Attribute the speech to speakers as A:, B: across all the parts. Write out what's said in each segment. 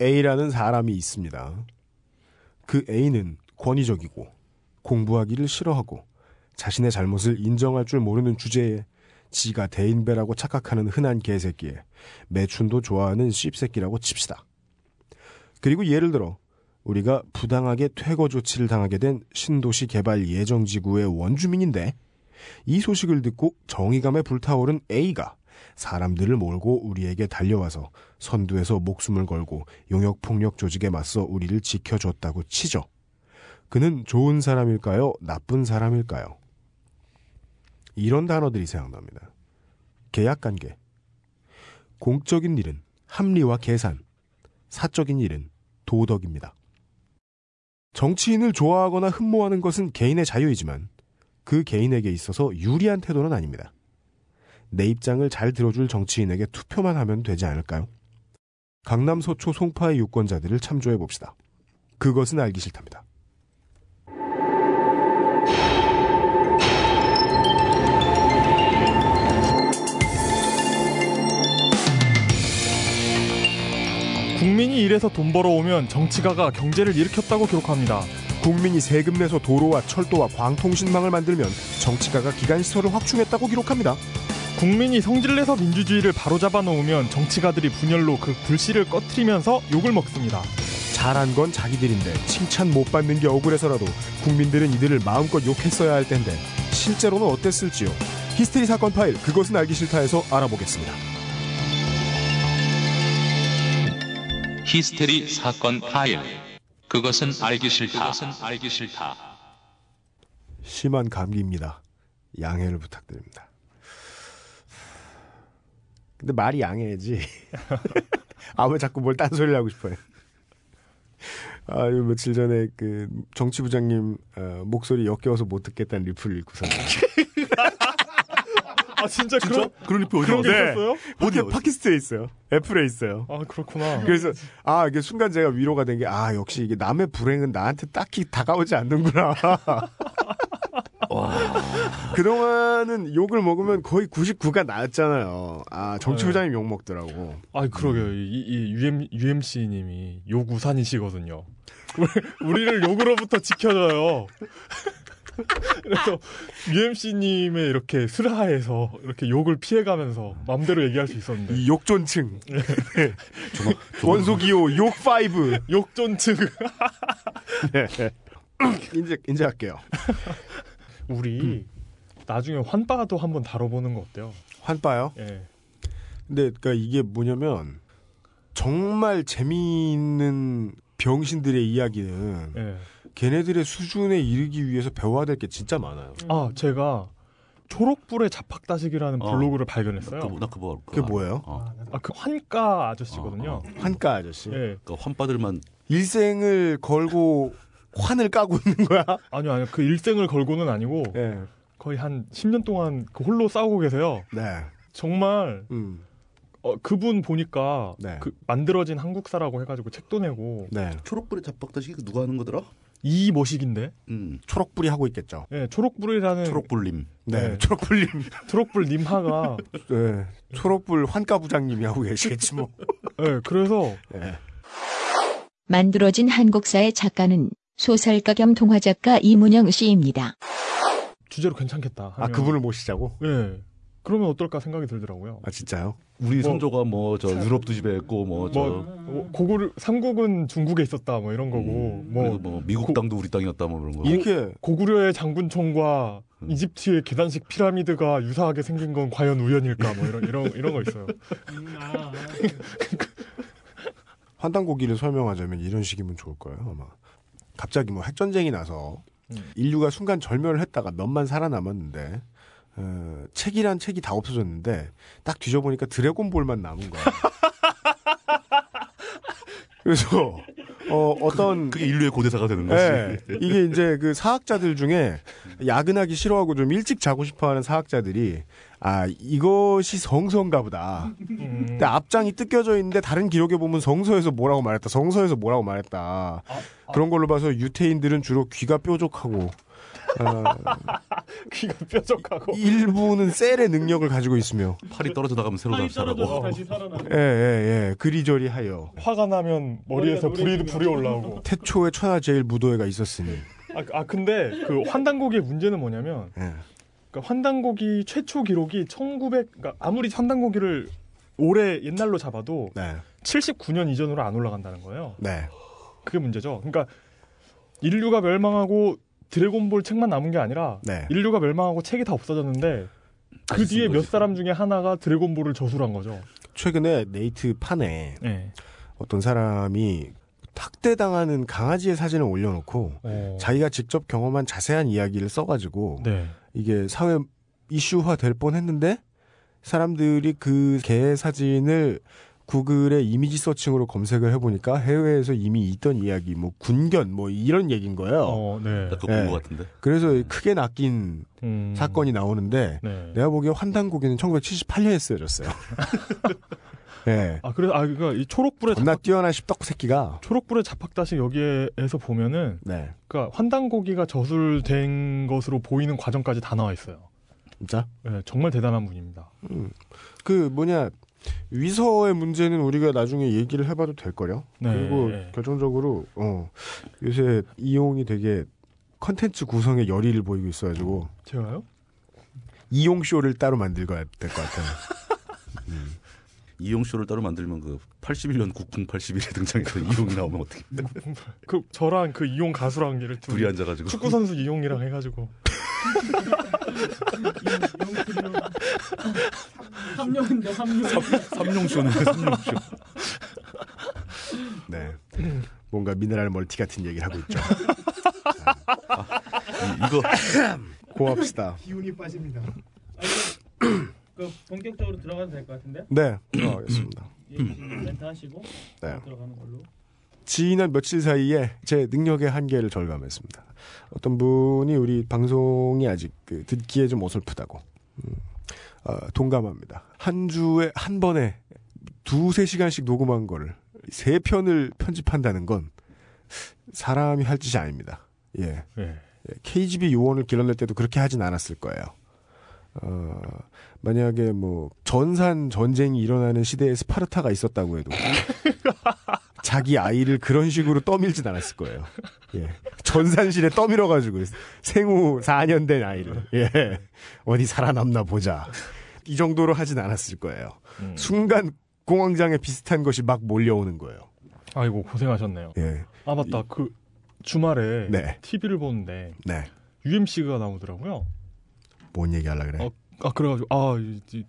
A: A라는 사람이 있습니다. 그 A는 권위적이고 공부하기를 싫어하고 자신의 잘못을 인정할 줄 모르는 주제에 지가 대인배라고 착각하는 흔한 개새끼에 매춘도 좋아하는 씹새끼라고 칩시다. 그리고 예를 들어 우리가 부당하게 퇴거 조치를 당하게 된 신도시 개발 예정지구의 원주민인데 이 소식을 듣고 정의감에 불타오른 A가 사람들을 몰고 우리에게 달려와서 선두에서 목숨을 걸고 용역 폭력 조직에 맞서 우리를 지켜줬다고 치죠. 그는 좋은 사람일까요? 나쁜 사람일까요? 이런 단어들이 생각납니다. 계약 관계. 공적인 일은 합리와 계산. 사적인 일은 도덕입니다. 정치인을 좋아하거나 흠모하는 것은 개인의 자유이지만 그 개인에게 있어서 유리한 태도는 아닙니다. 내 입장을 잘 들어줄 정치인에게 투표만 하면 되지 않을까요? 강남 서초 송파의 유권자들을 참조해 봅시다. 그것은 알기 싫답니다.
B: 국민이 일해서 돈 벌어오면 정치가가 경제를 일으켰다고 기록합니다.
A: 국민이 세금 내서 도로와 철도와 광통신망을 만들면 정치가가 기간시설을 확충했다고 기록합니다.
B: 국민이 성질내서 민주주의를 바로잡아 놓으면 정치가들이 분열로 그 불씨를 꺼트리면서 욕을 먹습니다.
A: 잘한 건 자기들인데 칭찬 못 받는 게 억울해서라도 국민들은 이들을 마음껏 욕했어야 할 텐데 실제로는 어땠을지요? 히스테리 사건 파일 그것은 알기 싫다에서 알아보겠습니다.
C: 히스테리 사건 파일. 그것은 알기 싫다. 그것은 알기 싫다.
A: 심한 감기입니다. 양해를 부탁드립니다. 근데 말이 양해지. 아, 왜 자꾸 뭘 딴소리를 하고 싶어요? 아, 요 며칠 전에 그 정치부장님 어, 목소리 역겨워서 못 듣겠다는 리플을 읽고서
B: 아 진짜, 그런
D: 그런 리플 어디?
B: 있었어요?
A: 어디 팟캐스트에 있어요. 애플에 있어요.
B: 아 그렇구나.
A: 그래서 아 이게 순간 제가 위로가 된 게 아 역시 이게 남의 불행은 나한테 딱히 다가오지 않는구나. 그동안은 욕을 먹으면 거의 99가 나였잖아요. 아 정치부장님 욕 먹더라고.
B: 아 그러게요. 이, 이 UM, UMC님이 욕 우산이시거든요. 우리- 우리를 욕으로부터 지켜줘요. 그래서 UMC님의 이렇게 슬하에서 이렇게 욕을 피해가면서 마음대로 얘기할 수 있었는데
A: 이 욕존층 원소기호 욕 5.
B: 욕존층
A: 네. 이제 이제 할게요.
B: 우리 나중에 환빠도 한번 다뤄보는 거 어때요?
A: 환빠요?
B: 예.
A: 근데 그러니까 이게 뭐냐면 정말 재미있는 병신들의 이야기는
B: 예.
A: 걔네들의 수준에 이르기 위해서 배워야 될 게 진짜 많아요.
B: 아 제가 초록불의 자팍다식이라는
D: 어.
B: 블로그를
D: 나
B: 발견했어요.
D: 그거, 나 그거
A: 그게 뭐예요?
D: 어.
B: 아그 환가 아저씨거든요.
D: 어,
A: 환가 아저씨.
B: 예.
D: 그러니까 환빠들만
A: 일생을 걸고 환을 까고 있는 거야.
B: 아니요 아니요 그 일생을 걸고는 아니고
A: 네.
B: 거의 한 10년 동안 그 홀로 싸우고 계세요.
A: 네.
B: 정말
A: 음.
B: 어, 그분 보니까
A: 네.
B: 그 만들어진 한국사라고 해가지고 책도 내고
A: 네.
D: 초록불에 잡박다시 그 누가 하는 거더라?
B: 이 모식인데
D: 음.
A: 초록불이 하고 있겠죠.
B: 예, 초록불이라는
D: 초록불님.
A: 네.
B: 네.
A: 초록불님.
B: 초록불 님하가
A: 네. 초록불 환가 부장님이 하고 계시겠지 뭐.
B: 예, 그래서
A: 네.
E: 만들어진 한국사의 작가는 소설가 겸 동화작가 이문영 씨입니다.
B: 주제로 괜찮겠다.
A: 아
B: 하면,
A: 그분을 모시자고?
B: 예. 그러면 어떨까 생각이 들더라고요.
A: 아 진짜요?
D: 우리
B: 뭐-
D: 선조가 뭐 저 유럽도 지배했고 뭐저
B: 뭐, 뭐 고구려 삼국은 중국에 있었다 뭐 이런 거고
D: 음,
B: 뭐
D: 뭐 미국
B: 고-
D: 땅도 우리 땅이었다 뭐 그런 거.
A: 이렇게
B: 고구려의 장군총과
D: 음.
B: 이집트의 계단식 피라미드가 유사하게 생긴 건 과연 우연일까 뭐 이런 이런 이런 거 있어요.
A: 환단고기를 설명하자면 이런 식이면 좋을 거예요 아마. 갑자기 뭐 핵전쟁이 나서
B: 음.
A: 인류가 순간 절멸을 했다가 몇만 살아남았는데 어, 책이란 책이 다 없어졌는데 딱 뒤져보니까 드래곤볼만 남은 거야. 그래서 어, 어떤
D: 그 게 인류의 고대사가 되는 거지.
A: 예, 이게 이제 그 사학자들 중에 야근하기 싫어하고 좀 일찍 자고 싶어 하는 사학자들이 아 이것이 성서인가 보다.
B: 음,
A: 근데 앞장이 뜯겨져 있는데 다른 기록에 보면 성서에서 뭐라고 말했다. 성서에서 뭐라고 말했다. 그런 걸로 봐서 유태인들은 주로 귀가 뾰족하고 어,
B: 귀가 뾰족하고.
A: 일부는 셀의 능력을 가지고 있으며
D: 팔이 떨어져 나가면 새로
F: 다시 살아나는.
A: 예, 예, 예. 그리저리하여
B: 화가 나면 머리에서 불이, 불이 올라오고.
A: 태초에 천하제일 무도회가 있었으니.
B: 아, 아, 근데 그 환단고기의 문제는 뭐냐면,
A: 예.
B: 그러니까 환단고기 최초 기록이 1900, 그러니까 아무리 환단고기를 오래 옛날로 잡아도
A: 네.
B: 79년 이전으로 안 올라간다는 거예요.
A: 네.
B: 그게 문제죠. 그러니까 인류가 멸망하고 드래곤볼 책만 남은 게 아니라
A: 네.
B: 인류가 멸망하고 책이 다 없어졌는데 그 뒤에 몇 사람 중에 하나가 드래곤볼을 저술한 거죠.
A: 최근에 네이트 판에
B: 네.
A: 어떤 사람이 학대당하는 강아지의 사진을 올려놓고
B: 어.
A: 자기가 직접 경험한 자세한 이야기를 써가지고
B: 네.
A: 이게 사회 이슈화 될 뻔했는데 사람들이 그 개 사진을 구글의 이미지 서칭으로 검색을 해보니까 해외에서 이미 있던 이야기, 뭐 군견, 뭐 이런 얘기인 거예요.
B: 어, 네.
D: 나 그거
A: 네.
D: 본것 같은데.
A: 그래서 크게 낚인
B: 음.
A: 사건이 나오는데
B: 네.
A: 내가 보기에 환단고기는 1978년에 쓰여졌어요. 예.
B: 아 그래서 아 그러니까 이 초록불의
A: 겁나
B: 자팍,
A: 뛰어난 십덕 새끼가
B: 초록불의 자팍다시 여기에서 보면은
A: 네.
B: 그러니까 환단고기가 저술된 것으로 보이는 과정까지 다 나와 있어요.
A: 진짜
B: 네, 정말 대단한 분입니다.
A: 그 뭐냐 위서의 문제는 우리가 나중에 얘기를 해봐도 될 거요.
B: 네.
A: 그리고
B: 네.
A: 결정적으로 어 요새 이용이 되게 컨텐츠 구성에 열의를 보이고 있어가지고
B: 제가요?
A: 이용 쇼를 따로 만들어야 될 것 같아요.
D: 이용 쇼를 따로 만들면 그 81년 국풍 81에 등장했던 이용이 나오면 어떻게
B: 그 저랑 그 이용 가수랑 얘를
D: 둘이 앉아가지고
B: 축구 선수 이용이랑 해가지고
F: 3년인데 3년.
D: 삼룡쇼는 삼룡쇼.
A: 네. 뭔가 미네랄 멀티 같은 얘기를 하고 있죠.
D: 이- 이거
A: 고맙시다.
F: 기운이 빠집니다. 그 본격적으로 들어가도 될 것 같은데?
A: 네, 들어가겠습니다.
F: 예, 지금 멘트 하시고
A: 네.
F: 들어가는 걸로.
A: 지난 며칠 사이에 제 능력의 한계를 절감했습니다. 어떤 분이 우리 방송이 아직 그 듣기에 좀 어설프다고. 음, 어, 동감합니다. 한 주에 한 번에 두세 시간씩 녹음한 거를 세 편을 편집한다는 건 사람이 할 짓이 아닙니다. 예.
B: 예.
A: 예, KGB 요원을 길러낼 때도 그렇게 하진 않았을 거예요. 어, 만약에 뭐 전산 전쟁이 일어나는 시대에 스파르타가 있었다고 해도 자기 아이를 그런 식으로 떠밀진 않았을 거예요. 예. 전산실에 떠밀어가지고 생후 4년 된 아이를 예. 어디 살아남나 보자. 이 정도로 하진 않았을 거예요.
B: 음.
A: 순간 공황장애 비슷한 것이 막 몰려오는 거예요.
B: 아이고 고생하셨네요.
A: 예.
B: 아 맞다 그 주말에
A: 네.
B: TV를 보는데
A: 네.
B: UMC가 나오더라고요.
A: 뭔 얘기 하려 그래?
B: 어, 아 그래가지고 아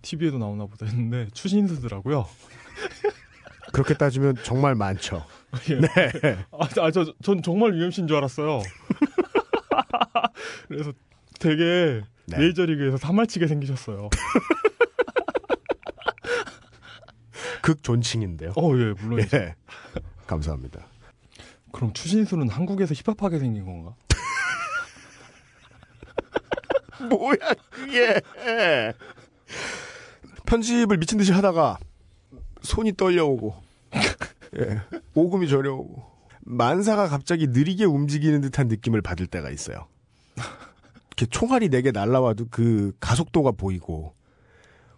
B: TV에도 나오나 보다 했는데 추신수더라고요.
A: 그렇게 따지면 정말 많죠.
B: 예.
A: 네.
B: 아저 전 정말 UMC인 줄 알았어요. 그래서 되게
A: 네.
B: 메이저리그에서 사말치게 생기셨어요.
A: 극 존칭인데요.
B: 어 예 물론
A: 예. 감사합니다.
B: 그럼 추신수는 한국에서 힙합하게 생긴 건가?
A: 뭐야 그게? 편집을 미친 듯이 하다가 손이 떨려오고, 예, 오금이 저려오고, 만사가 갑자기 느리게 움직이는 듯한 느낌을 받을 때가 있어요. 이렇게 총알이 내게 날라와도 그 가속도가 보이고,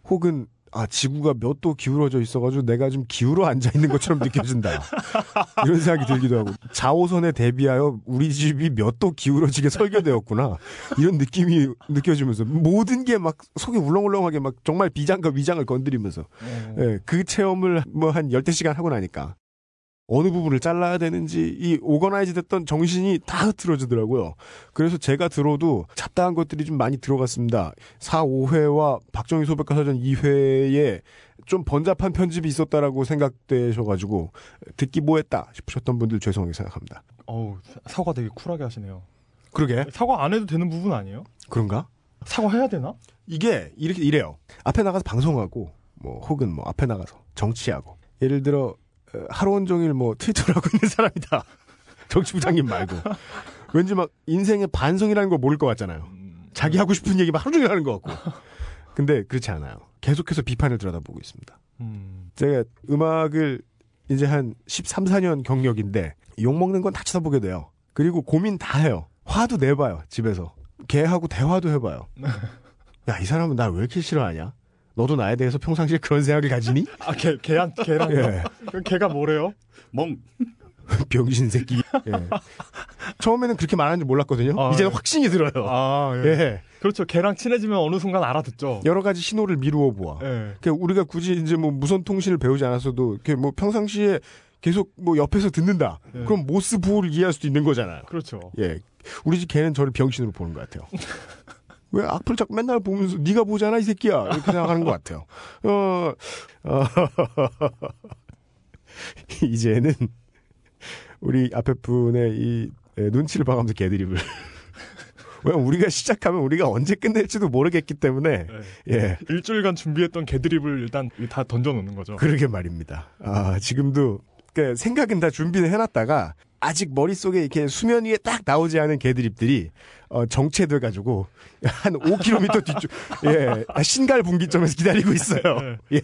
A: 혹은 아 지구가 몇 도 기울어져 있어가지고 내가 좀 기울어 앉아 있는 것처럼 느껴진다. 이런 생각이 들기도 하고. 자오선에 대비하여 우리 집이 몇 도 기울어지게 설계되었구나. 이런 느낌이 느껴지면서 모든 게 막 속이 울렁울렁하게 막 정말 비장과 위장을 건드리면서.
B: 어,
A: 예, 그 체험을 뭐 한 열대 시간 하고 나니까 어느 부분을 잘라야 되는지 이 오거나이즈 됐던 정신이 다 흐트러지더라고요. 그래서 제가 들어도 잡다한 것들이 좀 많이 들어갔습니다. 4, 5회와 박정희 소백과 사전 2회에 좀 번잡한 편집이 있었다라고 생각되셔가지고 듣기 뭐했다 싶으셨던 분들 죄송하게 생각합니다.
B: 어우 사- 사과 되게 쿨하게 하시네요.
A: 그러게
B: 사과 안 해도 되는 부분 아니에요?
A: 그런가?
B: 사과해야 되나?
A: 이게 이렇게 이래요. 앞에 나가서 방송하고 뭐 혹은 뭐 앞에 나가서 정치하고 예를 들어 어, 하루 온종일 뭐 트위터를 하고 있는 사람이다. 정치부장님 말고 왠지 막 인생의 반성이라는 걸 모를 것 같잖아요. 자기 하고 싶은 얘기만 하루 종일 하는 것 같고. 근데 그렇지 않아요. 계속해서 비판을 들여다보고 있습니다.
B: 음,
A: 제가 음악을 이제 한 13, 14년 경력인데 욕먹는 건 다 쳐다보게 돼요. 그리고 고민 다 해요. 화도 내봐요, 집에서. 걔하고 대화도 해봐요. 야, 이 사람은 날 왜 이렇게 싫어하냐? 너도 나에 대해서 평상시에 그런 생각을 가지니?
B: 아, 걔, 걔랑, 걔랑.
A: 예.
B: 그럼 걔가 뭐래요?
D: 멍.
A: 병신 새끼. 예. 처음에는 그렇게 말하는 줄 몰랐거든요.
B: 아,
A: 이제는
B: 예.
A: 확신이 들어요.
B: 아, 예.
A: 예.
B: 그렇죠. 걔랑 친해지면 어느 순간 알아듣죠.
A: 여러 가지 신호를 미루어 보아.
B: 예.
A: 그 우리가 굳이 이제 뭐 무선 통신을 배우지 않았어도 이렇게 뭐 평상시에 계속 뭐 옆에서 듣는다.
B: 예.
A: 그럼 모스 부호를 이해할 수도 있는 거잖아요.
B: 그렇죠.
A: 예. 우리 집 개는 저를 병신으로 보는 것 같아요. 왜 악플 자꾸 맨날 보면서 네가 보잖아 이 새끼야 이렇게 생각하는 것 같아요. 어, 어 이제는 우리 앞에 분의 이 예, 눈치를 봐가면서 개드립을. 왜냐면 우리가 시작하면 우리가 언제 끝낼지도 모르겠기 때문에
B: 예.
A: 예
B: 일주일간 준비했던 개드립을 일단 다 던져놓는 거죠.
A: 그러게 말입니다. 아, 지금도 그 생각은 다 준비를 해놨다가 아직 머릿속에 이렇게 수면 위에 딱 나오지 않은 개드립들이 어, 정체돼 가지고 한 5km 뒤쪽 예 신갈 분기점에서 기다리고 있어요. 예.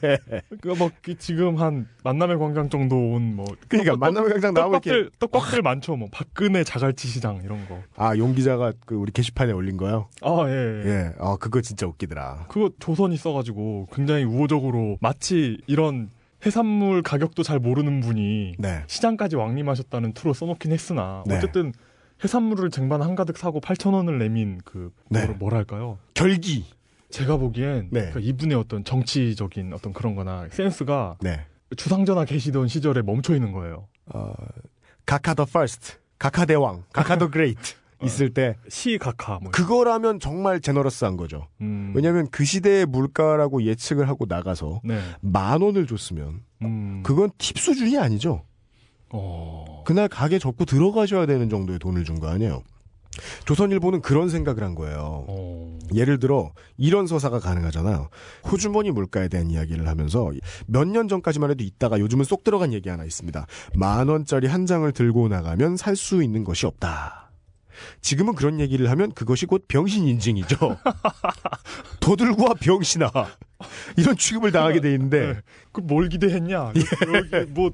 B: 그러니까 뭐그 지금 한 만남의 광장 정도 온뭐
A: 그러니까 만남의 광장 나오면 이렇게
B: 떡밥들 떡밥들 많죠. 뭐 박근혜 자갈치 시장 이런 거.
A: 아 용 기자가 그 우리 게시판에 올린 거요.
B: 아 예. 예.
A: 예, 아 그거 진짜 웃기더라.
B: 그거 조선이 써가지고 굉장히 우호적으로 마치 이런 해산물 가격도 잘 모르는 분이
A: 네,
B: 시장까지 왕림하셨다는 투로 써놓긴 했으나
A: 네.
B: 어쨌든 해산물을 쟁반 한가득 사고 8천 원을 내민 그
A: 네.
B: 뭐랄까요?
A: 결기.
B: 제가 보기엔
A: 네.
B: 그러니까 이분의 어떤 정치적인 어떤 그런거나 센스가
A: 네,
B: 주상전하 계시던 시절에 멈춰 있는 거예요.
A: 어, 가카 the first, 가카 대왕, 가카 the great 있을 때
B: 시각하 뭐.
A: 그거라면 정말 generous한 거죠.
B: 음,
A: 왜냐하면 그 시대의 물가라고 예측을 하고 나가서
B: 네.
A: 만 원을 줬으면
B: 음,
A: 그건 팁 수준이 아니죠.
B: 어.
A: 그날 가게 접고 들어가셔야 되는 정도의 돈을 준 거 아니에요. 조선일보는 그런 생각을 한 거예요.
B: 어.
A: 예를 들어 이런 서사가 가능하잖아요. 호주머니 물가에 대한 이야기를 하면서 몇 년 전까지만 해도 있다가 요즘은 쏙 들어간 얘기 하나 있습니다. 만 원짜리 한 장을 들고 나가면 살 수 있는 것이 없다. 지금은 그런 얘기를 하면 그것이 곧 병신 인증이죠. 도들고와 병신아 이런 취급을 당하게 돼 있는데
B: 네. 그뭘 기대했냐? 여기 뭐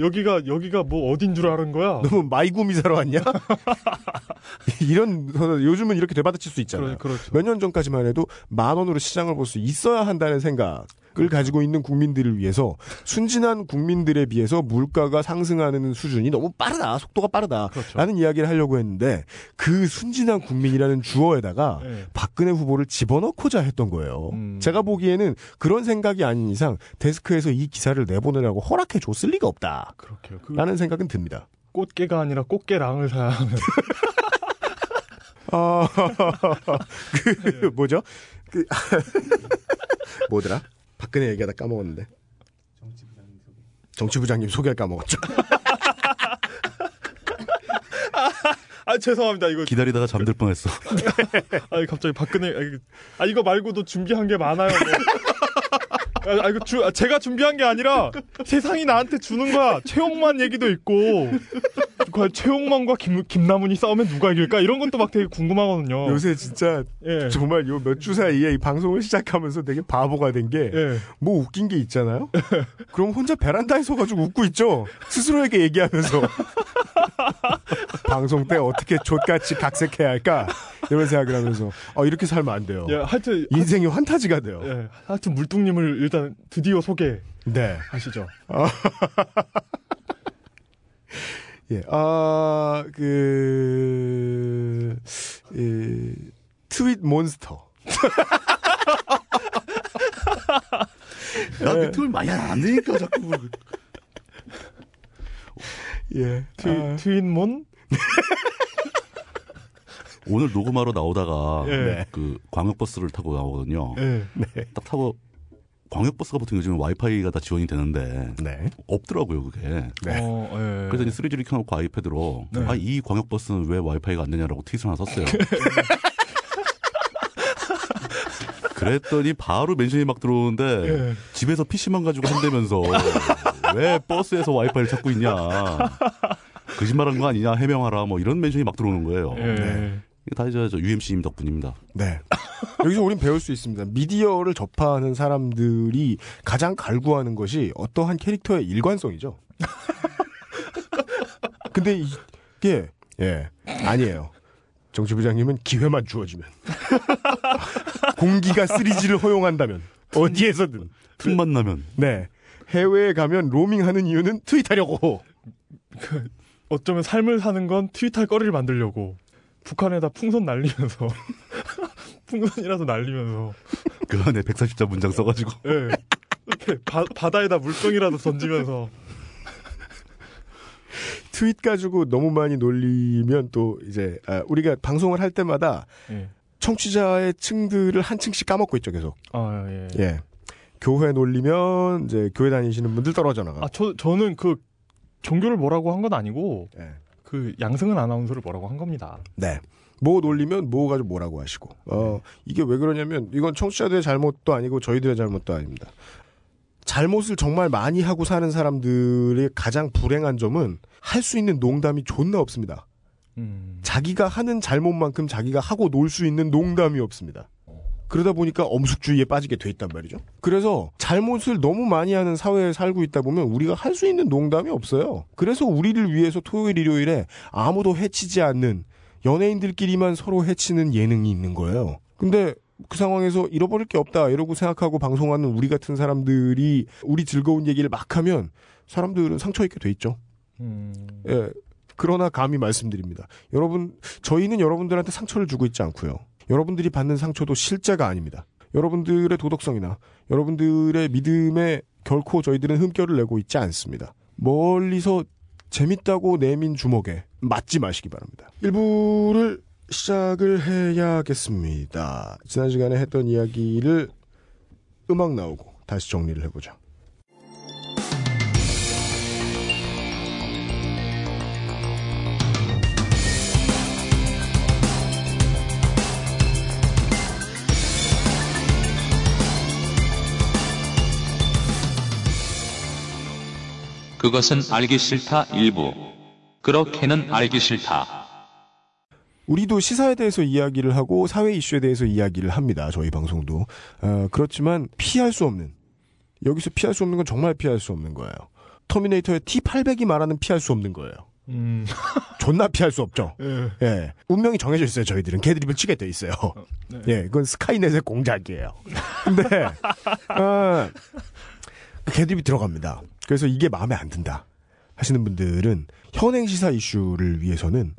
B: 여기가 여기가 뭐 어딘 줄 아는 거야?
A: 너무 마이구미 사러 왔냐? 이런 요즘은 이렇게 되받아칠 수 있잖아요.
B: 그렇죠.
A: 몇년 전까지만 해도 만 원으로 시장을 볼 수 있어야 한다는 생각 을 가지고 있는 국민들을 위해서 순진한 국민들에 비해서 물가가 상승하는 수준이 너무 빠르다, 속도가 빠르다.
B: 그렇죠.
A: 라는 이야기를 하려고 했는데 그 순진한 국민이라는 주어에다가
B: 네.
A: 박근혜 후보를 집어넣고자 했던 거예요.
B: 음.
A: 제가 보기에는 그런 생각이 아닌 이상 데스크에서 이 기사를 내보내라고 허락해 줬을 리가 없다.
B: 그렇게요. 그
A: 라는 생각은 듭니다.
B: 꽃게가 아니라 꽃게랑을 사야 하는.
A: 아,
B: 네.
A: 그, 뭐죠? 그, 뭐더라? 박근혜 얘기하다 까먹었는데. 정치부장님 소개를 까먹었죠.
B: 아 죄송합니다. 이거
D: 기다리다가 잠들 뻔했어.
B: 아 갑자기 박근혜 아, 이거- 아 이거 말고도 준비한 게 많아요. 뭐. 아, 아, 이거 주, 아, 제가 준비한 게 아니라 세상이 나한테 주는 거야. 최홍만 얘기도 있고 과연 최홍만과 김, 김남훈이 싸우면 누가 이길까 이런 것도 막 되게 궁금하거든요.
A: 요새 진짜
B: 예.
A: 정말 요 몇 주 사이에 이 방송을 시작하면서 되게 바보가 된 게뭐
B: 예.
A: 웃긴 게 있잖아요? 그럼 혼자 베란다에 서가지고 웃고 있죠? 스스로에게 얘기하면서. 방송 때 어떻게 족같이 각색해야 할까? 이런 생각을 하면서, 어, 이렇게 살면 안 돼요.
B: 예, 하여튼
A: 인생이 환타지가 돼요.
B: 예, 하여튼 물뚱님을 일단 드디어 소개하시죠.
A: 네. 예, 아, 그, 이, 트윗 몬스터.
D: 나 유튜브를 많이 안 되니까 자꾸.
A: 예.
B: 트,
A: 아,
B: 트윈몬?
D: 오늘 녹음하러 나오다가
B: 예.
D: 그 광역버스를 타고 나오거든요.
B: 예.
D: 딱 타고 광역버스가 보통 요즘 와이파이가 다 지원이 되는데
A: 네.
D: 없더라고요 그게.
A: 네.
B: 어, 예.
D: 그래서 이제 3G를 켜놓고 아이패드로
B: 네.
D: 아이 광역버스는 왜 와이파이가 안 되냐라고 트윗을 하나 썼어요. 그랬더니 바로 mention이 막 들어오는데
B: 예.
D: 집에서 PC만 가지고 한다면서 왜 버스에서 와이파이를 찾고 있냐 거짓말한 거 아니냐 해명하라 뭐 이런 멘션이 막 들어오는 거예요.
B: 예.
A: 네.
D: 이게 다 이제 저 UMC님 덕분입니다.
A: 네. 여기서 우린 배울 수 있습니다. 미디어를 접하는 사람들이 가장 갈구하는 것이 어떠한 캐릭터의 일관성이죠. 근데 이게, 예, 아니에요. 정치 부장님은 기회만 주어지면 공기가 3G를 허용한다면 어디에서든.
D: 틈만 나면.
A: 네. 해외에 가면 로밍하는 이유는 트윗하려고.
B: 어쩌면 삶을 사는 건 트윗할 거리를 만들려고. 북한에다 풍선 날리면서. 풍선이라도 날리면서.
D: 그 안에 140자 문장 써가지고.
B: 예. 이렇게 바, 바다에다 물병이라도 던지면서
A: 트윗 가지고 너무 많이 놀리면 또 이제 아, 우리가 방송을 할 때마다
B: 예.
A: 청취자의 층들을 한 층씩 까먹고 있죠 계속
B: 아 예.
A: 예 교회 놀리면 이제 교회 다니시는 분들 떨어져 나가
B: 아저 저는 그 종교를 뭐라고 한 건 아니고
A: 예.
B: 그 양승은 아나운서를 뭐라고 한 겁니다.
A: 네. 뭐 놀리면 뭐 가지고 뭐라고 하시고. 어, 이게 왜 그러냐면 이건 청취자들의 잘못도 아니고 저희들의 잘못도 아닙니다. 잘못을 정말 많이 하고 사는 사람들의 가장 불행한 점은 할 수 있는 농담이 존나 없습니다.
B: 음.
A: 자기가 하는 잘못만큼 자기가 하고 놀 수 있는 농담이 없습니다. 그러다 보니까 엄숙주의에 빠지게 돼 있단 말이죠. 그래서 잘못을 너무 많이 하는 사회에 살고 있다 보면 우리가 할 수 있는 농담이 없어요. 그래서 우리를 위해서 토요일, 일요일에 아무도 해치지 않는 연예인들끼리만 서로 해치는 예능이 있는 거예요. 근데 그 상황에서 잃어버릴 게 없다 이러고 생각하고 방송하는 우리 같은 사람들이 우리 즐거운 얘기를 막 하면 사람들은 상처 입게 돼 있죠.
B: 음.
A: 예. 그러나 감히 말씀드립니다. 여러분, 저희는 여러분들한테 상처를 주고 있지 않고요. 여러분들이 받는 상처도 실제가 아닙니다. 여러분들의 도덕성이나 여러분들의 믿음에 결코 저희들은 흠결을 내고 있지 않습니다. 멀리서 재밌다고 내민 주먹에 맞지 마시기 바랍니다. 1부를 시작을 해야겠습니다. 지난 시간에 했던 이야기를 음악 나오고 다시 정리를 해보죠.
C: 그것은 알기 싫다 일부. 그렇게는 알기 싫다.
A: 우리도 시사에 대해서 이야기를 하고 사회 이슈에 대해서 이야기를 합니다. 저희 방송도. 어, 그렇지만 피할 수 없는 여기서 피할 수 없는 건 정말 피할 수 없는 거예요. 터미네이터의 T800이 말하는 피할 수 없는 거예요.
B: 음.
A: 존나 피할 수 없죠.
B: 예.
A: 예. 운명이 정해져 있어요, 저희들은. 개드립을 치게 돼 있어요.
B: 네.
A: 예, 그건 스카이넷의 공작이에요. 근데, 아, 개드립이 들어갑니다. 그래서 이게 마음에 안 든다. 하시는 분들은 현행 시사 이슈를 위해서는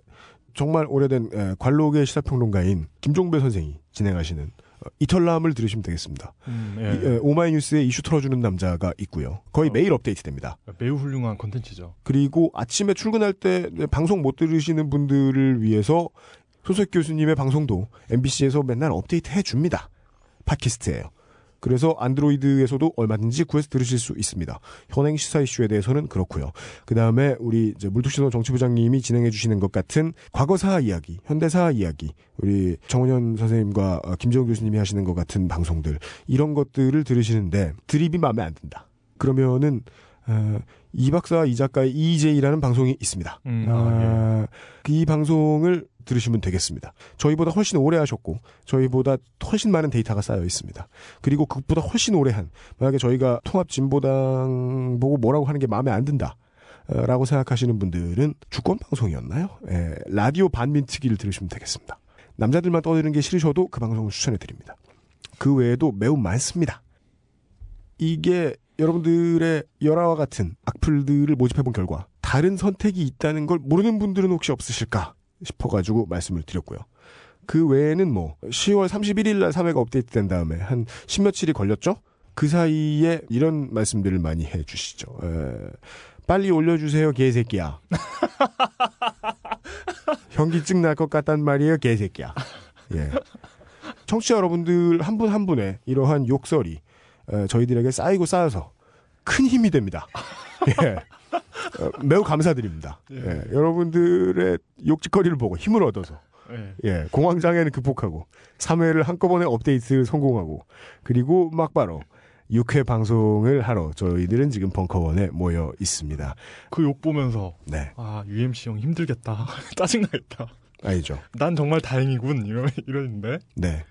A: 정말 오래된 에, 관록의 시사평론가인 김종배 선생이 진행하시는 어, 이털남을 들으시면 되겠습니다.
B: 음,
A: 이,
B: 예.
A: 에, 오마이뉴스에 이슈 털어주는 남자가 있고요. 거의
B: 어.
A: 매일 업데이트됩니다.
B: 매우 훌륭한 컨텐츠죠.
A: 그리고 아침에 출근할 때 방송 못 들으시는 분들을 위해서 소석 교수님의 방송도 MBC에서 맨날 업데이트 해줍니다. 팟캐스트예요. 그래서 안드로이드에서도 얼마든지 구해서 들으실 수 있습니다. 현행 시사 이슈에 대해서는 그렇고요. 그 다음에 우리 이제 물뚝신호 정치부장님이 진행해 주시는 것 같은 과거사 이야기, 현대사 이야기, 우리 정원현 선생님과 어, 김정은 교수님이 하시는 것 같은 방송들 이런 것들을 들으시는데 드립이 마음에 안 든다. 그러면은 어, 이 박사 이 작가의 EJ라는 방송이 있습니다.
B: 음, 아,
A: 아, 이 방송을 들으시면 되겠습니다. 저희보다 훨씬 오래 하셨고 저희보다 훨씬 많은 데이터가 쌓여 있습니다. 그리고 그것보다 훨씬 오래 한 만약에 저희가 통합진보당 보고 뭐라고 하는 게 마음에 안 든다. 어, 라고 생각하시는 분들은 주권 방송이었나요? 예, 라디오 반민특위를 들으시면 되겠습니다. 남자들만 떠드는 게 싫으셔도 그 방송을 추천해 드립니다. 그 외에도 매우 많습니다. 이게 여러분들의 열화와 같은 악플들을 모집해본 결과 다른 선택이 있다는 걸 모르는 분들은 혹시 없으실까 싶어가지고 말씀을 드렸고요. 그 외에는 뭐 10월 31일 날 3회가 업데이트 된 다음에 한 십며칠이 걸렸죠? 그 사이에 이런 말씀들을 많이 해주시죠. 에, 빨리 올려주세요 개새끼야. 현기증 날 것 같단 말이에요 개새끼야. 예. 청취자 여러분들 한 분한 분의 이러한 욕설이 에, 저희들에게 쌓이고 쌓여서 큰 힘이 됩니다. 예. 어, 매우 감사드립니다. 예. 여러분들의 욕짓거리를 보고 힘을 얻어서
B: 예.
A: 예, 공황장애는 극복하고 3회를 한꺼번에 업데이트 성공하고 그리고 막바로 6회 방송을 하러 저희들은 지금 벙커원에 모여 있습니다.
B: 그 욕 보면서
A: 네,
B: 아 UMC 형 힘들겠다 짜증나겠다.
A: 아니죠.
B: 난 정말 다행이군 이러 이러는데.
A: 네,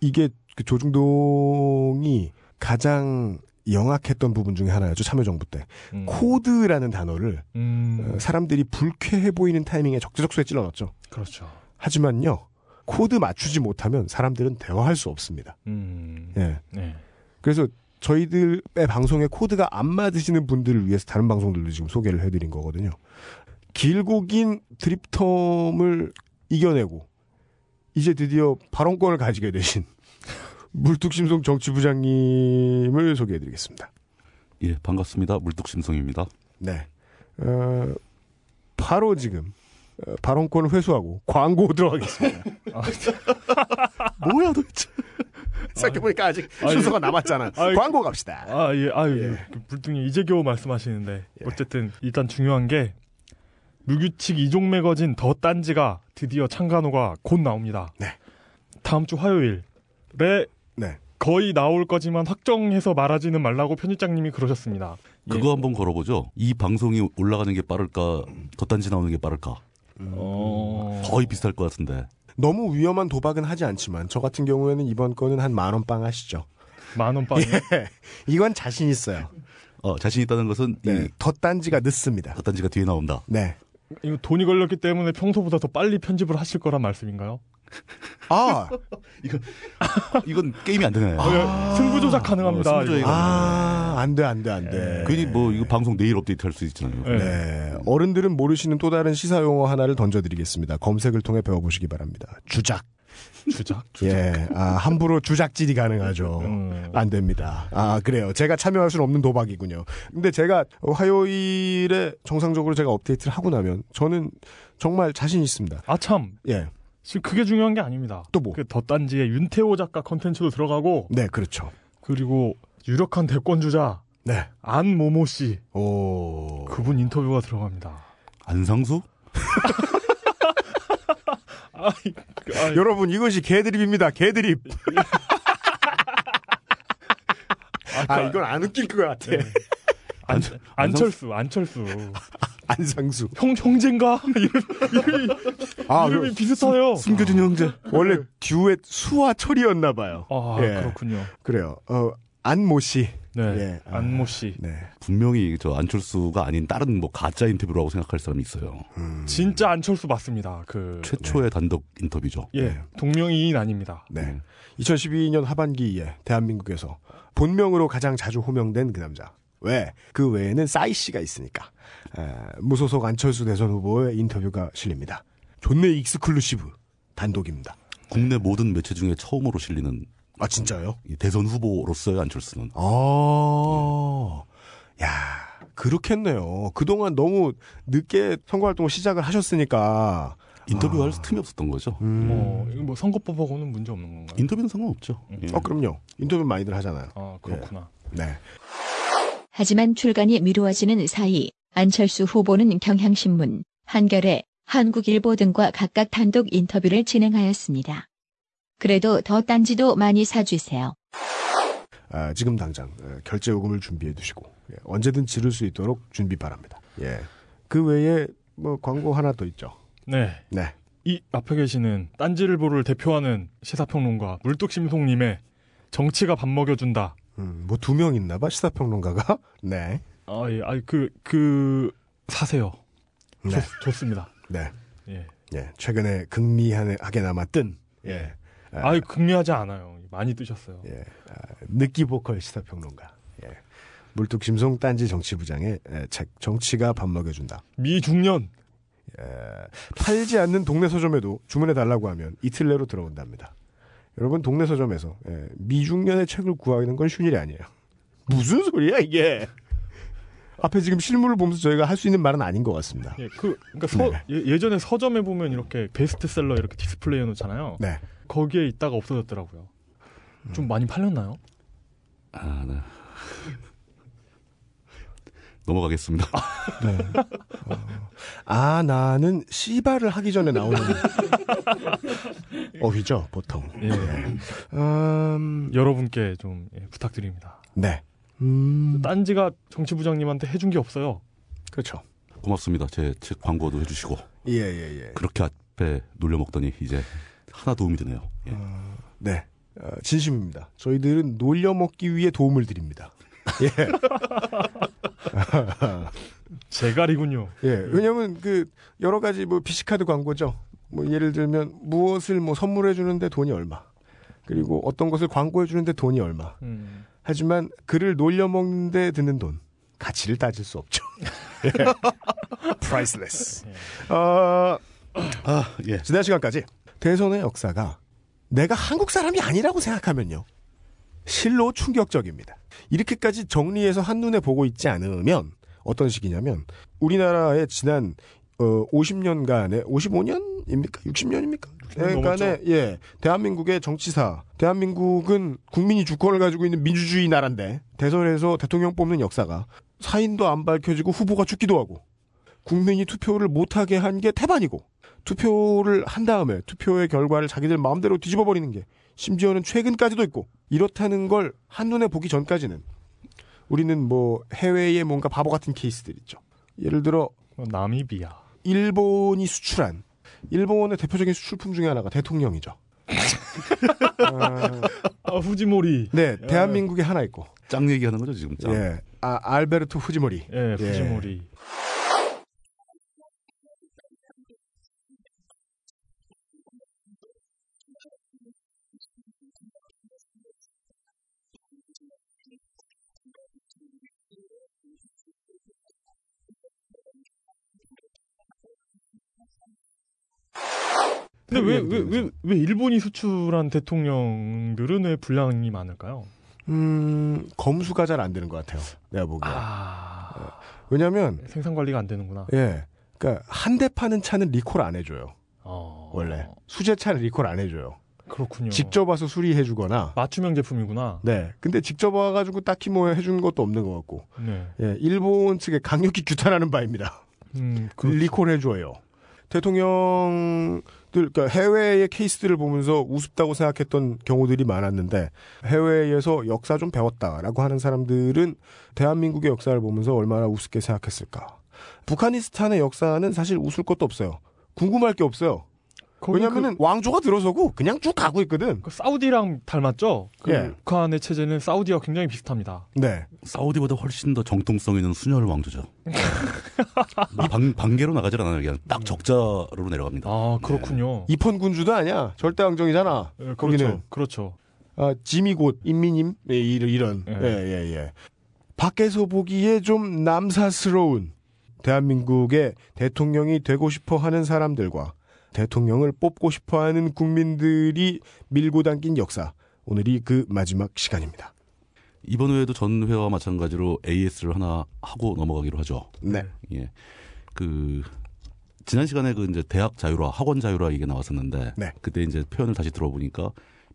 A: 이게 그 조중동이 가장 영악했던 부분 중에 하나였죠. 참여정부 때
B: 음.
A: 코드라는 단어를
B: 음.
A: 어, 사람들이 불쾌해 보이는 타이밍에 적재적소에 찔러넣었죠.
B: 그렇죠.
A: 하지만요, 코드 맞추지 못하면 사람들은 대화할 수 없습니다.
B: 음.
A: 예.
B: 네.
A: 그래서 저희들의 방송에 코드가 안 맞으시는 분들을 위해서 다른 방송들도 지금 소개를 해드린 거거든요. 길고 긴 드립텀을 이겨내고 이제 드디어 발언권을 가지게 되신 물뚝심송 정치부장님을 소개해드리겠습니다.
D: 예, 반갑습니다. 물뚝심송입니다.
A: 네. 어, 바로 지금 어, 발언권을 회수하고 광고 들어가겠습니다. 뭐야 도대체? 생각해보니까 아직
B: 아니,
A: 순서가 남았잖아.
B: 아니,
A: 광고 갑시다.
B: 아, 예, 아유,
A: 예.
B: 그 불뚱이 이제 겨우 말씀하시는데.
A: 예.
B: 어쨌든, 일단 중요한 게, 무규칙 이종 매거진 더 딴지가 드디어 창간호가 곧 나옵니다.
A: 네.
B: 다음 주 화요일에
A: 네.
B: 거의 나올 거지만 확정해서 말하지는 말라고 편집장님이 그러셨습니다. 예.
D: 그거 한번 걸어보죠. 이 방송이 올라가는 게 빠를까, 덧단지 나오는 게 빠를까.
B: 어...
D: 거의 비슷할 것 같은데.
A: 너무 위험한 도박은 하지 않지만 저 같은 경우에는 이번 거는 한 만 원 빵 하시죠.
B: 만 원 빵이.
A: 이건 자신 있어요.
D: 어, 자신 있다는 것은
A: 네.
D: 이
A: 덧단지가 늦습니다.
D: 덧단지가 뒤에 나온다.
A: 네.
B: 이거 돈이 걸렸기 때문에 평소보다 더 빨리 편집을 하실 거란 말씀인가요?
A: 아,
D: 이건 게임이 안 되네.
B: 어, 승부 조작 가능합니다.
D: 어, 승부
B: 이거.
D: 조작이
A: 아, 안 돼, 안 돼, 안 돼.
D: 괜히 뭐 이거 방송 내일 업데이트 할 수 있잖아요.
B: 네.
A: 네. 어른들은 모르시는 또 다른 시사 용어 하나를 던져드리겠습니다. 검색을 통해 배워보시기 바랍니다. 주작.
B: 주작.
A: 예. 아, 함부로 주작질이 가능하죠.
B: 음.
A: 안 됩니다. 아, 그래요. 제가 참여할 수는 없는 도박이군요. 근데 제가 화요일에 정상적으로 제가 업데이트를 하고 나면 저는 정말 자신 있습니다.
B: 아, 참.
A: 예.
B: 지금 그게 중요한 게 아닙니다.
A: 또 뭐?
B: 그 덧단지에 윤태호 작가 컨텐츠도 들어가고,
A: 네, 그렇죠.
B: 그리고 유력한 대권 주자,
A: 네.
B: 안 모모 씨.
A: 오.
B: 그분 인터뷰가 들어갑니다.
D: 안상수?
B: 아이, 그, 아이,
A: 여러분, 이것이 개드립입니다. 개드립. 아, 이건 안 웃길 것 같아.
B: 안, 안철수, 안철수.
A: 안상수.
B: 형, 형제인가? 이름, 이름이,
A: 아,
B: 이름이
A: 그,
B: 비슷하네요.
D: 숨 겨진 형제.
A: 원래 듀엣 수와 철이었나 봐요.
B: 아,
A: 예.
B: 그렇군요.
A: 그래요. 어, 안모 씨.
B: 네.
A: 예. 아.
B: 안모 씨.
A: 네.
D: 분명히 저 안철수가 아닌 다른 뭐 가짜 인터뷰라고 생각할 사람이 있어요.
B: 진짜 안철수 맞습니다. 그.
D: 최초의 단독 인터뷰죠.
B: 예.
A: 네.
B: 동명이인 아닙니다.
A: 네. 2012년 하반기에 대한민국에서 본명으로 가장 자주 호명된 그 남자. 왜? 그 외에는 싸이 씨가 있으니까. 에, 무소속 안철수 대선 후보의 인터뷰가 실립니다. 존내 exclusive 단독입니다.
D: 국내 모든 매체 중에 처음으로 실리는
A: 아 진짜요?
D: 이 대선 후보로서의 안철수는
A: 아, 야 그렇겠네요. 그동안 너무 늦게 선거 활동을 시작을 하셨으니까.
D: 인터뷰할
A: 아.
D: 틈이 없었던 거죠.
A: 음.
B: 어, 이거 뭐 선거법하고는 문제 없는 건가요?
D: 인터뷰는 상관없죠. 예.
A: 어 그럼요. 인터뷰 많이들 하잖아요.
B: 아, 그렇구나.
A: 네.
E: 하지만 출간이 미루어지는 사이 안철수 후보는 경향신문, 한겨레, 한국일보 등과 각각 단독 인터뷰를 진행하였습니다. 그래도 더 딴지도 많이 사주세요.
A: 아, 지금 당장 어, 결제 요금을 준비해 두시고 예, 언제든 지를 수 있도록 준비 바랍니다. 예. 그 외에 뭐 광고 하나 더 있죠.
B: 네.
A: 네.
B: 이 앞에 계시는 딴지일보를 대표하는 시사평론가 물뚝심송님의 정치가 밥 먹여준다.
A: 음, 뭐 두 명 있나 봐 시사평론가가. 네.
B: 아, 예. 아, 그, 그, 사세요.
A: 네.
B: 좋, 좋습니다.
A: 네.
B: 예.
A: 예. 최근에 극미하게 남았던 예. 아,
B: 아이, 극리하지 않아요. 많이 뜨셨어요.
A: 예. 아, 느끼 보컬 시사평론가. 예. 물뚝심송 딴지 정치부장의 예, 책 정치가 밥 먹여준다.
B: 미중년.
A: 예, 팔지 않는 동네 서점에도 주문해 달라고 하면 이틀 내로 들어온답니다. 여러분 동네 서점에서 예, 미중년의 책을 구하는 건 쉬운 일이 아니에요. 무슨 소리야 이게? 앞에 지금 실물을 보면서 저희가 할 수 있는 말은 아닌 것 같습니다.
B: 예, 그, 그니까 서,
A: 네.
B: 예, 예전에 서점에 보면 이렇게 베스트셀러 이렇게 디스플레이 해놓잖아요.
A: 네.
B: 거기에 있다가 없어졌더라고요.
A: 음.
B: 좀 많이 팔렸나요?
D: 아, 네. 넘어가겠습니다.
A: 네. 어, 아 나는 씨발을 하기 전에 나오는 어휘죠 보통.
B: 예.
A: 음,
B: 여러분께 좀 예, 부탁드립니다.
A: 네. 음,
B: 딴지가 정치부장님한테 해준 게 없어요.
A: 그렇죠.
D: 고맙습니다. 제 책 광고도 해주시고
A: 예 예 예.
D: 그렇게 앞에 놀려먹더니 이제 하나 도움이 되네요. 예.
A: 네. 어, 진심입니다. 저희들은 놀려먹기 위해 도움을 드립니다. 예.
B: 제갈이군요.
A: 예. 왜냐면 그 여러 가지 뭐 비시카드 광고죠. 뭐 예를 들면 무엇을 뭐 선물해 주는데 돈이 얼마. 그리고 어떤 것을 광고해 주는데 돈이 얼마.
B: 음.
A: 하지만 그를 놀려 먹는데 드는 돈 가치를 따질 수 없죠. priceless. 어,
D: 아, 예.
A: 지난 시간까지 대선의 역사가 내가 한국 사람이 아니라고 생각하면요. 실로 충격적입니다. 이렇게까지 정리해서 한눈에 보고 있지 않으면 어떤 식이냐면 우리나라의 지난 어, 50년간의 55년입니까? 60년입니까? 그러니까네 예. 대한민국의 정치사. 대한민국은 국민이 주권을 가지고 있는 민주주의 나라인데 대선에서 대통령 뽑는 역사가 사인도 안 밝혀지고 후보가 죽기도 하고 국민이 투표를 못하게 한 게 태반이고 투표를 한 다음에 투표의 결과를 자기들 마음대로 뒤집어 버리는 게 심지어는 최근까지도 있고 이렇다는 걸 한눈에 보기 전까지는 우리는 뭐 해외의 뭔가 바보 같은 케이스들 있죠. 예를 들어
B: 어, 나미비아.
A: 일본이 수출한 일본의 대표적인 수출품 중에 하나가 대통령이죠. 아,
B: 아, 후지모리.
A: 네, 대한민국에 하나 있고,
D: 짱 얘기하는 거죠, 지금. 짱.
A: 예, 아, 알베르토 후지모리.
B: 예, 후지모리. 근데 왜, 왜, 왜, 왜 일본이 수출한 대통령들은 왜 분량이 많을까요?
A: 음, 검수가 잘 안 되는 것 같아요. 내가 보기에.
B: 아,
A: 왜냐면,
B: 생산 관리가 안 되는구나.
A: 예, 그니까, 한 대 파는 차는 리콜 안 해줘요.
B: 어,
A: 원래. 수제 차는 리콜 안 해줘요.
B: 그렇군요.
A: 직접 와서 수리해주거나,
B: 맞춤형 제품이구나.
A: 네. 근데 직접 와가지고 딱히 뭐 해준 것도 없는 것 같고,
B: 네.
A: 예, 일본 측에 강력히 규탄하는 바입니다.
B: 음, 그,
A: 리콜 해줘요. 대통령들, 그러니까 해외의 케이스들을 보면서 우습다고 생각했던 경우들이 많았는데 해외에서 역사 좀 배웠다라고 하는 사람들은 대한민국의 역사를 보면서 얼마나 우습게 생각했을까. 북한이스탄의 역사는 사실 웃을 것도 없어요. 궁금할 게 없어요. 왜냐면은 왕조가 들어서고 그냥 쭉 가고 있거든.
B: 그, 그 사우디랑 닮았죠? 그
A: 예.
B: 북한의 체제는 사우디와 굉장히 비슷합니다.
A: 네.
D: 사우디보다 훨씬 더 정통성 있는 순혈 왕조죠. 뭐 방, 반개로 나가질 않아요. 그냥 딱 적자로 내려갑니다.
B: 아, 그렇군요.
A: 입헌 군주도 아니야. 절대 왕정이잖아.
B: 예,
A: 거기는.
B: 그렇죠. 그렇죠.
A: 아, 짐이 곧 인민임 예, 이런 이런
B: 예.
A: 예 예 예, 밖에서 보기에 좀 남사스러운 대한민국의 대통령이 되고 싶어 하는 사람들과 대통령을 뽑고 싶어하는 국민들이 밀고 당긴 역사 오늘이 그 마지막 시간입니다.
D: 이번 회에도 전 회와 마찬가지로 AS를 하나 하고 넘어가기로 하죠.
A: 네,
D: 예. 그 지난 시간에 그 이제 대학 자율화, 학원 자율화 이게 나왔었는데
A: 네.
D: 그때 이제 표현을 다시 들어보니까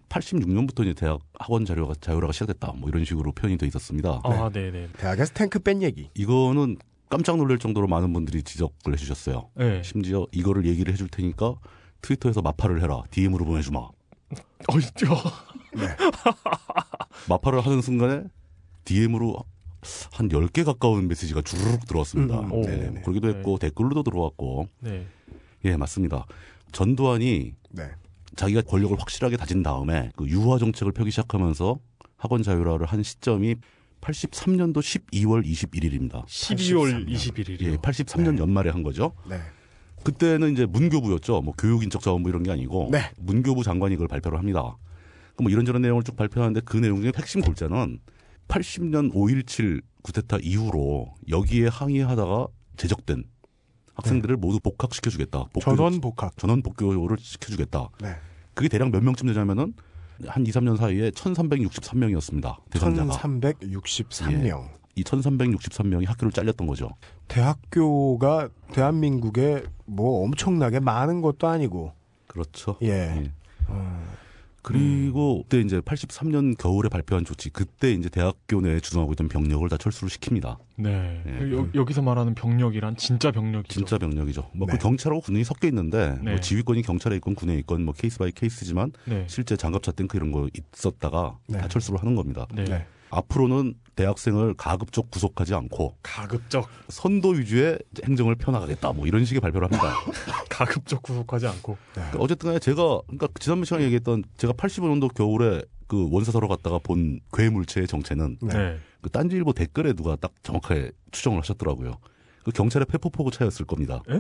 D: 86년부터 이제 대학 학원 자율화가 자율화가 시작됐다. 뭐 이런 식으로 표현이 돼 있었습니다.
B: 아, 네, 네.
A: 대학에서 탱크 뺀 얘기.
D: 이거는 깜짝 놀랄 정도로 많은 분들이 지적을 해주셨어요.
B: 네.
D: 심지어 이거를 얘기를 해줄 테니까 트위터에서 마파를 해라. DM으로 보내주마.
B: 어, 있죠.
D: 마파를 하는 순간에 DM으로 한 10개 가까운 메시지가 주르륵 들어왔습니다.
A: 음,
B: 오.
A: 네네네.
D: 그러기도 했고 댓글로도 들어왔고
B: 네.
D: 예 맞습니다. 전두환이
A: 네,
D: 자기가 권력을 확실하게 다진 다음에 그 유화 정책을 펴기 시작하면서 학원 자율화를 한 시점이 83년도 12월 21일입니다.
B: 12월
A: 83년.
B: 21일이요.
D: 예, 83년 연말에 한 거죠.
A: 네,
D: 그때는 이제 문교부였죠. 뭐 교육인적자원부 이런 게 아니고
A: 네.
D: 문교부 장관이 그걸 발표를 합니다. 그뭐 이런저런 내용을 쭉 발표하는데 그 내용 중에 핵심 골자는 80년 5.17 구테타 이후로 여기에 항의하다가 제적된 학생들을 모두 복학시켜주겠다. 복교-
A: 전원 복학.
D: 전원 복교를 시켜주겠다.
A: 네,
D: 그게 대략 몇 명쯤 되냐면은 한 2, 3년 사이에 1363명이었습니다. 대상자가.
A: 1363명.
D: 이 1363명이 학교를 잘렸던 거죠.
A: 대학교가 대한민국에 뭐 엄청나게 많은 것도 아니고
D: 그렇죠.
A: 예.
D: 예. 그리고 그때 이제 83년 겨울에 발표한 조치, 그때 이제 대학교 내에 주둔하고 있던 병력을 다 철수를 시킵니다.
B: 네.
D: 예.
B: 여, 여기서 말하는 병력이란 진짜 병력이죠.
D: 진짜 병력이죠. 뭐그
A: 네.
D: 경찰하고 군인이 섞여 있는데
B: 네.
D: 뭐 지휘권이 경찰에 있건 군에 있건 뭐 case by case지만
B: 네.
D: 실제 장갑차 탱크 이런 거 있었다가
A: 네.
D: 다 철수를 하는 겁니다.
B: 네.
A: 네.
D: 앞으로는 대학생을 가급적 구속하지 않고
B: 가급적
D: 선도 위주의 행정을 펴나가겠다. 뭐 이런 식의 발표를 합니다.
B: 가급적 구속하지 않고.
D: 그러니까 어쨌든 간에 제가 그러니까 지난번 시간에 얘기했던 제가 85년도 겨울에 그 원사서로 갔다가 본 괴물체의 정체는
A: 네.
B: 네.
D: 그 딴지일보 댓글에 누가 딱 정확하게 추정을 하셨더라고요. 그 경찰의 페퍼포구 차였을 겁니다.
B: 에?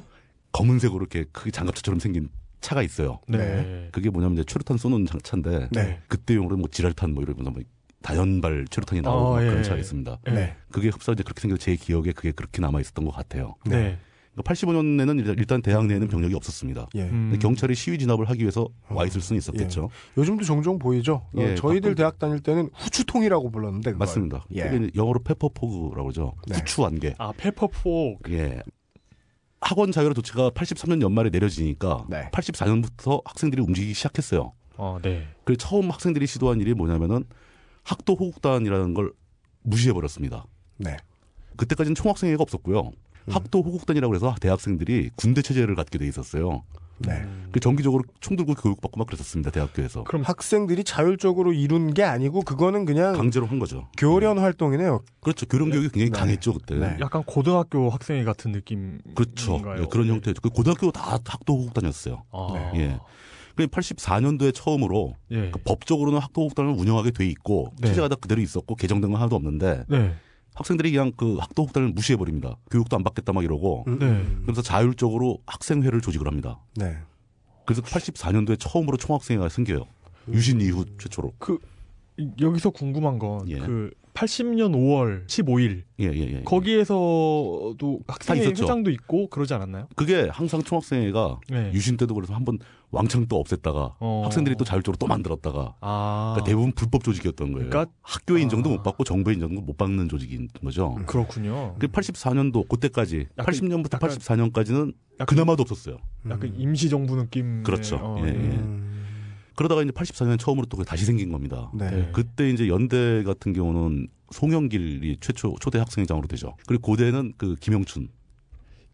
D: 검은색으로 이렇게 크게 장갑차처럼 생긴 차가 있어요.
B: 네.
D: 그게 뭐냐면 이제 최루탄 쏘는 장- 차인데
A: 네.
D: 그때용으로 뭐 지랄탄 뭐 이러면서 뭐 다연발 최루탄이 나오고
B: 아,
D: 막
B: 예.
D: 그런 차가 있습니다.
B: 네.
A: 네.
D: 그게 흡사 이제 그렇게 생겨서 제 기억에 그게 그렇게 남아 있었던 것 같아요.
B: 네.
D: 85년에는 일단 대학 내에는 병력이 없었습니다.
A: 예.
B: 음.
D: 경찰이 시위 진압을 하기 위해서 와 있을 수는 있었겠죠.
A: 요즘도 종종 보이죠. 어,
D: 예,
A: 저희들
D: 가끔-
A: 대학 다닐 때는 후추통이라고 불렀는데 그걸.
D: 맞습니다.
A: 예.
D: 그게 영어로 pepper fog라고 그러죠.
A: 네.
D: 후추 안개.
B: 아 페퍼포.
D: 예. 학원 자율화 조치가 83년 연말에 내려지니까
A: 네.
D: 84년부터 학생들이 움직이기 시작했어요.
B: 아 네.
D: 그래서 처음 학생들이 시도한 일이 뭐냐면은 학도 호국단이라는 걸 무시해 버렸습니다.
A: 네.
D: 그때까지는 총학생회가 없었고요.
A: 음.
D: 학도 호국단이라고 해서 대학생들이 군대 체제를 갖게 돼 있었어요.
A: 네.
D: 그 정기적으로 총 들고 교육받고 막 그랬었습니다. 대학교에서.
B: 그럼
A: 학생들이 자율적으로 이룬 게 아니고 그거는 그냥
D: 강제로 한 거죠.
A: 교련 활동이네요.
D: 그렇죠. 교련 교육이 굉장히
A: 네.
D: 강했죠 그때.
A: 네.
B: 약간 고등학교 학생회 같은 느낌.
D: 그렇죠. 예, 그런 형태죠. 그 고등학교 다 학도 호국단이었어요.
B: 아.
D: 예. 그 84년도에 처음으로
B: 예.
D: 그 법적으로는 학도 호국단을 운영하게 돼 있고
B: 네.
D: 체제가 다 그대로 있었고 개정된 건 하나도 없는데
B: 네.
D: 학생들이 그냥 그 학도 호국단을 무시해 버립니다. 교육도 안 받겠다 막 이러고
A: 음,
B: 네.
A: 음.
D: 그래서 자율적으로 학생회를 조직을 합니다.
A: 네.
D: 그래서 84년도에 처음으로 총학생회가 생겨요. 유신 이후 최초로.
B: 그 이- 여기서 궁금한 건
D: 예.
B: 그 80년 5월 15일
D: 예, 예, 예.
B: 거기에서도 학생회. 회장도 있고 그러지 않았나요?
D: 그게 항상 총학생회가
B: 네.
D: 유신 때도 그래서 한번 왕창 또 없앴다가
B: 어.
D: 학생들이 또 자율적으로 또 만들었다가
B: 아.
D: 그러니까 대부분 불법 조직이었던 거예요.
B: 그러니까-
D: 학교의 인정도
B: 아.
D: 못 받고 정부의 인정도 못 받는 조직인 거죠.
A: 음.
B: 그렇군요.
D: 그 84년도 그때까지
B: 약간-
D: 80년부터
B: 약간-
D: 84년까지는
B: 약간-
D: 그나마도 없었어요.
B: 약간 임시 정부 느낌.
D: 그렇죠.
B: 어,
D: 예, 예.
A: 음.
D: 그러다가 이제 84년 처음으로 또 다시 생긴 겁니다.
A: 네.
B: 네.
D: 그때 이제 연대 같은 경우는 송영길이 최초 초대 학생회장으로 되죠. 그리고 고대는 그 김영춘.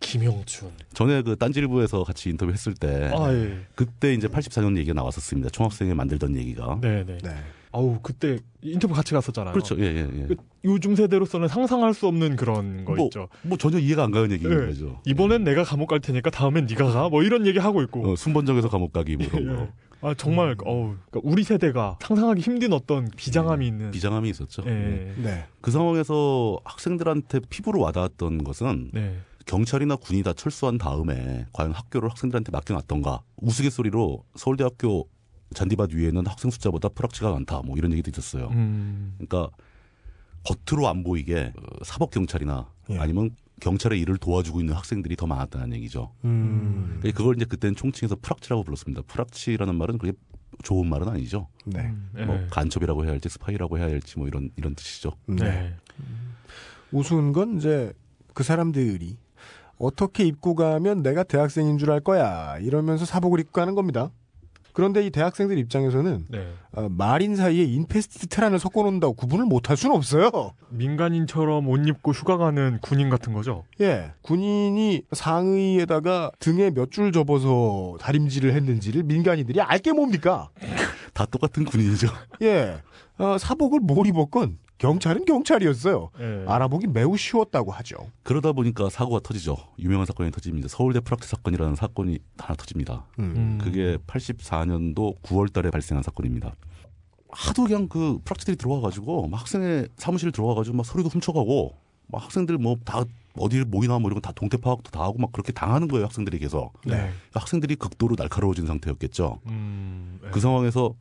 B: 김영춘.
D: 전에 그 딴지일보에서 같이 인터뷰했을 때
B: 아 예.
D: 그때 이제 84년 얘기가 나왔었습니다. 총학생회 만들던 얘기가.
B: 네, 네.
A: 네.
B: 아우 그때 인터뷰 같이 갔었잖아요.
D: 그렇죠. 예, 예, 예.
B: 그 요즘 세대로서는 상상할 수 없는 그런 거
D: 뭐,
B: 있죠.
D: 뭐 전혀 이해가 안 가는 얘기인
B: 네.
D: 거죠.
B: 이번엔 내가 감옥 갈 테니까 다음엔 네가 가. 뭐 이런 얘기 하고 있고.
D: 어, 순번정에서 감옥 가기 뭐 이런 거.
B: 예. 아 정말 어우 그러니까 우리 세대가 상상하기 힘든 어떤 비장함이 있는.
D: 비장함이 있었죠. 예.
B: 예.
A: 네.
D: 그 상황에서 학생들한테 피부로 와닿았던 것은
B: 네.
D: 경찰이나 군이 다 철수한 다음에 과연 학교를 학생들한테 맡겨놨던가 우스갯소리로 서울대학교 잔디밭 위에는 학생 숫자보다 프락치가 많다 뭐 이런 얘기도 있었어요.
B: 음.
D: 그러니까 겉으로 안 보이게 어, 사법 경찰이나
A: 예.
D: 아니면 경찰의 일을 도와주고 있는 학생들이 더 많았다는 얘기죠.
A: 음.
D: 그러니까 그걸 이제 그때는 총칭해서 프락치라고 불렀습니다. 프락치라는 말은 그게 좋은 말은 아니죠.
A: 네.
B: 음, 예.
D: 뭐 간첩이라고 해야 할지 스파이라고 해야 할지 뭐 이런 이런 뜻이죠.
A: 네.
B: 네.
A: 우스운 건 이제 그 사람들이 어떻게 입고 가면 내가 대학생인 줄 알 거야 이러면서 사복을 입고 가는 겁니다. 그런데 이 대학생들 입장에서는
B: 네.
A: 어, 말인 사이에 인페스트 테란을 섞어놓는다고 구분을 못할 수는 없어요.
B: 민간인처럼 옷 입고 휴가 가는 군인 같은 거죠.
A: 예, 군인이 상의에다가 등에 몇 줄 접어서 다림질을 했는지를 민간인들이 알게 뭡니까?
D: 다 똑같은 군인이죠.
A: 예, 어, 사복을 뭘 입었건 경찰은 경찰이었어요.
B: 예.
A: 알아보기 매우 쉬웠다고 하죠.
D: 그러다 보니까 사고가 터지죠. 유명한 사건이 터집니다. 서울대 프락치 사건이라는 사건이 하나 터집니다.
A: 음.
B: 음.
D: 그게 84년도 9월 달에 발생한 사건입니다. 하도 그냥 그 프락치들이 들어와가지고 막 학생의 사무실 들어와가지고 막 서류도 훔쳐가고 막 학생들 뭐 다 어디를 모이나 뭐 이런 거다 동태 파악도 다 하고 막 그렇게 당하는 거예요 학생들에게서
B: 네.
D: 학생들이 극도로 날카로워진 상태였겠죠.
B: 음. 예.
D: 그 상황에서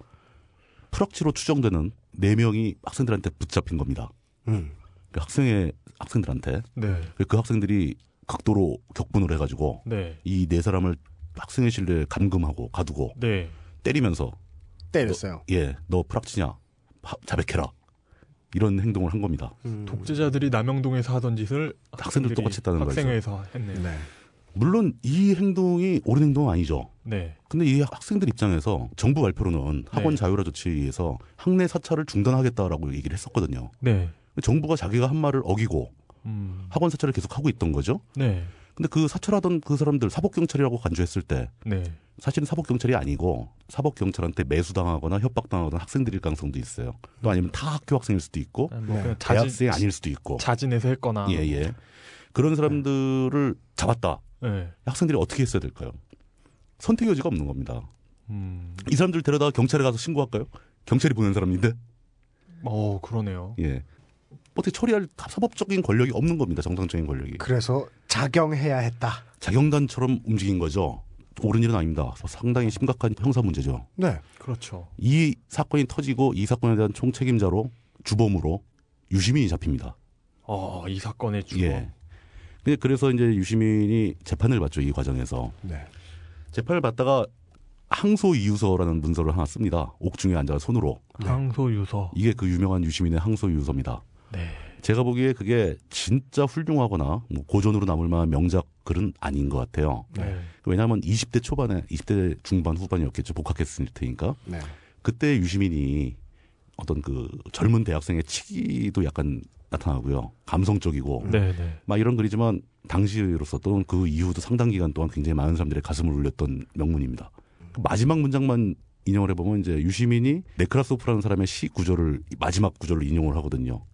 D: 프락치로 추정되는 네 명이 학생들한테 붙잡힌 겁니다.
A: 음.
D: 그 학생의 학생들한테
B: 네.
D: 그 학생들이 극도로 격분을 해가지고
B: 네.
D: 이네 사람을 학생회실에 감금하고 가두고
B: 네.
D: 때리면서
A: 때렸어요.
D: 예, 너 프락치냐? 하- 자백해라. 이런 행동을 한 겁니다.
A: 음.
B: 독재자들이 남영동에서 하던 짓을
D: 학생들 똑같이 했다는 거죠.
B: 학생회에서 했네요.
A: 네.
D: 물론 이 행동이 옳은 행동은 아니죠.
B: 네.
D: 근데 이 학생들 입장에서 정부 발표로는 학원
B: 네.
D: 자율화 조치에 의해서 학내 사찰을 중단하겠다라고 얘기를 했었거든요.
B: 네.
D: 정부가 자기가 한 말을 어기고
B: 음.
D: 학원 사찰을 계속 하고 있던 거죠.
B: 네.
D: 근데 그 사찰하던 그 사람들 사법 경찰이라고 간주했을 때
B: 네.
D: 사실은 사법 경찰이 아니고 사법 경찰한테 매수당하거나 협박당하거나 학생들일 가능성도 있어요. 또 아니면 타 학교 학생일 수도 있고
B: 뭐
A: 네.
D: 대학생이 아닐 수도 있고
B: 자진해서 했거나.
D: 예, 예. 그런 사람들을 잡았다.
B: 네.
D: 학생들이 어떻게 했어야 될까요? 선택 여지가 없는 겁니다.
B: 음.
D: 이 사람들 데려다가 경찰에 가서 신고할까요? 경찰이 보낸 사람인데,
B: 어, 그러네요.
D: 예. 어떻게 처리할 사법적인 권력이 없는 겁니다. 정상적인 권력이.
A: 그래서 작용해야 했다.
D: 자경단처럼 움직인 거죠. 옳은 일은 아닙니다. 상당히 심각한 형사 문제죠.
A: 네.
B: 그렇죠.
D: 이 사건이 터지고 이 사건에 대한 총책임자로 주범으로 유시민이 잡힙니다.
B: 어, 이 사건의 주범.
D: 예. 근데 그래서 이제 유시민이 재판을 받죠 이 과정에서
A: 네.
D: 재판을 받다가 항소 이유서라는 문서를 하나 씁니다. 옥중에 앉아 손으로
B: 항소 유서.
D: 이게 그 유명한 유시민의 항소 이유서입니다.
B: 네.
D: 제가 보기에 그게 진짜 훌륭하거나 뭐 고전으로 남을 만한 명작 글은 아닌 것 같아요.
B: 네.
D: 왜냐하면 20대 초반에 20대 중반 후반이었겠죠. 복학했을 테니까
A: 네.
D: 그때 유시민이 어떤 그 젊은 대학생의 치기도 약간 나타나고요. 감성적이고
B: 네, 네.
D: 막 이런 글이지만 당시로서 또는 그 이후도 상당 기간 동안 굉장히 많은 사람들의 가슴을 울렸던 명문입니다. 그 마지막 문장만 인용을 해보면 이제 유시민이 네크라소프라는 사람의 시 구절을 마지막 구절로 인용을 하거든요.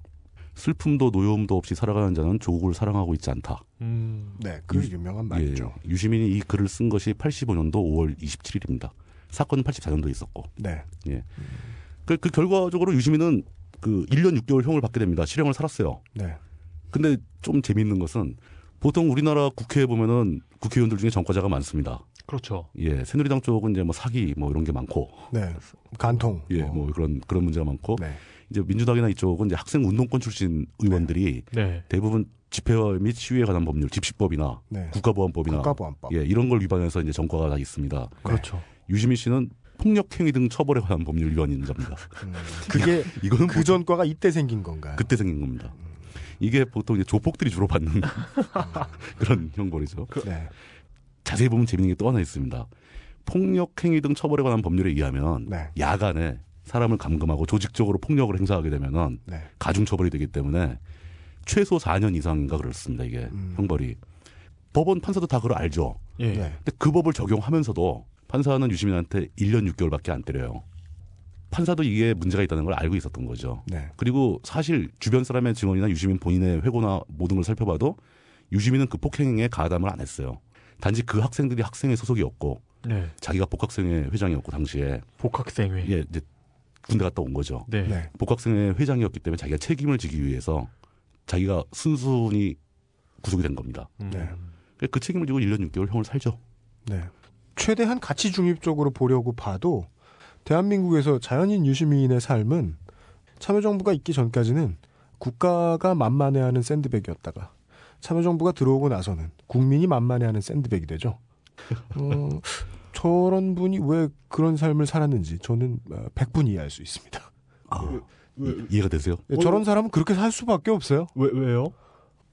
D: 슬픔도 노여움도 없이 살아가는 자는 조국을 사랑하고 있지 않다.
B: 음.
A: 네. 그 유명한 말이죠.
D: 예, 유시민이 이 글을 쓴 것이 85년도 5월 27일입니다. 사건은 84년도에 있었고.
A: 네.
D: 그, 그 결과적으로 유시민은 그 1년 6개월 형을 받게 됩니다. 실형을 살았어요.
A: 네.
D: 근데 좀 재미있는 것은 보통 우리나라 국회에 보면은 국회의원들 중에 전과자가 많습니다.
B: 그렇죠.
D: 예, 새누리당 쪽은 이제 뭐 사기 뭐 이런 게 많고,
A: 네. 간통.
D: 예, 뭐 그런 그런 문제가 많고,
A: 네.
D: 이제 민주당이나 이쪽은 이제 학생 운동권 출신 의원들이
B: 네.
D: 대부분 집회와 및 시위에 관한 법률, 집시법이나
A: 네.
D: 국가보안법이나
A: 국가보안법.
D: 예, 이런 걸 위반해서 이제 전과가 다 있습니다.
B: 그렇죠.
D: 유시민 씨는 폭력행위 등 처벌에 관한 법률 위반인 자입니다.
A: 음, 그게
D: 이거는
A: 그 전과가 이때 생긴 건가요?
D: 그때 생긴 겁니다. 이게 보통 이제 조폭들이 주로 받는 그런 형벌이죠.
A: 네.
D: 자세히 보면 재밌는 게 또 하나 있습니다. 폭력행위 등 처벌에 관한 법률에 의하면
A: 네.
D: 야간에 사람을 감금하고 조직적으로 폭력을 행사하게 되면은
A: 네.
D: 가중처벌이 되기 때문에 최소 4년 이상인가 그렇습니다. 이게
A: 음.
D: 형벌이. 법원 판사도 다 그걸 알죠.
B: 예.
A: 네.
D: 근데 그 법을 적용하면서도 판사는 유시민한테 1년 6개월밖에 안 때려요. 판사도 이게 문제가 있다는 걸 알고 있었던 거죠.
A: 네.
D: 그리고 사실 주변 사람의 증언이나 유시민 본인의 회고나 모든 걸 살펴봐도 유시민은 그 폭행에 가담을 안 했어요. 단지 그 학생들이 학생회 소속이었고
B: 네.
D: 자기가 복학생회 회장이었고 당시에
B: 복학생회.
D: 예 이제 군대 갔다 온 거죠.
B: 네.
A: 네.
D: 복학생회 회장이었기 때문에 자기가 책임을 지기 위해서 자기가 순순히 구속이 된 겁니다.
B: 음.
A: 네.
D: 그 책임을 지고 1년 6개월 형을 살죠.
A: 네. 최대한 가치 중립적으로 보려고 봐도 대한민국에서 자연인 유시민의 삶은 참여정부가 있기 전까지는 국가가 만만해하는 샌드백이었다가 참여정부가 들어오고 나서는 국민이 만만해하는 샌드백이 되죠. 어, 저런 분이 왜 그런 삶을 살았는지 저는 어, 100분 이해할 수 있습니다.
D: 아, 이- 이해가 되세요?
A: 예, 저런 사람은 그렇게 살 수밖에 없어요.
B: 왜 왜요?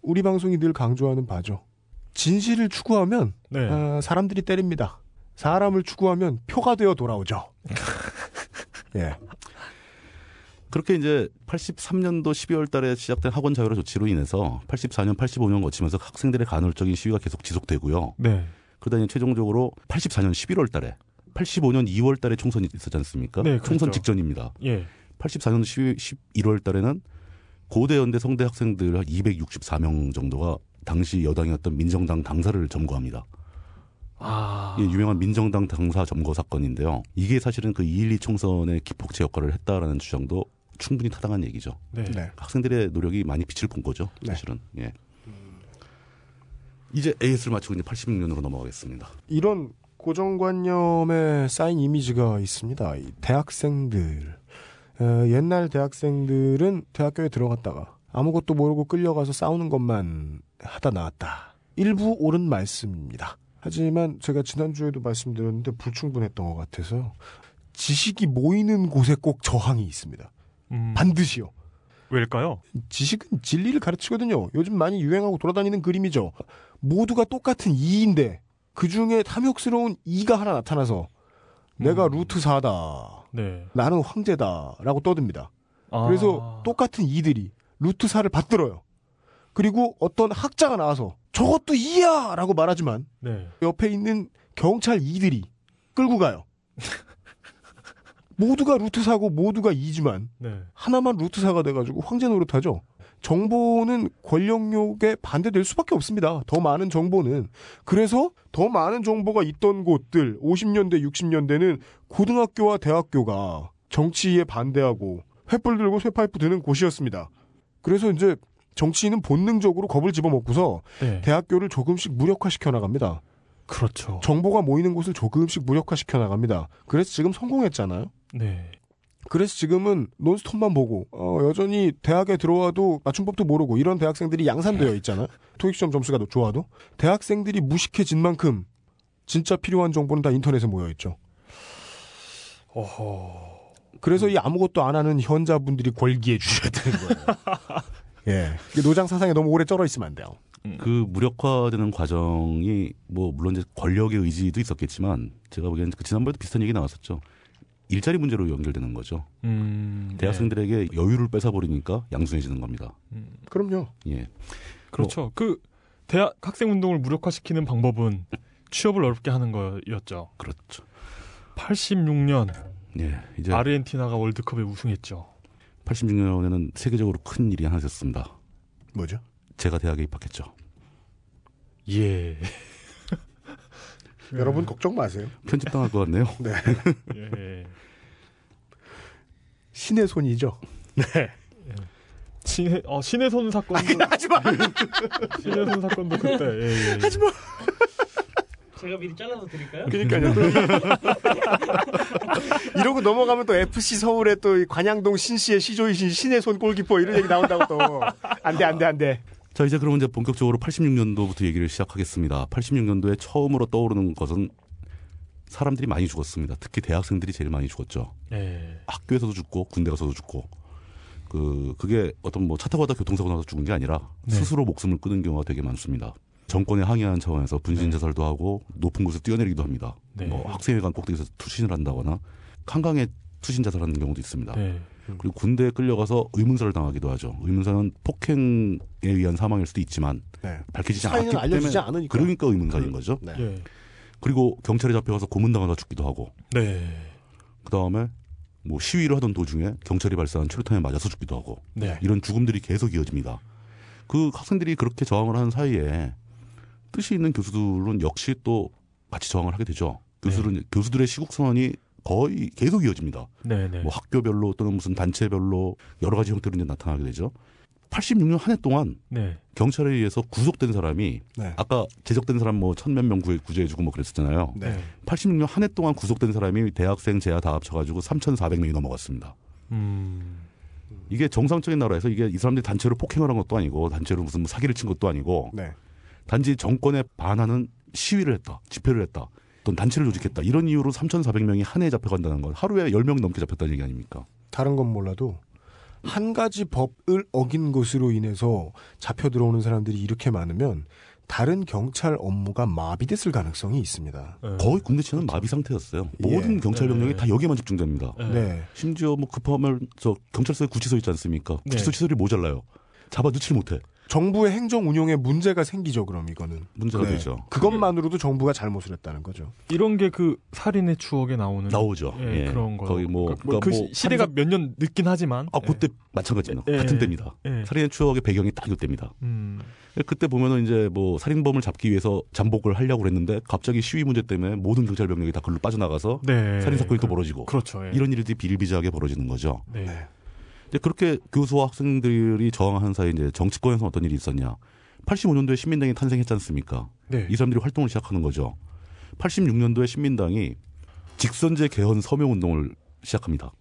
A: 우리 방송이 늘 강조하는 바죠. 진실을 추구하면
B: 네.
A: 어, 사람들이 때립니다. 사람을 추구하면 표가 되어 돌아오죠. 예.
D: 그렇게 이제 83년도 12월 달에 시작된 학원 자율화 조치로 인해서 84년, 85년 거치면서 학생들의 간헐적인 시위가 계속 지속되고요.
B: 네.
D: 그러다 이제 최종적으로 84년 11월 달에 85년 2월 달에 총선이 있었지 않습니까?
B: 네,
D: 총선
B: 그렇죠.
D: 직전입니다.
B: 예.
D: 84년 11월 달에는 고대 연대 성대 학생들 264명 정도가 당시 여당이었던 민정당 당사를 점거합니다.
B: 아.
D: 이게 유명한 민정당 당사 점거 사건인데요. 이게 사실은 그 212 총선의 기폭제 역할을 했다라는 주장도 충분히 타당한 얘기죠.
B: 네.
A: 네.
D: 학생들의 노력이 많이 빛을 본 거죠.
A: 네.
D: 사실은. 예. 이제 AS를 마치고 이제 86년으로 넘어가겠습니다.
A: 이런 고정관념에 쌓인 이미지가 있습니다. 이 대학생들. 어, 옛날 대학생들은 대학교에 들어갔다가 아무것도 모르고 끌려가서 싸우는 것만 하다 나왔다. 일부 옳은 말씀입니다. 하지만 제가 지난주에도 말씀드렸는데 불충분했던 것 같아서 지식이 모이는 곳에 꼭 저항이 있습니다.
B: 음,
A: 반드시요.
B: 왜일까요?
A: 지식은 진리를 가르치거든요. 요즘 많이 유행하고 돌아다니는 그림이죠. 모두가 똑같은 이인데 그 중에 탐욕스러운 이가 하나 나타나서 내가
B: 음.
A: 루트 4다.
B: 네.
A: 나는 황제다라고 떠듭니다.
B: 아.
A: 그래서 똑같은 이들이 루트 4를 받들어요. 그리고 어떤 학자가 나와서 저것도 이야 라고 말하지만
B: 네.
A: 옆에 있는 경찰 이들이 끌고 가요. 모두가 루트 4고 모두가 이지만
B: 네.
A: 하나만 루트 사가 돼가지고 황제 노릇하죠. 정보는 권력욕에 반대될 수밖에 없습니다. 더 많은 정보는. 그래서 더 많은 정보가 있던 곳들, 50년대, 60년대는 고등학교와 대학교가 정치에 반대하고 횃불 들고 쇠파이프 드는 곳이었습니다. 그래서 이제 정치인은 본능적으로 겁을 집어먹고서
B: 네.
A: 대학교를 조금씩 무력화시켜 나갑니다.
B: 그렇죠.
A: 정보가 모이는 곳을 조금씩 무력화시켜 나갑니다. 그래서 지금 성공했잖아요.
B: 네.
A: 그래서 지금은 논스톱만 보고 어, 여전히 대학에 들어와도 맞춤법도 모르고 이런 대학생들이 양산되어 있잖아요. 토익 시험 점수가 좋아도 대학생들이 무식해진 만큼 진짜 필요한 정보는 다 인터넷에 모여 있죠.
B: 어허.
A: 그래서 이 아무것도 안 하는 현자분들이 권기해 주셔야 되는 거예요. 예. 노장 사상에 너무 오래 쩔어 있으면 안 돼요.
D: 그 무력화되는 과정이 뭐 물론 이제 권력의 의지도 있었겠지만 제가 보기에는 그 지난번에도 비슷한 얘기 나왔었죠. 일자리 문제로 연결되는 거죠.
B: 음.
D: 대학생들에게 여유를 뺏어버리니까 양순해지는 겁니다.
B: 네. 음,
A: 그럼요.
D: 예.
B: 그렇죠. 그 대학 학생 운동을 무력화시키는 방법은 취업을 어렵게 하는 거였죠.
D: 그렇죠.
B: 86년
D: 예. 이제
B: 아르헨티나가 월드컵에 우승했죠.
D: 86년에는 세계적으로 큰 일이 하나 있었습니다.
A: 뭐죠?
D: 제가 대학에 입학했죠.
B: 예.
A: 여러분 걱정 마세요.
D: 편집당할 것 같네요.
A: 네.
B: 예.
A: 신의 손이죠.
B: 신의 어 신의 손 사건도
A: 하지 마.
B: 신의 손 사건도 그때 예, 예.
A: 하지 마.
F: 제가 미리 잘라서 드릴까요?
A: 그러니까요. 이러고 넘어가면 또 FC 서울의 또이 관양동 신씨의 시조이신 신의 손 골키퍼 이런 얘기 나온다고 또. 안 돼, 안 돼, 안 돼.
D: 자, 이제 그러면 이제 본격적으로 86년도부터 얘기를 시작하겠습니다. 86년도에 처음으로 떠오르는 것은 사람들이 많이 죽었습니다. 특히 대학생들이 제일 많이 죽었죠.
B: 예.
D: 학교에서도 죽고 군대 가서도 죽고. 그 그게 어떤 뭐 차 타고 가다 교통사고 나서 죽은 게 아니라
B: 네.
D: 스스로 목숨을 끊은 경우가 되게 많습니다. 정권에 항의하는 차원에서 분신 자살도 하고 높은 곳에서 뛰어내리기도 합니다.
B: 네.
D: 뭐 학생회관 꼭대기에서 투신을 한다거나 한강에 투신 자살하는 경우도 있습니다.
B: 네.
D: 그리고 군대에 끌려가서 의문사를 당하기도 하죠. 의문사는 폭행에 의한 사망일 수도 있지만
A: 네.
D: 밝혀지지 않았기
A: 알려지지
D: 때문에
A: 않으니까.
D: 그러니까 의문사인 거죠.
A: 네.
B: 예.
D: 그리고 경찰에 잡혀가서 고문당하다 죽기도 하고
B: 네.
D: 그 다음에 뭐 시위를 하던 도중에 경찰이 발사한 최루탄에 맞아서 죽기도 하고
B: 네.
D: 이런 죽음들이 계속 이어집니다. 그 학생들이 그렇게 저항을 하는 사이에 뜻이 있는 교수들은 역시 또 같이 저항을 하게 되죠. 교수들은 교수들의 시국 선언이 거의 계속 이어집니다.
B: 네. 네.
D: 뭐 학교별로 또는 무슨 단체별로 여러 가지 형태로 이제 나타나게 되죠. 86년 한 해 동안
B: 네.
D: 경찰에 의해서 구속된 사람이
A: 네.
D: 아까 제적된 사람 뭐 천몇 명 구제해주고 뭐 그랬었잖아요.
A: 네.
D: 86년 한 해 동안 구속된 사람이 대학생 제하 다 합쳐가지고 3,400명이 넘어갔습니다.
B: 음.
D: 이게 정상적인 나라에서 이게 이 사람들이 단체로 폭행을 한 것도 아니고 단체로 무슨 뭐 사기를 친 것도 아니고
A: 네.
D: 단지 정권에 반하는 시위를 했다, 집회를 했다, 또는 단체를 조직했다 이런 이유로 3,400명이 한 해에 잡혀간다는 건 하루에 10명 넘게 잡혔다는 얘기 아닙니까?
A: 다른 건 몰라도 한 가지 법을 어긴 것으로 인해서 잡혀 들어오는 사람들이 이렇게 많으면 다른 경찰 업무가 마비됐을 가능성이 있습니다.
B: 네.
D: 거의 군대체는 마비 상태였어요.
A: 예.
D: 모든 경찰 병력이
B: 네.
D: 다 여기에만 집중됩니다.
B: 네.
A: 네.
D: 심지어 뭐 급하면 저 경찰서에 구치소 있지 않습니까?
B: 네.
D: 구치소 시설이 모자라요. 잡아 넣지를 못해.
A: 정부의 행정 운용에 문제가 생기죠, 그럼 이거는.
D: 문제가
A: 네.
D: 되죠.
A: 그것만으로도 정부가 잘못을 했다는 거죠.
B: 이런 게 그 살인의 추억에 나오는
D: 나오죠.
B: 예,
D: 예.
B: 그런 거.
D: 거의 뭐,
B: 그,
D: 그러니까 그뭐
B: 시- 시대가 몇 년 늦긴 하지만
D: 아 그때 마찬가지입니다.
B: 예.
D: 같은 때입니다.
B: 예.
D: 살인의 추억의 배경이 딱 이때입니다.
B: 음.
D: 그때 보면은 이제 뭐 살인범을 잡기 위해서 잠복을 하려고 그랬는데 갑자기 시위 문제 때문에 모든 경찰 병력이 다 글로 빠져나가서
B: 네.
D: 살인 사건이 또
B: 그-
D: 벌어지고
B: 그렇죠. 예.
D: 이런 일들이 비일비재하게 벌어지는 거죠.
B: 네.
A: 네.
D: 이제 그렇게 교수와 학생들이 저항하는 사이 이제 정치권에서 어떤 일이 있었냐? 85년도에 신민당이 탄생했지 않습니까?
B: 네.
D: 이 사람들이 활동을 시작하는 거죠. 86년도에 신민당이 직선제 개헌 서명 운동을 시작합니다.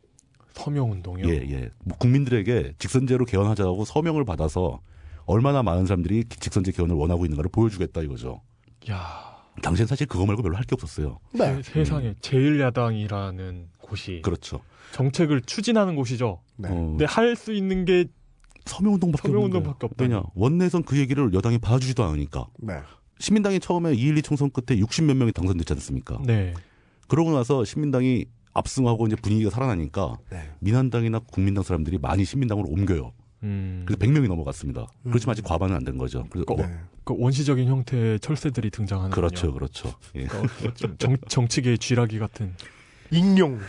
B: 서명 운동이요.
D: 예, 예. 뭐 국민들에게 직선제로 개헌하자고 서명을 받아서 얼마나 많은 사람들이 직선제 개헌을 원하고 있는가를 보여주겠다 이거죠.
B: 야.
D: 당시엔 사실 그거 말고 별로 할 게 없었어요.
A: 네.
B: 세, 상에 제일야당이라는 곳이
D: 그렇죠.
B: 정책을 추진하는 곳이죠.
A: 네.
D: 어,
B: 근데 할 수 있는 게
D: 서명 운동밖에
B: 서명
D: 없는 거예요.
B: 운동밖에 없다.
D: 왜냐 원내에선 그 얘기를 여당이 봐주지도 않으니까
A: 네.
D: 시민당이 처음에 2.12 총선 끝에 60몇 명이 당선됐지 않습니까?
B: 네.
D: 그러고 나서 신민당이 압승하고 이제 분위기가 살아나니까
A: 네.
D: 민한당이나 국민당 사람들이 많이 신민당으로 옮겨요.
B: 음.
D: 그래서 100명이 넘어갔습니다. 그렇지만 아직 과반은 안 된 거죠. 그래서
B: 어,
D: 어,
A: 네.
B: 그 원시적인 형태의 철새들이 등장하는
D: 그렇죠, 그렇죠. 예.
B: 정, 정치계의 쥐라기 같은.
A: 익룡.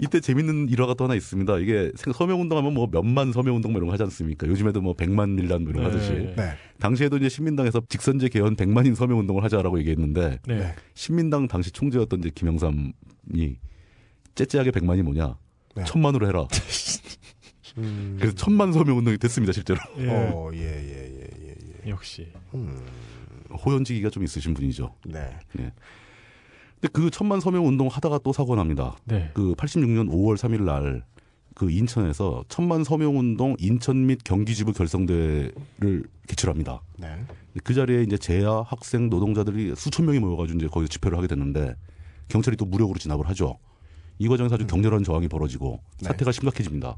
D: 이때 재밌는 일화가 또 하나 있습니다. 이게 생- 서명 운동하면 뭐 몇만 서명 운동 뭐 이런 거 하지 않습니까? 요즘에도 뭐 백만 밀란 뭐 이런 거 하듯이.
B: 네.
A: 네.
D: 당시에도 이제 신민당에서 직선제 개헌 100만인 서명 운동을 하자라고 얘기했는데
B: 네.
A: 네.
D: 신민당 당시 총재였던 이제 김영삼이 째째하게 100만이 뭐냐?
A: 네.
D: 천만으로 해라.
A: 음.
D: 그래서 천만 서명 운동이 됐습니다, 실제로.
B: 예.
A: 어, 예, 예, 예, 예, 예.
B: 역시.
D: 호연지기가 좀 있으신 분이죠.
A: 네.
D: 근데 그 천만 서명 운동 하다가 또 사고 납니다.
B: 네.
D: 그 86년 5월 3일 날 그 인천에서 천만 서명 운동 인천 및 경기지부 결성대회를 개최합니다.
A: 네.
D: 그 자리에 이제 재야 학생 노동자들이 수천 명이 모여가지고 이제 거기서 집회를 하게 됐는데 경찰이 또 무력으로 진압을 하죠. 이 과정에서 아주 격렬한 저항이 벌어지고
A: 네.
D: 사태가 심각해집니다.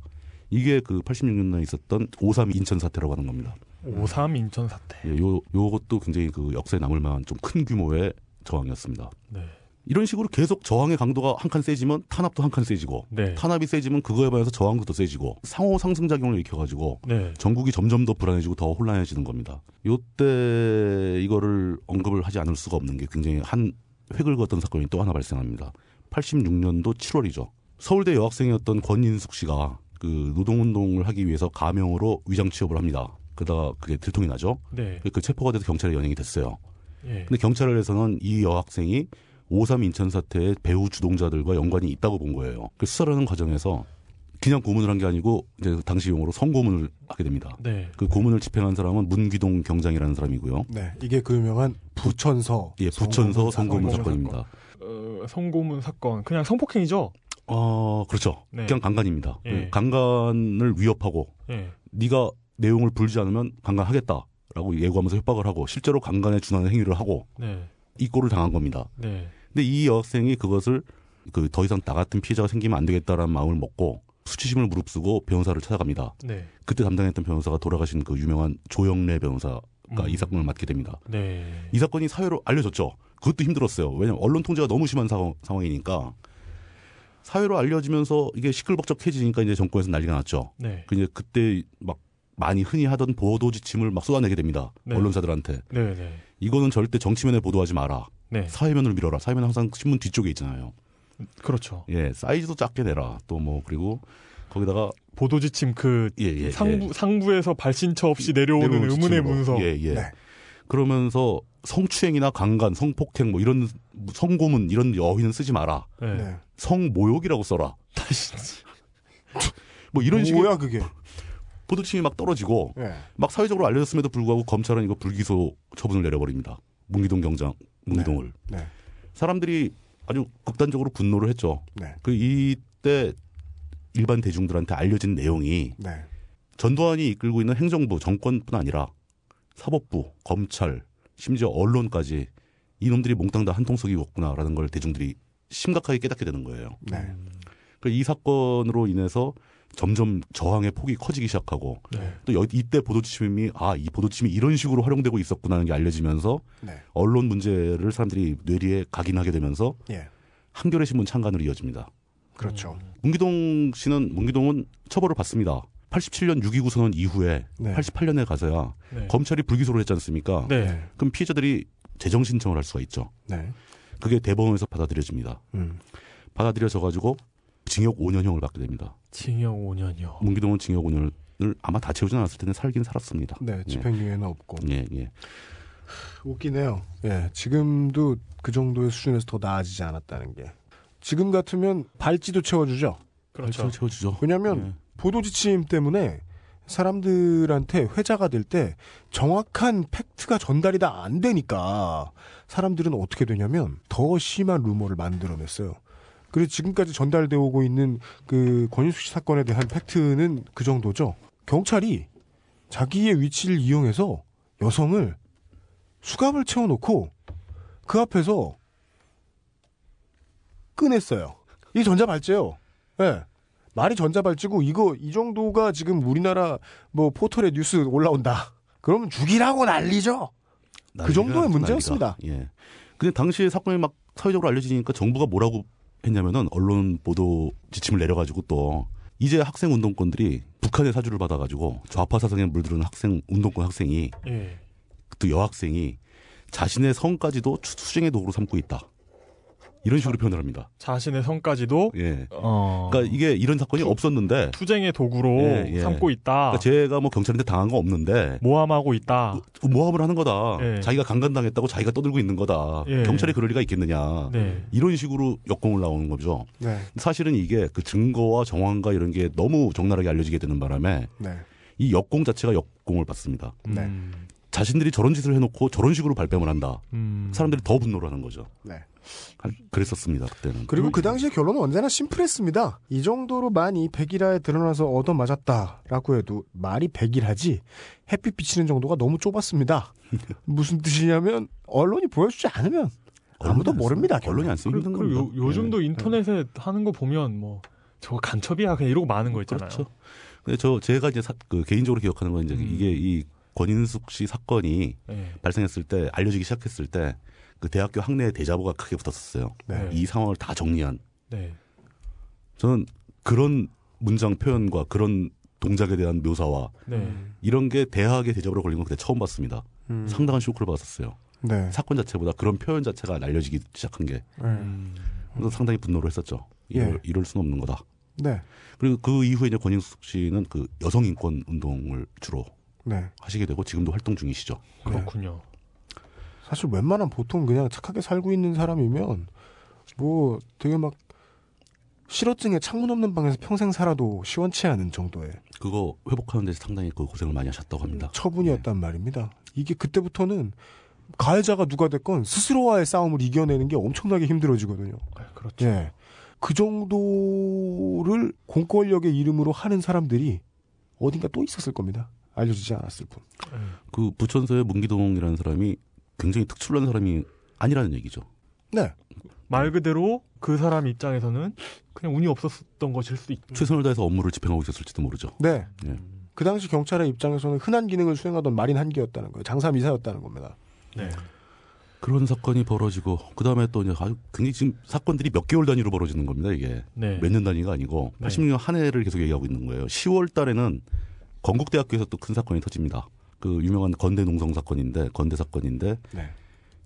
D: 이게 그 86년에 있었던 5.3 인천 사태라고 하는 겁니다.
B: 5.3 인천 사태.
D: 예, 요 요것도 굉장히 그 역사에 남을 만한 좀 큰 규모의 저항이었습니다.
B: 네.
D: 이런 식으로 계속 저항의 강도가 한 칸 세지면 탄압도 한 칸 세지고
B: 네.
D: 탄압이 세지면 그거에 반해서 저항도 더 세지고 상호 상승 작용을 일으켜가지고
B: 네.
D: 전국이 점점 더 불안해지고 더 혼란해지는 겁니다. 요때 이거를 언급을 하지 않을 수가 없는 게 굉장히 한 획을 그었던 사건이 또 하나 발생합니다. 86년도 7월이죠. 서울대 여학생이었던 권인숙 씨가 그 노동운동을 하기 위해서 가명으로 위장 취업을 합니다. 그러다가 그게 들통이 나죠.
B: 네.
D: 그 체포가 돼서 경찰에 연행이 됐어요.
B: 예.
D: 근데 경찰에서는 이 여학생이 5.3 인천 사태의 배후 주동자들과 연관이 있다고 본 거예요. 그 수사를 하는 과정에서 그냥 고문을 한 게 아니고 이제 당시 용어로 성고문을 하게 됩니다.
B: 네.
D: 그 고문을 집행한 사람은 문기동 경장이라는 사람이고요.
A: 네. 이게 그 유명한 부천서.
D: 예, 부천서 성고문
A: 사건이죠.
D: 사건입니다.
B: 어, 성고문 사건. 그냥 성폭행이죠?
D: 어, 그렇죠.
B: 네.
D: 그냥 강간입니다.
B: 예.
D: 강간을 위협하고
B: 예.
D: 네가 내용을 불지 않으면 강간하겠다라고 예고하면서 협박을 하고 실제로 강간에 준하는 행위를 하고
B: 네.
D: 이 꼴을 당한 겁니다.
B: 네.
D: 근데 이 여학생이 그것을 그 더 이상 나 같은 피해자가 생기면 안 되겠다라는 마음을 먹고 수치심을 무릅쓰고 변호사를 찾아갑니다.
B: 네.
D: 그때 담당했던 변호사가 돌아가신 그 유명한 조영래 변호사가
B: 음.
D: 이 사건을 맡게 됩니다.
B: 네.
D: 이 사건이 사회로 알려졌죠. 그것도 힘들었어요. 왜냐면 언론 통제가 너무 심한 상황, 상황이니까 사회로 알려지면서 이게 시끌벅적해지니까 이제 정권에서 난리가 났죠.
B: 네.
D: 그 이제 그때 막 많이 흔히 하던 보도 지침을 막 쏟아내게 됩니다.
B: 네.
D: 언론사들한테
B: 네. 네.
D: 이거는 절대 정치면에 보도하지 마라.
B: 네.
D: 사회면을 밀어라. 사회면 항상 신문 뒤쪽에 있잖아요.
B: 그렇죠.
D: 예, 사이즈도 작게 내라. 또 뭐 그리고 거기다가
B: 보도 지침 그
D: 예, 예,
B: 상부
D: 예.
B: 상부에서 발신처 없이 내려오는 의문의
D: 지침으로.
B: 문서.
D: 예, 예.
A: 네.
D: 그러면서 성추행이나 강간, 성폭행 뭐 이런 성고문 이런 여휘는 쓰지 마라.
B: 네.
A: 네.
D: 성모욕이라고 써라. 뭐 이런 식의
A: 뭐야 그게?
D: 보도침이 막 떨어지고
A: 예.
D: 막 사회적으로 알려졌음에도 불구하고 검찰은 이거 불기소 처분을 내려버립니다. 문기동 경장, 문기동을.
A: 네.
D: 사람들이 아주 극단적으로 분노를 했죠.
A: 네.
D: 그 이때 일반 대중들한테 알려진 내용이
A: 네.
D: 전두환이 이끌고 있는 행정부 정권뿐 아니라 사법부, 검찰, 심지어 언론까지 이놈들이 몽땅 다 한통속이었구나라는 걸 대중들이 심각하게 깨닫게 되는 거예요.
A: 네.
D: 그이 사건으로 인해서 점점 저항의 폭이 커지기 시작하고
B: 네.
D: 또 여- 이때 보도지침이 아 이 보도지침이 이런 식으로 활용되고 있었구나는 게 알려지면서
A: 네.
D: 언론 문제를 사람들이 뇌리에 각인하게 되면서
A: 예.
D: 한겨레 신문 창간으로 이어집니다.
A: 그렇죠.
D: 문기동 씨는 문기동은 처벌을 받습니다. 87년 6.29 선언 이후에
A: 네.
D: 88년에 가서야
B: 네.
D: 검찰이 불기소를 했지 않습니까?
B: 네.
D: 그럼 피해자들이 재정 신청을 할 수가 있죠.
A: 네.
D: 그게 대법원에서 받아들여집니다.
A: 음.
D: 받아들여져 가지고 징역 5년형을 받게 됩니다.
B: 징역 5년이요.
D: 문기동은 징역 5년을 아마 다 채우진 않았을 텐데 살긴 살았습니다.
A: 네. 집행유예는 없고.
D: 예, 예.
A: 웃기네요. 예. 지금도 그 정도의 수준에서 더 나아지지 않았다는 게. 지금 같으면 발찌도 채워주죠.
B: 그렇죠.
D: 채워주죠.
A: 왜냐하면
D: 예.
A: 보도 지침 때문에 사람들한테 회자가 될 때 정확한 팩트가 전달이 다 안 되니까 사람들은 어떻게 되냐면 더 심한 루머를 만들어냈어요. 그래서 지금까지 전달되어 오고 있는 그 권인숙 씨 사건에 대한 팩트는 그 정도죠. 경찰이 자기의 위치를 이용해서 여성을 수갑을 채워놓고 그 앞에서 꺼냈어요. 이 전자발찌예요. 예. 말이 전자발찌고 이거 이 정도가 지금 우리나라 뭐 포털에 뉴스 올라온다. 그러면 죽이라고 난리죠. 그 정도의
D: 난리가,
A: 문제였습니다.
D: 난리가. 예. 근데 당시에 사건이 막 사회적으로 알려지니까 정부가 뭐라고 했냐면은 언론 보도 지침을 내려가지고 또 이제 학생 운동권들이 북한의 사주를 받아가지고 좌파 사상에 물들은 학생 운동권 학생이
B: 예.
D: 또 여학생이 자신의 성까지도 추- 수쟁의 도구로 삼고 있다. 이런 식으로 표현을 합니다.
B: 자신의 성까지도
D: 예.
B: 어,
D: 그러니까 이게 이런 사건이 없었는데
B: 투쟁의 도구로
D: 예, 예.
B: 삼고 있다.
D: 그러니까 제가 뭐 경찰한테 당한 거 없는데
B: 모함하고 있다.
D: 모함을 하는 거다.
B: 예.
D: 자기가 강간당했다고 자기가 떠들고 있는 거다.
B: 예.
D: 경찰이 그럴 리가 있겠느냐.
B: 네.
D: 이런 식으로 역공을 나오는 거죠.
A: 네.
D: 사실은 이게 그 증거와 정황과 이런 게 너무 적나라하게 알려지게 되는 바람에
A: 네.
D: 이 역공 자체가 역공을 받습니다.
A: 네.
B: 음,
D: 자신들이 저런 짓을 해놓고 저런 식으로 발뺌을 한다.
B: 음.
D: 사람들이 더 분노를 하는 거죠.
A: 네.
D: 한- 그랬었습니다 그때는.
A: 그리고 그 당시의 결론은 언제나 심플했습니다. 이 정도로 많이 백일화에 드러나서 얻어맞았다라고 해도 말이 백일하지 햇빛 비치는 정도가 너무 좁았습니다. 무슨 뜻이냐면 언론이 보여주지 않으면 아무도 모릅니다.
D: 언론이 안 쓰면
B: 그리고, 그리고. 요, 요즘도
D: 예.
B: 인터넷에 하는 거 보면 뭐 저거 간첩이야 그냥 이러고 마는 거 있잖아요.
D: 그렇죠. 근데 저 제가 이제 사- 그 개인적으로 기억하는 건 이제
B: 음.
D: 이게 이 권인숙 씨 사건이
B: 예.
D: 발생했을 때 알려지기 시작했을 때 그 대학교 학내에 대자보가 크게 붙었었어요.
A: 네.
D: 이 상황을 다 정리한
B: 네.
D: 저는 그런 문장 표현과 그런 동작에 대한 묘사와
B: 네.
D: 이런 게 대학의 대자보로 걸린 건 그때 처음 봤습니다.
A: 음.
D: 상당한 쇼크를 받았었어요.
A: 네.
D: 사건 자체보다 그런 표현 자체가 알려지기 시작한 게
B: 음.
D: 그래서 상당히 분노를 했었죠. 이럴,
A: 예.
D: 이럴 수는 없는 거다.
A: 네.
D: 그리고 그 이후에 이제 권인숙 씨는 그 여성 인권 운동을 주로
A: 네.
D: 하시게 되고 지금도 활동 중이시죠.
B: 그렇군요.
A: 사실 웬만한 보통 그냥 착하게 살고 있는 사람이면 뭐 되게 막 실어증에 창문 없는 방에서 평생 살아도 시원치 않은 정도의
D: 그거 회복하는 데 상당히 그 고생을 많이 하셨다고 합니다.
A: 처분이었단 말입니다. 이게 그때부터는 가해자가 누가 됐건 스스로와의 싸움을 이겨내는 게 엄청나게 힘들어지거든요.
B: 아, 그렇죠.
A: 예. 그 정도를 공권력의 이름으로 하는 사람들이 어딘가 또 있었을 겁니다. 알려지지 않았을 뿐.
D: 그 부천서의 문기동이라는 사람이 굉장히 특출난 사람이 아니라는 얘기죠.
A: 네.
B: 말 그대로 그 사람 입장에서는 그냥 운이 없었던 것일 수도 있고.
D: 최선을 다해서 업무를 집행하고 있었을지도 모르죠.
A: 네.
D: 예.
A: 그 당시 경찰의 입장에서는 흔한 기능을 수행하던 말인 한계였다는 거예요. 장사 미사였다는 겁니다.
B: 네.
D: 그런 사건이 벌어지고 그 다음에 또 이제 아주 굉장히 지금 사건들이 몇 개월 단위로 벌어지는 겁니다. 이게
B: 네.
D: 몇년 단위가 아니고
B: 네.
D: 86년 한 해를 계속 얘기하고 있는 거예요. 10월 달에는 건국대학교에서 또 큰 사건이 터집니다. 그 유명한 건대 농성 사건인데 건대 사건인데
A: 네.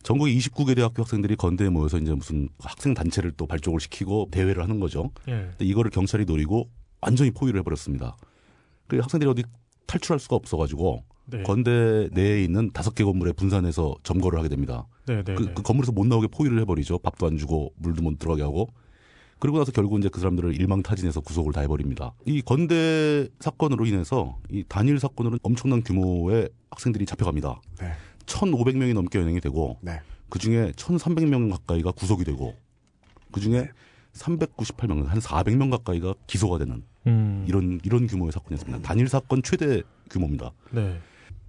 D: 전국의 29개 대학교 학생들이 건대에 모여서 이제 무슨 학생 단체를 또 발족을 시키고 대회를 하는 거죠.
B: 예.
D: 근데 이거를 경찰이 노리고 완전히 포위를 해버렸습니다. 그 학생들이 어디 탈출할 수가 없어가지고
B: 네.
D: 건대 내에 있는 다섯 개 건물에 분산해서 점거를 하게 됩니다.
B: 네, 네.
D: 그,
B: 네.
D: 그 건물에서 못 나오게 포위를 해버리죠. 밥도 안 주고 물도 못 들어가게 하고. 그리고 나서 결국 이제 그 사람들을 일망타진해서 구속을 다 해버립니다. 이 건대 사건으로 인해서 이 단일 사건으로 엄청난 규모의 학생들이 잡혀갑니다.
A: 네.
D: 1,500명이 넘게 연행이 되고
A: 네.
D: 그 중에 1,300명 가까이가 구속이 되고 그 중에 398명, 한 400명 가까이가 기소가 되는
B: 음.
D: 이런 이런 규모의 사건이었습니다. 단일 사건 최대 규모입니다.
B: 네.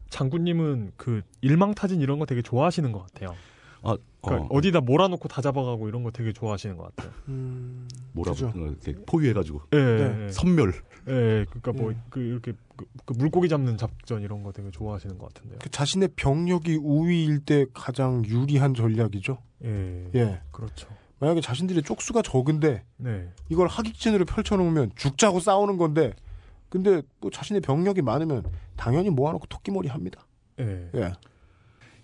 B: 장군님은 그 일망타진 이런 거 되게 좋아하시는 것 같아요.
D: 아,
B: 그러니까
D: 어,
B: 어, 디다 몰아놓고 다 잡아가고 이런 거 되게 좋아하시는 것 같아요.
A: 음,
D: 뭐라고
A: 그죠.
D: 이렇게 포위해가지고
B: 예,
A: 네.
B: 예,
D: 선멸.
B: 예, 그러니까 뭐
A: 예.
B: 그 이렇게 그, 그 물고기 잡는 작전 이런 거 되게 좋아하시는 것 같은데요.
A: 그 자신의 병력이 우위일 때 가장 유리한 전략이죠.
B: 예,
A: 예.
B: 그렇죠.
A: 만약에 자신들의 쪽수가 적은데
B: 네,
A: 이걸 하객진으로 펼쳐놓으면 죽자고 싸우는 건데 근데 뭐 자신의 병력이 많으면 당연히 모아놓고 토끼머리 합니다.
B: 예,
A: 예.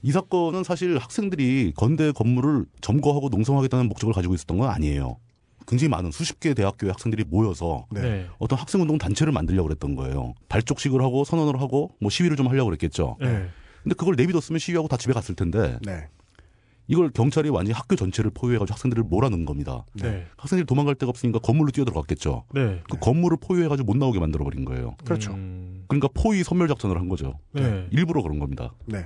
D: 이 사건은 사실 학생들이 건대 건물을 점거하고 농성하겠다는 목적을 가지고 있었던 건 아니에요. 굉장히 많은 수십 개의 대학교의 학생들이 모여서
A: 네.
B: 네,
D: 어떤 학생운동 단체를 만들려고 그랬던 거예요. 발족식을 하고 선언을 하고 뭐 시위를 좀 하려고 그랬겠죠.
B: 예,
D: 근데 그걸 내비뒀으면 시위하고 다 집에 갔을 텐데
A: 네.
D: 이걸 경찰이 완전히 학교 전체를 포위해가지고 학생들을 몰아넣은 겁니다.
B: 네,
D: 학생들이 도망갈 데가 없으니까 건물로 뛰어들어갔겠죠.
B: 네.
D: 그 건물을 포위해가지고 못 나오게 만들어버린 거예요.
A: 그렇죠.
B: 음,
D: 그러니까 포위 선멸 작전을 한 거죠.
B: 네,
D: 일부러 그런 겁니다.
A: 네.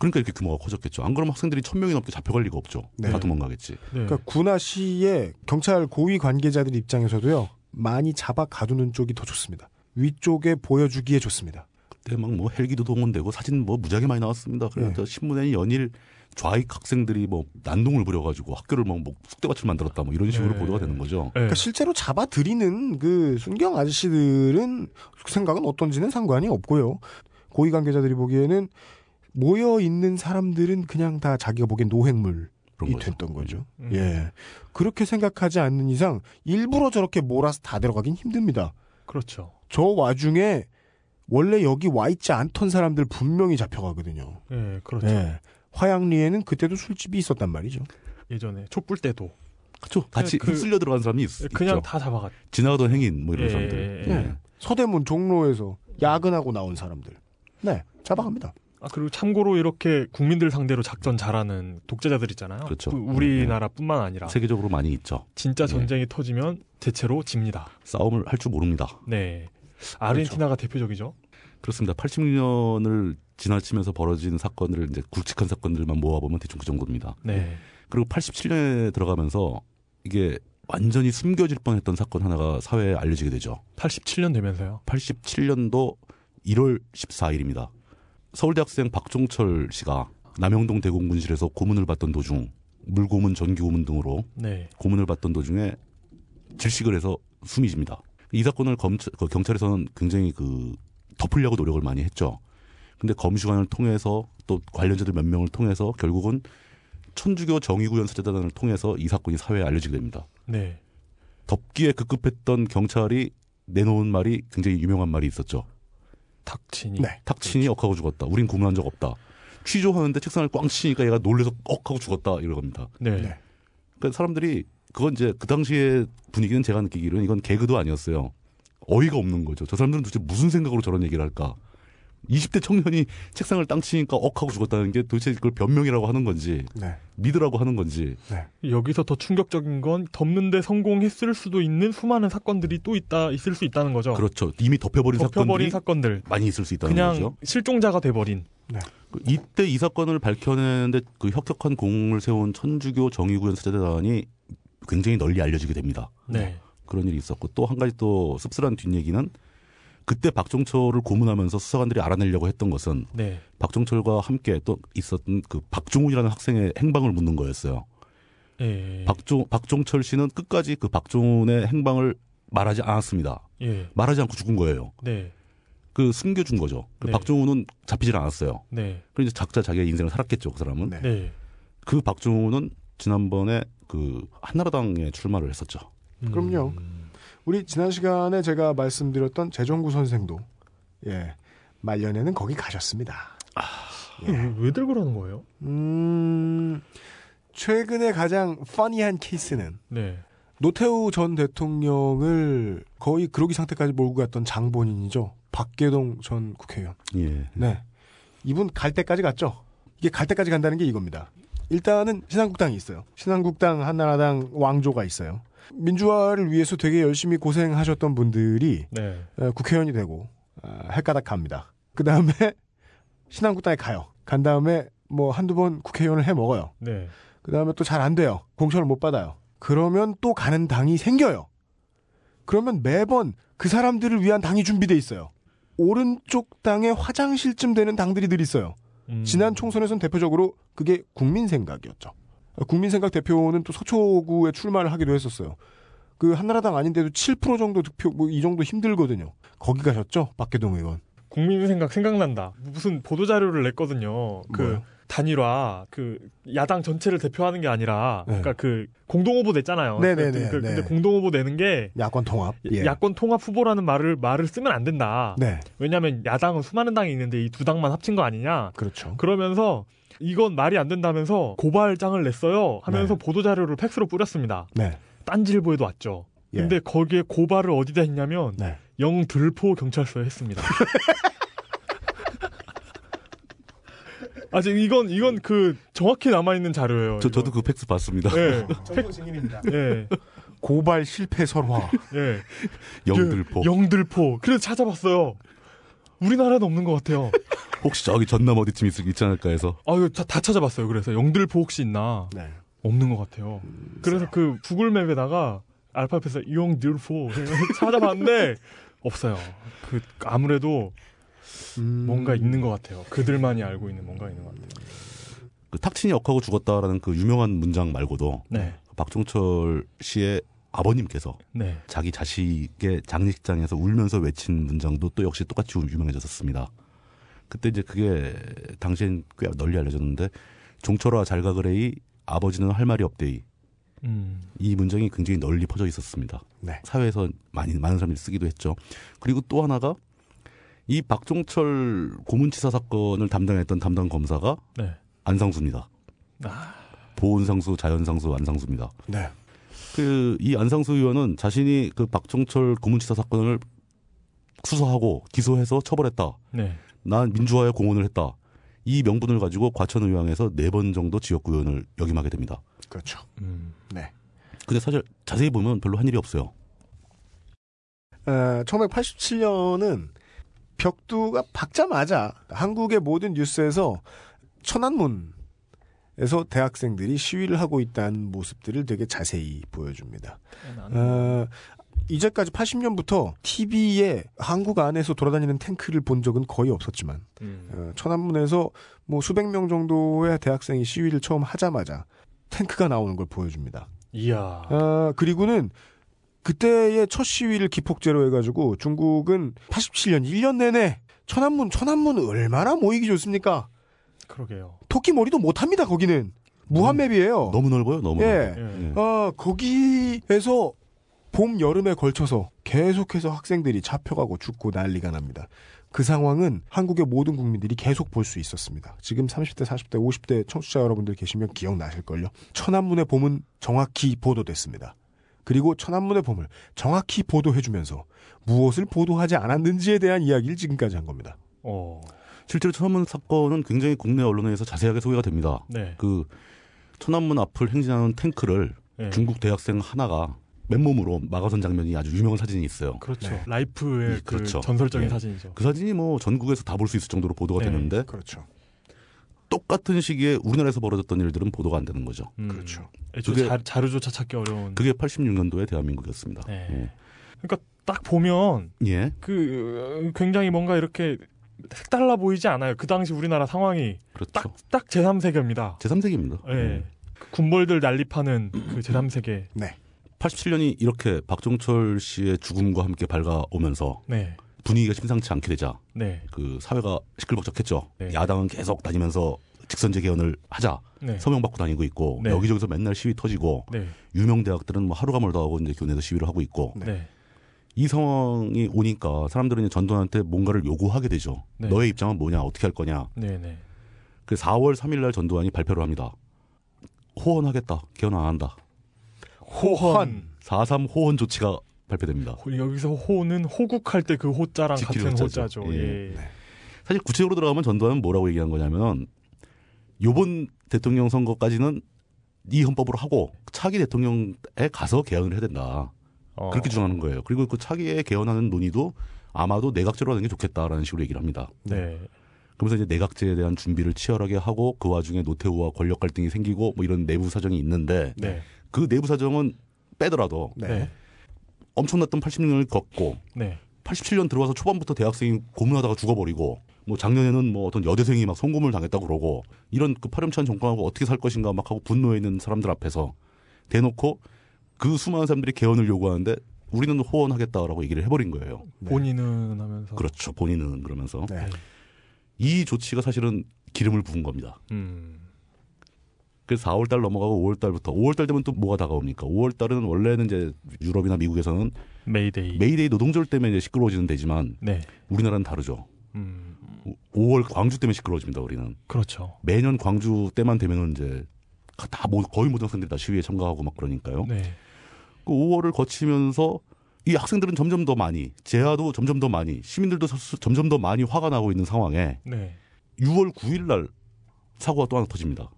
D: 그러니까 이렇게 규모가 커졌겠죠. 안 그러면 학생들이 천 명이 넘게 잡혀갈 리가 없죠.
A: 네.
D: 다 도망가겠지.
B: 네.
A: 그러니까 군화시의 경찰 고위 관계자들 입장에서도요. 많이 잡아 가두는 쪽이 더 좋습니다. 위쪽에 보여주기에 좋습니다.
D: 그때 막 뭐 헬기도 동원되고 사진 뭐 무지하게 많이 나왔습니다. 그래서 신문에 연일 좌익 학생들이 뭐 난동을 부려가지고 학교를 뭐, 뭐 숙대밭을 만들었다 뭐 이런 식으로
B: 네.
D: 보도가 되는 거죠.
B: 예,
A: 그러니까 실제로 잡아들이는 그 순경 아저씨들은 생각은 어떤지는 상관이 없고요. 고위 관계자들이 보기에는 모여 있는 사람들은 그냥 다 자기가 보기엔 노획물이
D: 그런 거죠.
A: 됐던 거죠.
B: 음.
A: 예. 그렇게 생각하지 않는 이상 일부러 저렇게 몰아서 다 들어가긴 힘듭니다.
B: 그렇죠.
A: 저 와중에 원래 여기 와 있지 않던 사람들 분명히 잡혀가거든요.
B: 예, 그렇죠.
A: 예. 화양리에는 그때도 술집이 있었단 말이죠.
B: 예전에 촛불 때도
D: 그렇죠. 같이
B: 그-
D: 휩쓸려 들어간 사람이 있,
B: 그냥
D: 있죠.
B: 다 잡아갔.
D: 지나가던 행인 뭐 이런
B: 예,
D: 사람들.
B: 예,
A: 예. 서대문 종로에서 야근하고 나온 사람들. 네. 잡아갑니다.
B: 아 그리고 참고로 이렇게 국민들 상대로 작전 잘하는 독재자들 있잖아요.
D: 그렇죠.
B: 그 우리나라뿐만 아니라
D: 세계적으로 많이 있죠.
B: 진짜
D: 예.
B: 전쟁이 터지면 대체로 집니다.
D: 싸움을 할 줄 모릅니다.
B: 네. 아르헨티나가 대표적이죠.
D: 그렇습니다. 86년을 지나치면서 벌어진 사건을 이제 굵직한 사건들만 모아보면 대충 그 정도입니다.
B: 네.
D: 그리고 87년에 들어가면서 이게 완전히 숨겨질 뻔했던 사건 하나가 사회에 알려지게 되죠.
B: 87년 되면서요.
D: 87년도 1월 14일입니다. 서울대학생 박종철 씨가 남영동 대공분실에서 고문을 받던 도중 물고문, 전기고문 등으로
B: 네.
D: 고문을 받던 도중에 질식을 해서 숨이 집니다. 이 사건을 검찰, 그 경찰에서는 굉장히 그 덮으려고 노력을 많이 했죠. 근데 검수관을 통해서 또 관련자들 몇 명을 통해서 결국은 천주교 정의구현 사재단을 통해서 이 사건이 사회에 알려지게 됩니다.
B: 네.
D: 덮기에 급급했던 경찰이 내놓은 말이 굉장히 유명한 말이 있었죠.
B: 탁친이.
A: 네.
D: 탁친이 억하고 죽었다. 우린 고문한 적 없다. 취조하는데 책상을 꽝 치니까 얘가 놀래서 억하고 죽었다 이런 겁니다.
B: 네.
A: 네.
D: 그러니까 사람들이 그건 이제 그 당시의 분위기는 제가 느끼기로는 이건 개그도 아니었어요. 어이가 없는 거죠. 저 사람들은 도대체 무슨 생각으로 저런 얘기를 할까? 20대 청년이 책상을 땅 치니까 억하고 죽었다는 게 도대체 그걸 변명이라고 하는 건지
A: 네.
D: 믿으라고 하는 건지
B: 여기서 더 충격적인 건 덮는데 성공했을 수도 있는 수많은 사건들이 또 있다 있을 수 있다는 거죠.
D: 그렇죠. 이미 덮여버린,
B: 덮여버린
D: 사건들. 많이 있을 수 있다는
B: 그냥
D: 거죠.
B: 실종자가 돼버린.
D: 그 이때 이 사건을 밝혀내는데 그 혁혁한 공을 세운 천주교 정의구현 사재단이 굉장히 널리 알려지게 됩니다.
B: 네.
D: 그런 일이 있었고 또 한 가지 또 씁쓸한 뒷얘기는 그때 박종철을 고문하면서 수사관들이 알아내려고 했던 것은
B: 네.
D: 박종철과 함께 또 있었던 그 박종훈이라는 학생의 행방을 묻는 거였어요.
B: 예.
D: 박종 박종철 씨는 끝까지 그 박종훈의 행방을 말하지 않았습니다.
B: 예.
D: 말하지 않고 죽은 거예요.
B: 네.
D: 그 숨겨준 거죠. 그
B: 네.
D: 박종훈은 잡히질 않았어요.
B: 네.
D: 그래서 이제 작자 자기의 인생을 살았겠죠. 그 사람은.
A: 네.
B: 네.
D: 그 박종훈은 지난번에 그 한나라당에 출마를 했었죠.
B: 음.
A: 그럼요. 우리 지난 시간에 제가 말씀드렸던 재정구 선생도 예 말년에는 거기 가셨습니다.
B: 왜, 왜 들고 그러는 거예요?
A: 음 최근에 가장 퍼니한 케이스는
B: 네.
A: 노태우 전 대통령을 거의 그러기 상태까지 몰고 갔던 장본인이죠. 박계동 전 국회의원.
D: 예.
A: 네. 이분 갈 때까지 갔죠. 이게 갈 때까지 간다는 게 이겁니다. 일단은 신한국당이 있어요. 신한국당, 한나라당, 왕조가 있어요. 민주화를 위해서 되게 열심히 고생하셨던 분들이
B: 네.
A: 어, 국회의원이 되고 어, 헷가닥 갑니다. 그 다음에 신한국당에 가요. 간 다음에 뭐 한두 번 국회의원을 해 먹어요.
B: 네.
A: 그 다음에 또 잘 안 돼요. 공천을 못 받아요. 그러면 또 가는 당이 생겨요. 그러면 매번 그 사람들을 위한 당이 준비돼 있어요. 오른쪽 당의 화장실쯤 되는 당들이 늘 있어요.
B: 음.
A: 지난 총선에선 대표적으로 그게 국민 생각이었죠. 국민생각 대표는 또 서초구에 출마를 하기도 했었어요. 그 한나라당 아닌데도 7% 정도 득표 뭐 이 정도 힘들거든요. 거기 가셨죠, 박계동 의원.
B: 국민 생각 생각난다. 무슨 보도 자료를 냈거든요. 그
A: 뭐요?
B: 단일화 그 야당 전체를 대표하는 게 아니라
A: 네.
B: 그러니까 그 공동 후보 냈잖아요.
A: 네네네,
B: 그, 그,
A: 네.
B: 근데 공동 후보 내는 게
A: 야권 통합. 예.
B: 야권 통합 후보라는 말을 말을 쓰면 안 된다.
A: 네,
B: 왜냐하면 야당은 수많은 당이 있는데 이 두 당만 합친 거 아니냐.
A: 그렇죠.
B: 그러면서 이건 말이 안 된다면서 고발장을 냈어요. 하면서
A: 네.
B: 보도 자료를 팩스로 뿌렸습니다.
A: 네,
B: 딴지일보에도 왔죠.
A: 예.
B: 근데 거기에 고발을 어디다 했냐면
A: 네.
B: 영들포 경찰서에 했습니다. 아직 이건 이건 그 정확히 남아 있는 자료예요.
D: 저, 저도 그 팩스 봤습니다.
B: 예.
A: 정보 증인입니다.
B: 예.
A: 고발 실패 설화.
B: 예.
D: 영들포.
B: 영들포. 그래서 찾아봤어요. 우리나라는 없는 것 같아요.
D: 혹시 저기 전남 어디쯤 있, 있지 않을까 해서.
B: 아, 이거 다, 다 찾아봤어요. 그래서 영들포 혹시 있나?
A: 네.
B: 없는 것 같아요. 그래서 그 구글맵에다가 알파벳에서 영들포 찾아봤는데 없어요. 그 아무래도
A: 음,
B: 뭔가 있는 것 같아요. 그들만이 알고 있는 뭔가 있는 것 같아요.
D: 그 탁친이 억하고 죽었다라는 그 유명한 문장 말고도
B: 네,
D: 박종철 씨의 아버님께서
B: 네,
D: 자기 자식의 장례식장에서 울면서 외친 문장도 또 역시 똑같이 유명해졌었습니다. 그때 이제 그게 당시엔 꽤 널리 알려졌는데 종철아 잘가 그래이 아버지는 할 말이 없대이
B: 음,
D: 이 문장이 굉장히 널리 퍼져 있었습니다.
A: 네.
D: 사회에서 많이 많은 사람들이 쓰기도 했죠. 그리고 또 하나가 이 박종철 고문치사 사건을 담당했던 담당 검사가
B: 네,
D: 안상수입니다.
B: 아,
D: 보은상수, 자연상수, 안상수입니다.
A: 네.
D: 그 이 안상수 의원은 자신이 그 박종철 고문치사 사건을 수사하고 기소해서 처벌했다.
B: 네,
D: 난 민주화에 공헌을 했다. 이 명분을 가지고 과천의왕에서 네 번 정도 지역구 의원을 역임하게 됩니다.
A: 그렇죠.
B: 음,
A: 네.
D: 근데 사실 자세히 보면 별로 한 일이 없어요.
A: 에, 1987년은 벽두가 박자마자 한국의 모든 뉴스에서 천안문 에서 대학생들이 시위를 하고 있다는 모습들을 되게 자세히 보여줍니다. 어, 이제까지 80년부터 TV에 한국 안에서 돌아다니는 탱크를 본 적은 거의 없었지만
B: 음.
A: 어, 천안문에서 뭐 수백 명 정도의 대학생이 시위를 처음 하자마자 탱크가 나오는 걸 보여줍니다.
B: 이야.
A: 아, 그리고는 그때의 첫 시위를 기폭제로 해가지고 중국은 87년 1년 내내 천안문 천안문 얼마나 모이기 좋습니까?
B: 그러게요.
A: 토끼머리도 못합니다 거기는 무한맵이에요.
D: 너무 넓어요, 너무.
A: 예.
D: 넓어요. 예.
A: 아 거기에서 봄 여름에 걸쳐서 계속해서 학생들이 잡혀가고 죽고 난리가 납니다. 그 상황은 한국의 모든 국민들이 계속 볼 수 있었습니다. 지금 30대, 40대, 50대 청취자 여러분들 계시면 기억나실걸요. 천안문의 봄은 정확히 보도됐습니다. 그리고 천안문의 봄을 정확히 보도해주면서 무엇을 보도하지 않았는지에 대한 이야기를 지금까지 한 겁니다.
B: 어.
D: 실제로 천안문 사건은 굉장히 국내 언론에서 자세하게 소개가 됩니다.
B: 네.
D: 그 천안문 앞을 행진하는 탱크를
B: 네.
D: 중국 대학생 하나가 맨몸으로 막아선 장면이 아주 유명한 사진이 있어요.
B: 그렇죠.
A: 네.
B: 라이프의
D: 이-
B: 그
D: 그렇죠.
B: 전설적인
D: 네.
B: 사진이죠.
D: 그 사진이 뭐 전국에서 다 볼 수 있을 정도로 보도가
B: 네.
D: 됐는데
A: 그렇죠.
D: 똑같은 시기에 우리나라에서 벌어졌던 일들은 보도가 안 되는 거죠.
B: 음.
A: 그렇죠.
D: 그게-
B: 자, 자료조차 찾기 어려운.
D: 그게 86년도의 대한민국이었습니다.
B: 네. 그러니까 딱 보면
D: 예. 예.
B: 그 어, 굉장히 뭔가 이렇게 색달라 보이지 않아요. 그 당시 우리나라 상황이
D: 그렇죠.
B: 딱 딱 제3세계입니다.
D: 제3세기입니다.
B: 예. 그 군벌들 난립하는 그 제3세계.
A: 네.
D: 87년이 이렇게 박종철 씨의 죽음과 함께 밝아오면서
B: 네.
D: 분위기가 심상치 않게 되자
B: 네.
D: 그 사회가 시끌벅적했죠.
B: 네.
D: 야당은 계속 다니면서 직선제 개헌을 하자
B: 네.
D: 서명 받고 다니고 있고
B: 네.
D: 여기저기서 맨날 시위 터지고
B: 네.
D: 유명 대학들은 뭐 하루가 멀다 하고 이제 교내에서 시위를 하고 있고
A: 네.
B: 네.
D: 이 상황이 오니까 사람들은 이제 전두환한테 뭔가를 요구하게 되죠.
B: 네.
D: 너의 입장은 뭐냐 어떻게 할 거냐.
B: 네. 네.
D: 그 4월 3일날 전두환이 발표를 합니다. 호언하겠다. 개헌 안 한다.
B: 호헌.
D: 4.3 호언 조치가 발표됩니다.
B: 호- 여기서 호는 호국할 때 그 호자랑 같은
D: 호자죠.
B: 호자죠.
D: 예.
B: 예.
D: 사실 구체적으로 들어가면 전두환은 뭐라고 얘기한 거냐면 요번 대통령 선거까지는 이 헌법으로 하고 차기 대통령에 가서 개헌을 해야 된다.
B: 어.
D: 그렇게 주장하는 거예요. 그리고 그 차기에 개헌하는 논의도 아마도 내각제로 하는 게 좋겠다라는 식으로 얘기를 합니다.
B: 네.
D: 그러면서 이제 내각제에 대한 준비를 치열하게 하고 그 와중에 노태우와 권력 갈등이 생기고 뭐 이런 내부 사정이 있는데
B: 네.
D: 그 내부 사정은 빼더라도
A: 네.
B: 네.
D: 엄청났던 86년을 겪고
B: 네.
D: 87년 들어와서 초반부터 대학생이 고문하다가 죽어버리고 뭐 작년에는 뭐 어떤 여대생이 막 송금을 당했다고 그러고 이런 그 파렴치한 정권하고 어떻게 살 것인가 막 하고 분노해 있는 사람들 앞에서 대놓고 그 수많은 사람들이 개헌을 요구하는데 우리는 호언하겠다라고 얘기를 해버린 거예요.
B: 본인은 하면서.
D: 그렇죠. 본인은 그러면서
A: 네.
D: 이 조치가 사실은 기름을 부은 겁니다.
B: 음.
D: 그래서 4월 달 넘어가고 5월 달부터 5월 달 되면 또 뭐가 다가옵니까? 5월 달은 원래는 이제 유럽이나 미국에서는
B: 메이데이.
D: 메이데이 노동절 때문에 이제 시끄러워지는 데지만
B: 네.
D: 우리나라는 다르죠.
B: 음.
D: 5월 광주 때문에 시끄러워집니다. 우리는
B: 그렇죠.
D: 매년 광주 때만 되면은 이제 다 모- 거의 모든 학생들이 다 시위에 참가하고 막 그러니까요.
B: 네.
D: 그 5월을 거치면서 이 학생들은 점점 더 많이 재야도 점점 더 많이 시민들도 서- 점점 더 많이 화가 나고 있는 상황에
B: 네.
D: 6월 9일 날 사고가 또 하나 터집니다.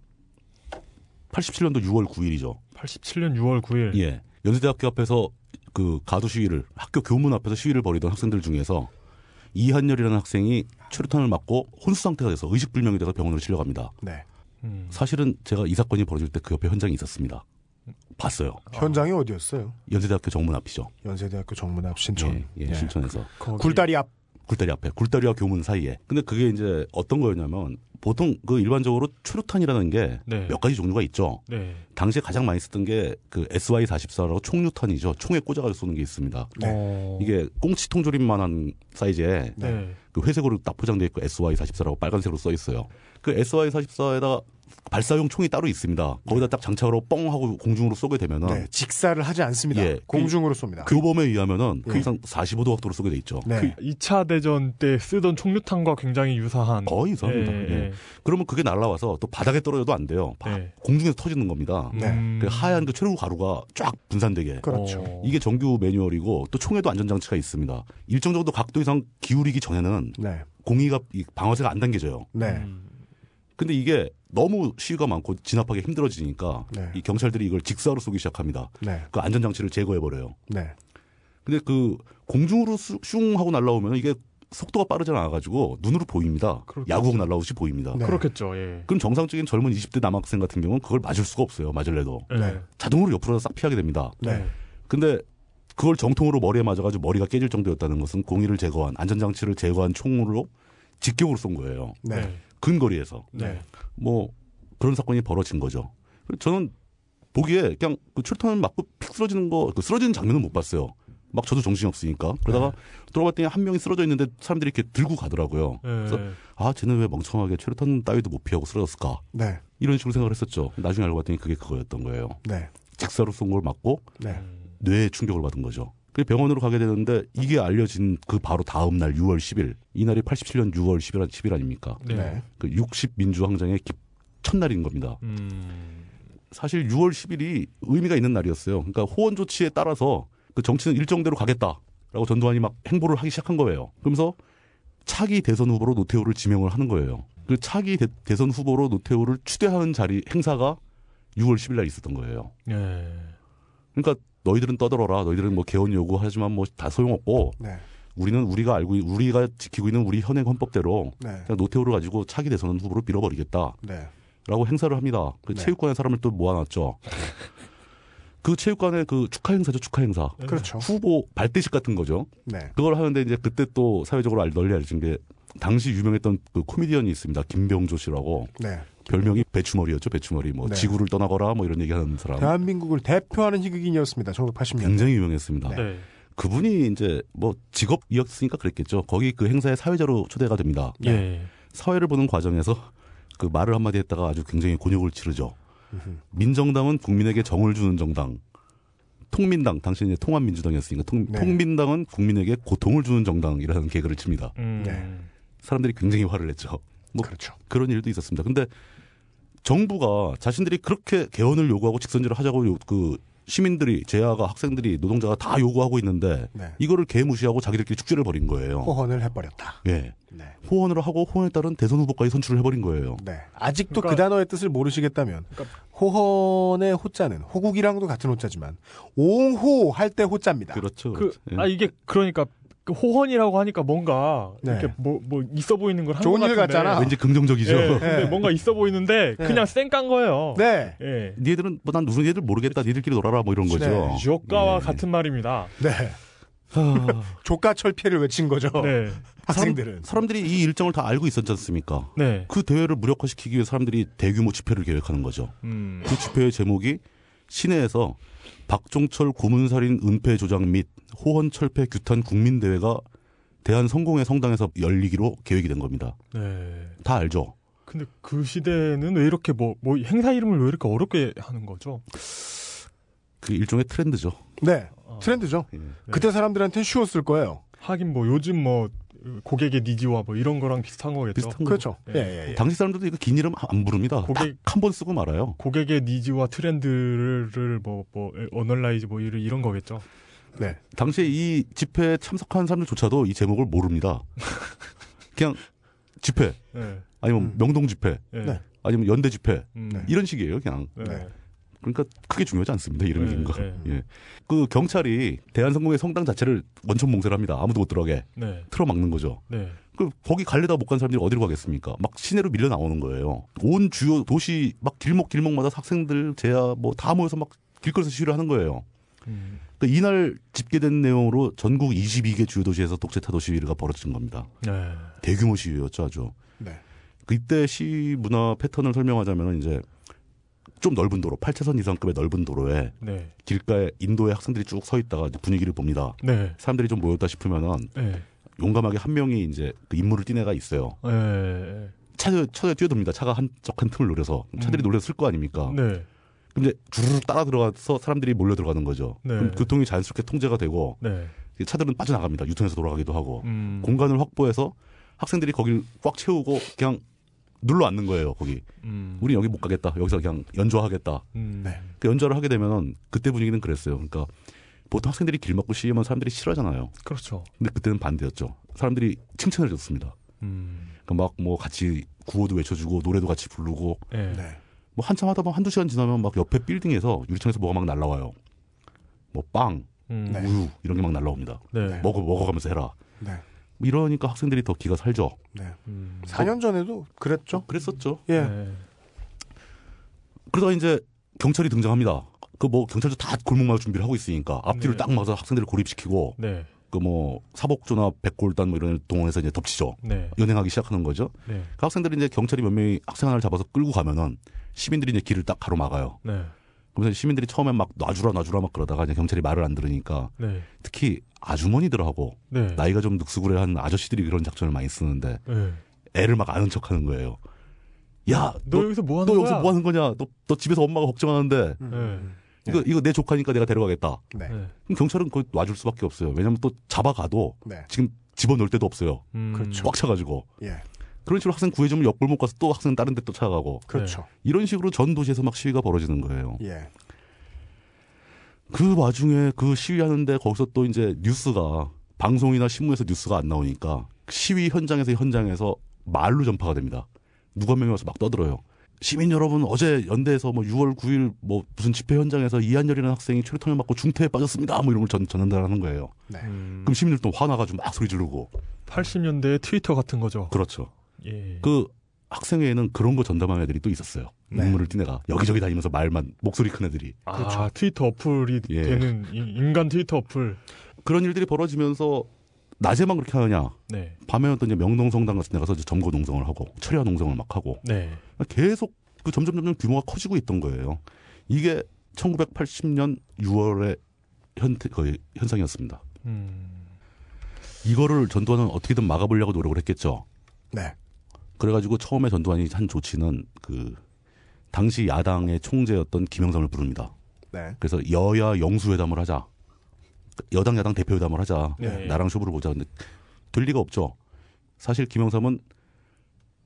D: 87년도 6월 9일이죠.
B: 87년 6월 9일.
D: 예. 연세대학교 앞에서 그 가두 시위를 학교 교문 앞에서 시위를 벌이던 학생들 중에서 이한열이라는 학생이 최루탄을 맞고 혼수 상태가 돼서 의식불명이 돼서 병원으로 실려갑니다.
A: 네.
B: 음.
D: 사실은 제가 이 사건이 벌어질 때 그 옆에 현장에 있었습니다. 봤어요.
A: 현장이 어 디였어요?
D: 연세대학교 정문 앞이죠.
A: 연세대학교 정문 앞 신촌.
D: 예, 예, 신촌에서
B: 거기-
A: 굴다리 앞.
D: 굴다리 앞에 굴다리와 교문 사이에. 근데 그게 이제 어떤 거였냐면 보통 그 일반적으로 최루탄이라는 게몇
B: 네.
D: 가지 종류가 있죠.
B: 네.
D: 당시에 가장 많이 쓰던 게 그 SY44라고 총류탄이죠. 총에 꽂아가지고 쏘는 게 있습니다.
A: 네.
B: 어.
D: 이게 꽁치 통조림만한 사이즈에
B: 네.
D: 그 회색으로 딱 포장되어 있고 SY44라고 빨간색으로 써 있어요. 그 SY44에다가 발사용 총이 따로 있습니다. 거기다 딱 장착으로 뻥 하고 공중으로 쏘게 되면은
A: 네. 직사를 하지 않습니다.
D: 예.
A: 공중으로 쏩니다.
D: 교범에 의하면은
A: 예.
D: 항상 45도 각도로 쏘게 돼 있죠.
A: 네.
B: 2차 대전 때 쓰던 총류탄과 굉장히 유사한
D: 거의 유사합니다.
B: 예,
D: 예.
B: 예.
D: 그러면 그게 날라와서 또 바닥에 떨어져도 안 돼요. 바-
B: 예.
D: 공중에서 터지는 겁니다.
A: 네.
B: 음.
D: 그 하얀 그 최루 가루가 쫙 분산되게.
A: 그렇죠.
B: 어.
D: 이게 정규 매뉴얼이고 또 총에도 안전 장치가 있습니다. 일정 정도 각도 이상 기울이기 전에는
A: 네.
D: 공이가 이 방아쇠가 안 당겨져요.
A: 네.
B: 음.
D: 근데 이게 너무 시위가 많고 진압하기 힘들어지니까
A: 네.
D: 이 경찰들이 이걸 직사로 쏘기 시작합니다.
A: 네.
D: 그 안전장치를 제거해 버려요.
A: 네.
D: 근데 그 공중으로 수- 슝 하고 날라오면 이게 속도가 빠르지 않아가지고 눈으로 보입니다.
B: 그렇겠죠.
D: 야구공 날라오듯이 보입니다.
A: 네.
B: 그렇겠죠. 예.
D: 그럼 정상적인 젊은 20대 남학생 같은 경우는 그걸 맞을 수가 없어요. 맞을래도.
B: 예.
A: 네.
D: 자동으로 옆으로 싹 피하게 됩니다.
A: 네.
D: 근데 그걸 정통으로 머리에 맞아가지고 머리가 깨질 정도였다는 것은 공의를 제거한 안전장치를 제거한 총으로 직격으로 쏜 거예요.
A: 네.
D: 근거리에서
B: 네.
D: 뭐 그런 사건이 벌어진 거죠. 저는 보기에 그냥 그 출탄 맞고 픽 쓰러지는 거, 그 쓰러지는 장면은 못 봤어요. 막 저도 정신이 없으니까 그러다가 들어봤더니 한 명이 쓰러져 있는데 사람들이 이렇게 들고 가더라고요.
B: 예.
D: 그래서 아 쟤는 왜 멍청하게 최루탄 따위도 못 피하고 쓰러졌을까
A: 네.
D: 이런 식으로 생각을 했었죠. 나중에 알고 봤더니 그게 그거였던 거예요.
A: 네.
D: 직사로 쏜 걸 맞고
A: 네.
D: 뇌에 충격을 받은 거죠. 그 병원으로 가게 되는데 이게 알려진 그 바로 다음 날 6월 10일 이날이 87년 6월 10일, 10일 아닙니까?
B: 네.
A: 네.
D: 그60 민주항쟁의 기- 첫날인 겁니다.
B: 음.
D: 사실 6월 10일이 의미가 있는 날이었어요. 그러니까 호원 조치에 따라서 그 정치는 일정대로 가겠다라고 전두환이 막 행보를 하기 시작한 거예요. 그러면서 차기 대선 후보로 노태우를 지명을 하는 거예요. 그 차기 대, 선 후보로 노태우를 추대하는 자리 행사가 6월 10일 날 있었던 거예요.
B: 예.
D: 그러니까 너희들은 떠들어라. 너희들은 뭐 개헌 요구하지만 뭐 다 소용없고
A: 네.
D: 우리는 우리가 알고 있- 우리가 지키고 있는 우리 현행 헌법대로
A: 네.
D: 그냥 노태우를 가지고 차기 대선 후보로 밀어버리겠다.
A: 네.
D: 라고 행사를 합니다. 그
A: 네.
D: 체육관에 사람을 또 모아놨죠. 그 체육관의 그 축하 행사죠, 축하 행사.
A: 그렇죠.
D: 후보 발대식 같은 거죠.
A: 네.
D: 그걸 하는데 이제 그때 또 사회적으로 알- 널리 알려진 게 당시 유명했던 그 코미디언이 있습니다. 김병조 씨라고.
A: 네.
D: 별명이 배추머리였죠, 배추머리. 뭐
A: 네.
D: 지구를 떠나거라 뭐 이런 얘기 하는 사람.
A: 대한민국을 대표하는 희극인이었습니다. 1980년.
D: 굉장히 유명했습니다.
A: 네.
B: 네.
D: 그분이 이제 뭐 직업이었으니까 그랬겠죠. 거기 그 행사에 사회자로 초대가 됩니다.
B: 예.
D: 사회를 보는 과정에서 그 말을 한마디 했다가 아주 굉장히 곤욕을 치르죠. 민정당은 국민에게 정을 주는 정당. 통민당, 당시 이제 통합민주당이었으니까 통,
A: 네.
D: 통민당은 국민에게 고통을 주는 정당이라는 개그를 칩니다.
B: 음.
A: 네.
D: 사람들이 굉장히 화를 냈죠. 뭐
A: 그렇죠.
D: 그런 일도 있었습니다. 근데 정부가 자신들이 그렇게 개헌을 요구하고 직선제를 하자고 요- 그 시민들이 제야가 학생들이 노동자가 다 요구하고 있는데
A: 네.
D: 이거를 개무시하고 자기들끼리 축제를 벌인 거예요.
A: 호헌을 해버렸다.
D: 예.
A: 네.
D: 호언을 하고 호언에 따른 대선 후보까지 선출을 해버린 거예요.
A: 네. 아직도 그
B: 그러니까-
A: 단어의 뜻을 모르시겠다면
B: 그러니까-
A: 호헌의 호자는 호국이랑도 같은 호자지만 옹호 할 때 호자입니다.
D: 그렇죠.
B: 그,
D: 그렇죠. 예.
B: 아, 이게, 그러니까, 그 호헌이라고 하니까 뭔가,
A: 네.
B: 이렇게 뭐, 뭐, 있어 보이는 걸한
A: 좋은
B: 것
A: 일. 같잖아.
D: 왠지 긍정적이죠.
B: 예, 근데
A: 네.
B: 뭔가 있어 보이는데,
A: 네.
B: 그냥 쌩깐 거예요.
A: 네.
B: 예.
D: 니들은 뭐난 무슨 얘들 모르겠다. 니들끼리 놀아라 뭐 이런 거죠.
A: 네.
B: 주옥가와
D: 예.
B: 같은 말입니다.
A: 네. 조가 철폐를 외친 거죠.
B: 네.
A: 학생들은.
D: 사람, 들이이 일정을 다 알고 있었지 않습니까?
B: 네.
D: 그 대회를 무력화시키기 위해 사람들이 대규모 집회를 계획하는 거죠.
B: 음.
D: 그 집회의 제목이 시내에서 박종철 고문살인 은폐 조장 및 호헌 철폐 규탄 국민대회가 대한 성공의 성당에서 열리기로 계획이 된 겁니다.
B: 네.
D: 다 알죠?
B: 근데 그 시대는 왜 이렇게 뭐, 뭐, 행사 이름을 왜 이렇게 어렵게 하는 거죠?
D: 그 일종의 트렌드죠.
A: 네.
B: 어.
A: 트렌드죠.
D: 예.
A: 그때 사람들한테는 쉬웠을 거예요.
B: 하긴 뭐, 요즘 뭐, 고객의 니즈와 뭐 이런 거랑 비슷한 거겠죠.
D: 비슷한
A: 그렇죠.
B: 네.
A: 예, 예, 예.
D: 당시 사람들도 이거 긴 이름 안 부릅니다.
B: 고객-
D: 딱한번 쓰고 말아요.
B: 고객의 needs와 트렌드를 뭐, 뭐, analyze 뭐 이런, 이런 거겠죠.
A: 네.
D: 당시에 이 집회에 참석한 사람들조차도 이 제목을 모릅니다. 그냥 집회
B: 네.
D: 아니면
A: 음.
D: 명동 집회
B: 네.
A: 네.
D: 아니면 연대 집회
B: 음.
A: 네.
D: 이런 식이에요. 그냥
B: 네.
A: 네.
D: 그러니까 크게 중요하지 않습니다. 이름이
B: 네. 네.
D: 예. 그 경찰이 대한성공의 성당 자체를 원천 봉쇄를 합니다. 아무도 못 들어가게
B: 네.
D: 틀어 막는 거죠.
B: 네.
D: 그 거기 갈래다 못 간 사람들이 어디로 가겠습니까? 막 시내로 밀려 나오는 거예요. 온 주요 도시 막 길목 길목마다 학생들 제야 뭐 다 모여서 막 길거리에서 시위를 하는 거예요.
B: 음.
D: 그 이날 집계된 내용으로 전국 22개 주요 도시에서 독재 타도 시위가 벌어진 겁니다.
B: 네.
D: 대규모 시위였죠, 아주.
A: 네.
D: 그때 시 문화 패턴을 설명하자면 이제 좀 넓은 도로, 8차선 이상급의 넓은 도로에
B: 네.
D: 길가에 인도의 학생들이 쭉 서 있다가 분위기를 봅니다.
B: 네.
D: 사람들이 좀 모였다 싶으면은
B: 네.
D: 용감하게 한 명이 이제 그 임무를 띈 애가 있어요.
B: 네.
D: 차에, 차에 뛰어듭니다. 차가 한쪽 한 틈을 노려서. 차들이
B: 음.
D: 놀려서 쓸 거 아닙니까?
B: 네.
D: 이제 주르륵 따라 들어가서 사람들이 몰려 들어가는 거죠.
B: 네.
D: 그럼 교통이 자연스럽게 통제가 되고
B: 네.
D: 차들은 빠져나갑니다. 유턴해서 돌아가기도 하고.
B: 음.
D: 공간을 확보해서 학생들이 거길 꽉 채우고 그냥 눌러 앉는 거예요, 거기.
B: 음.
D: 우리 여기 못 가겠다. 여기서 그냥 연주하겠다.
B: 음.
A: 네.
D: 그 연주를 하게 되면은 그때 분위기는 그랬어요. 그러니까 보통 학생들이 길 막고 시위하면 사람들이 싫어하잖아요.
B: 그렇죠.
D: 근데 그때는 반대였죠. 사람들이 칭찬을 해줬습니다.
B: 음.
D: 그러니까 막뭐 같이 구호도 외쳐주고 노래도 같이 부르고
B: 네.
A: 네.
D: 뭐 한참 하다 보면 한두 시간 지나면 막 옆에 빌딩에서 유리창에서 뭐가 막 날라와요. 뭐 빵,
B: 음.
A: 네.
D: 우유 이런 게 막 날라옵니다.
B: 네.
D: 먹어 먹어가면서 해라.
A: 네.
D: 이러니까 학생들이 더 기가 살죠.
A: 네.
B: 음.
A: 4년 전에도 그랬죠.
D: 그랬었죠.
A: 예.
B: 네.
D: 그러다가 이제 경찰이 등장합니다. 그 뭐 경찰도 다 골목마을 준비를 하고 있으니까 앞뒤를
B: 네.
D: 딱 막아서 학생들을 고립시키고
B: 네.
D: 그뭐 사복조나 백골단 뭐 이런 동원해서 이제 덮치죠.
B: 네.
D: 연행하기 시작하는 거죠.
B: 네.
D: 그 학생들이 이제 경찰이 몇 명이 학생 하나를 잡아서 끌고 가면은 시민들이 이제 길을 딱 가로막아요.
B: 네.
D: 그러면서 시민들이 처음엔 막 놔주라 놔주라 막 그러다가 이제 경찰이 말을 안 들으니까
B: 네.
D: 특히 아주머니들하고
B: 네.
D: 나이가 좀 늑수구레한 아저씨들이 그런 작전을 많이 쓰는데
B: 네.
D: 애를 막 아는 척하는 거예요. 야,
B: 너,
D: 너,
B: 여기서
D: 뭐너
B: 하는
D: 여기서
B: 거야?
D: 뭐 하는 거냐? 너, 너 집에서 엄마가 걱정하는데
B: 네.
D: 이거 이거 내 조카니까 내가 데려가겠다.
A: 네.
B: 네.
D: 그럼 경찰은 그거 놔줄 수밖에 없어요. 왜냐면 또 잡아가도
A: 네.
D: 지금 집어넣을 데도 없어요.
B: 음.
A: 그렇죠.
D: 꽉 차가지고
A: 예.
D: 그런 식으로 학생 구해주면 옆 골목 가서 또 학생 다른 데 또 찾아가고
A: 그렇죠.
D: 이런 식으로 전 도시에서 막 시위가 벌어지는 거예요.
A: 예.
D: 그 와중에 그 시위하는데 거기서 또 이제 뉴스가 방송이나 신문에서 뉴스가 안 나오니까 시위 현장에서 현장에서 말로 전파가 됩니다. 누가 명이 와서 막 떠들어요. 시민 여러분 어제 연대에서 뭐 6월 9일 뭐 무슨 집회 현장에서 이한열이라는 학생이 최루탄을 맞고 중태에 빠졌습니다. 뭐 이런 걸 전, 전달하는 거예요.
A: 네.
B: 음.
D: 그럼 시민들 또 화나가지고 막 소리 지르고
B: 80년대 트위터 같은 거죠.
D: 그렇죠.
B: 예.
D: 그 학생회에는 그런 거 전담하는 애들이 또 있었어요.
A: 네.
D: 눈물을 띠 내가 여기저기 다니면서 말만 목소리 큰 애들이
B: 아,
A: 그렇죠.
B: 트위터 어플이
D: 예.
B: 되는 이- 인간 트위터 어플.
D: 그런 일들이 벌어지면서 낮에만 그렇게 하느냐
B: 네.
D: 밤에는 또 이제 명동성당 같은 데 가서 이제 점거 농성을 하고 철야 농성을 막 하고
B: 네.
D: 계속 그 점점 점점 규모가 커지고 있던 거예요. 이게 1980년 6월의 현, 거의 현상이었습니다.
B: 음.
D: 이거를 전두환은 어떻게든 막아보려고 노력을 했겠죠.
A: 네.
D: 그래가지고 처음에 전두환이 한 조치는 그 당시 야당의 총재였던 김영삼을 부릅니다.
A: 네.
D: 그래서 여야 영수회담을 하자. 여당 야당 대표회담을 하자.
B: 네.
D: 나랑 쇼부를 보자. 근데 될 리가 없죠. 사실 김영삼은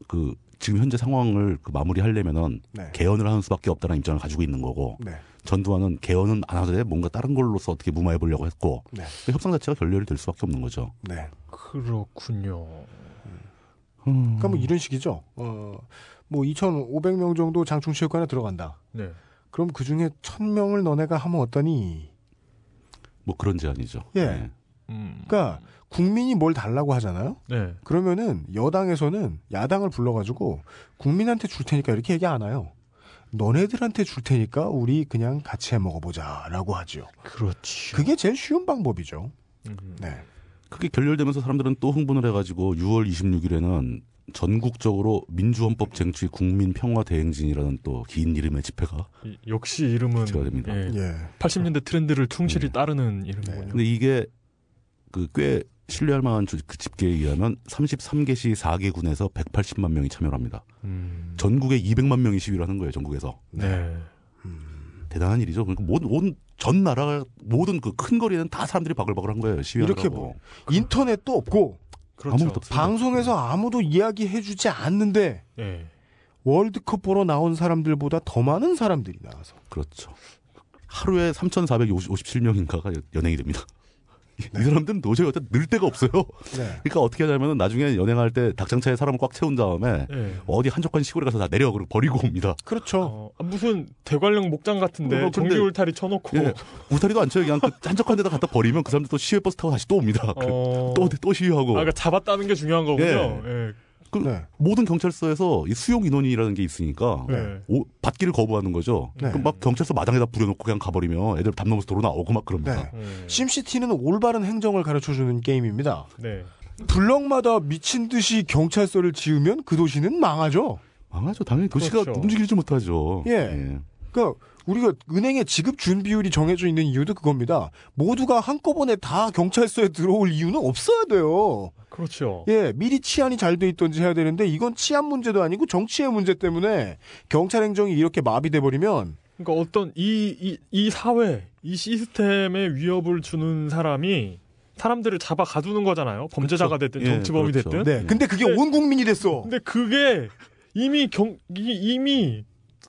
D: 그 지금 현재 상황을 그 마무리하려면은
A: 네.
D: 개헌을 하는 수밖에 없다는 입장을 가지고 있는 거고
A: 네.
D: 전두환은 개헌은 안 하되 뭔가 다른 걸로서 어떻게 무마해 보려고 했고
A: 네.
D: 그 협상 자체가 결렬이 될 수밖에 없는 거죠.
A: 네.
B: 그렇군요.
A: 그러니까 뭐 이런 식이죠. 어, 뭐 2,500명 정도 장충체육관에 들어간다.
B: 네.
A: 그럼 그 중에 1,000명을 너네가 하면 어떠니?
D: 뭐 그런 제안이죠.
A: 예.
D: 네.
B: 음.
A: 그러니까 국민이 뭘 달라고 하잖아요.
B: 네.
A: 그러면은 여당에서는 야당을 불러가지고 국민한테 줄 테니까 이렇게 얘기 안 해요. 너네들한테 줄 테니까 우리 그냥 같이 해 먹어보자라고 하죠.
B: 그렇지.
A: 그게 제일 쉬운 방법이죠.
B: 음.
A: 네.
D: 그게 결렬되면서 사람들은 또 흥분을 해가지고 6월 26일에는 전국적으로 민주헌법 쟁취 국민 평화 대행진이라는 또 긴 이름의 집회가
B: 이- 역시 이름은
D: 제가 됩니다.
B: 예,
A: 예.
B: 80년대 트렌드를 충실히
D: 네.
B: 따르는 이름이군요.
D: 근데 이게 그 꽤 신뢰할 만한 주- 그 집계에 의하면 33개시 4개 군에서 180만 명이 참여를 합니다.
B: 음.
D: 전국에 200만 명이 시위를 하는 거예요, 전국에서.
B: 네.
D: 대단한 일이죠. 그러니까 모든, 온, 전 나라, 모든 그 큰 거리에는 다 사람들이 바글바글 한 거예요, 시위하라고.
A: 이렇게 뭐 인터넷도 없고
B: 그렇죠.
D: 아무것도 없어요.
A: 방송에서 아무도 이야기해주지 않는데
B: 예.
A: 월드컵 보러 나온 사람들보다 더 많은 사람들이 나와서
D: 그렇죠. 하루에 3,457명인가가 연행이 됩니다. 이 사람들은 도저히 어쨌든 늘 데가 없어요.
A: 네.
D: 그러니까 어떻게 하냐면 나중에 연행할 때 닭장차에 사람을 꽉 채운 다음에
B: 예.
D: 어디 한적한 시골에 가서 다 내려 그리고 버리고 옵니다.
A: 그렇죠.
B: 어, 아, 무슨 대관령 목장 같은데
D: 어,
B: 전기 울타리 쳐놓고
D: 예. 울타리도 안 쳐요. 그냥 그 한적한 데다 갖다 버리면 그 사람들 또 시외 버스 타고 다시 또 옵니다.
B: 어...
D: 또, 또 시위하고.
B: 아, 그러니까 잡았다는 게 중요한 거군요.
D: 예.
B: 예.
D: 그
A: 네.
D: 모든 경찰서에서 이 수용 인원이라는 게 있으니까
B: 네.
D: 오- 받기를 거부하는 거죠.
A: 네.
D: 그럼 막 경찰서 마당에다 부려놓고 그냥 가버리면 애들 담 넘어서 도로 나오고 막 그럽니다.
A: 네.
B: 음.
A: 심시티는 올바른 행정을 가르쳐주는 게임입니다.
B: 네.
A: 블럭마다 미친 듯이 경찰서를 지으면 그 도시는 망하죠.
D: 망하죠. 당연히 도시가
B: 그렇죠.
D: 움직이지 못하죠.
A: 예. 그러니까 우리가 은행의 지급 준비율이 정해져 있는 이유도 그겁니다. 모두가 한꺼번에 다 경찰서에 들어올 이유는 없어야 돼요.
B: 그렇죠.
A: 예, 미리 치안이 잘 돼 있던지 해야 되는데 이건 치안 문제도 아니고 정치의 문제 때문에 경찰 행정이 이렇게 마비돼 버리면
B: 그러니까 어떤 이, 이, 이 사회, 이 시스템에 위협을 주는 사람이 사람들을 잡아 가두는 거잖아요. 범죄자가 됐든
D: 예,
B: 정치범이
D: 그렇죠.
B: 됐든.
A: 네. 근데 그게
B: 네.
A: 온 국민이 됐어.
B: 근데 그게 이미 경, 이- 이미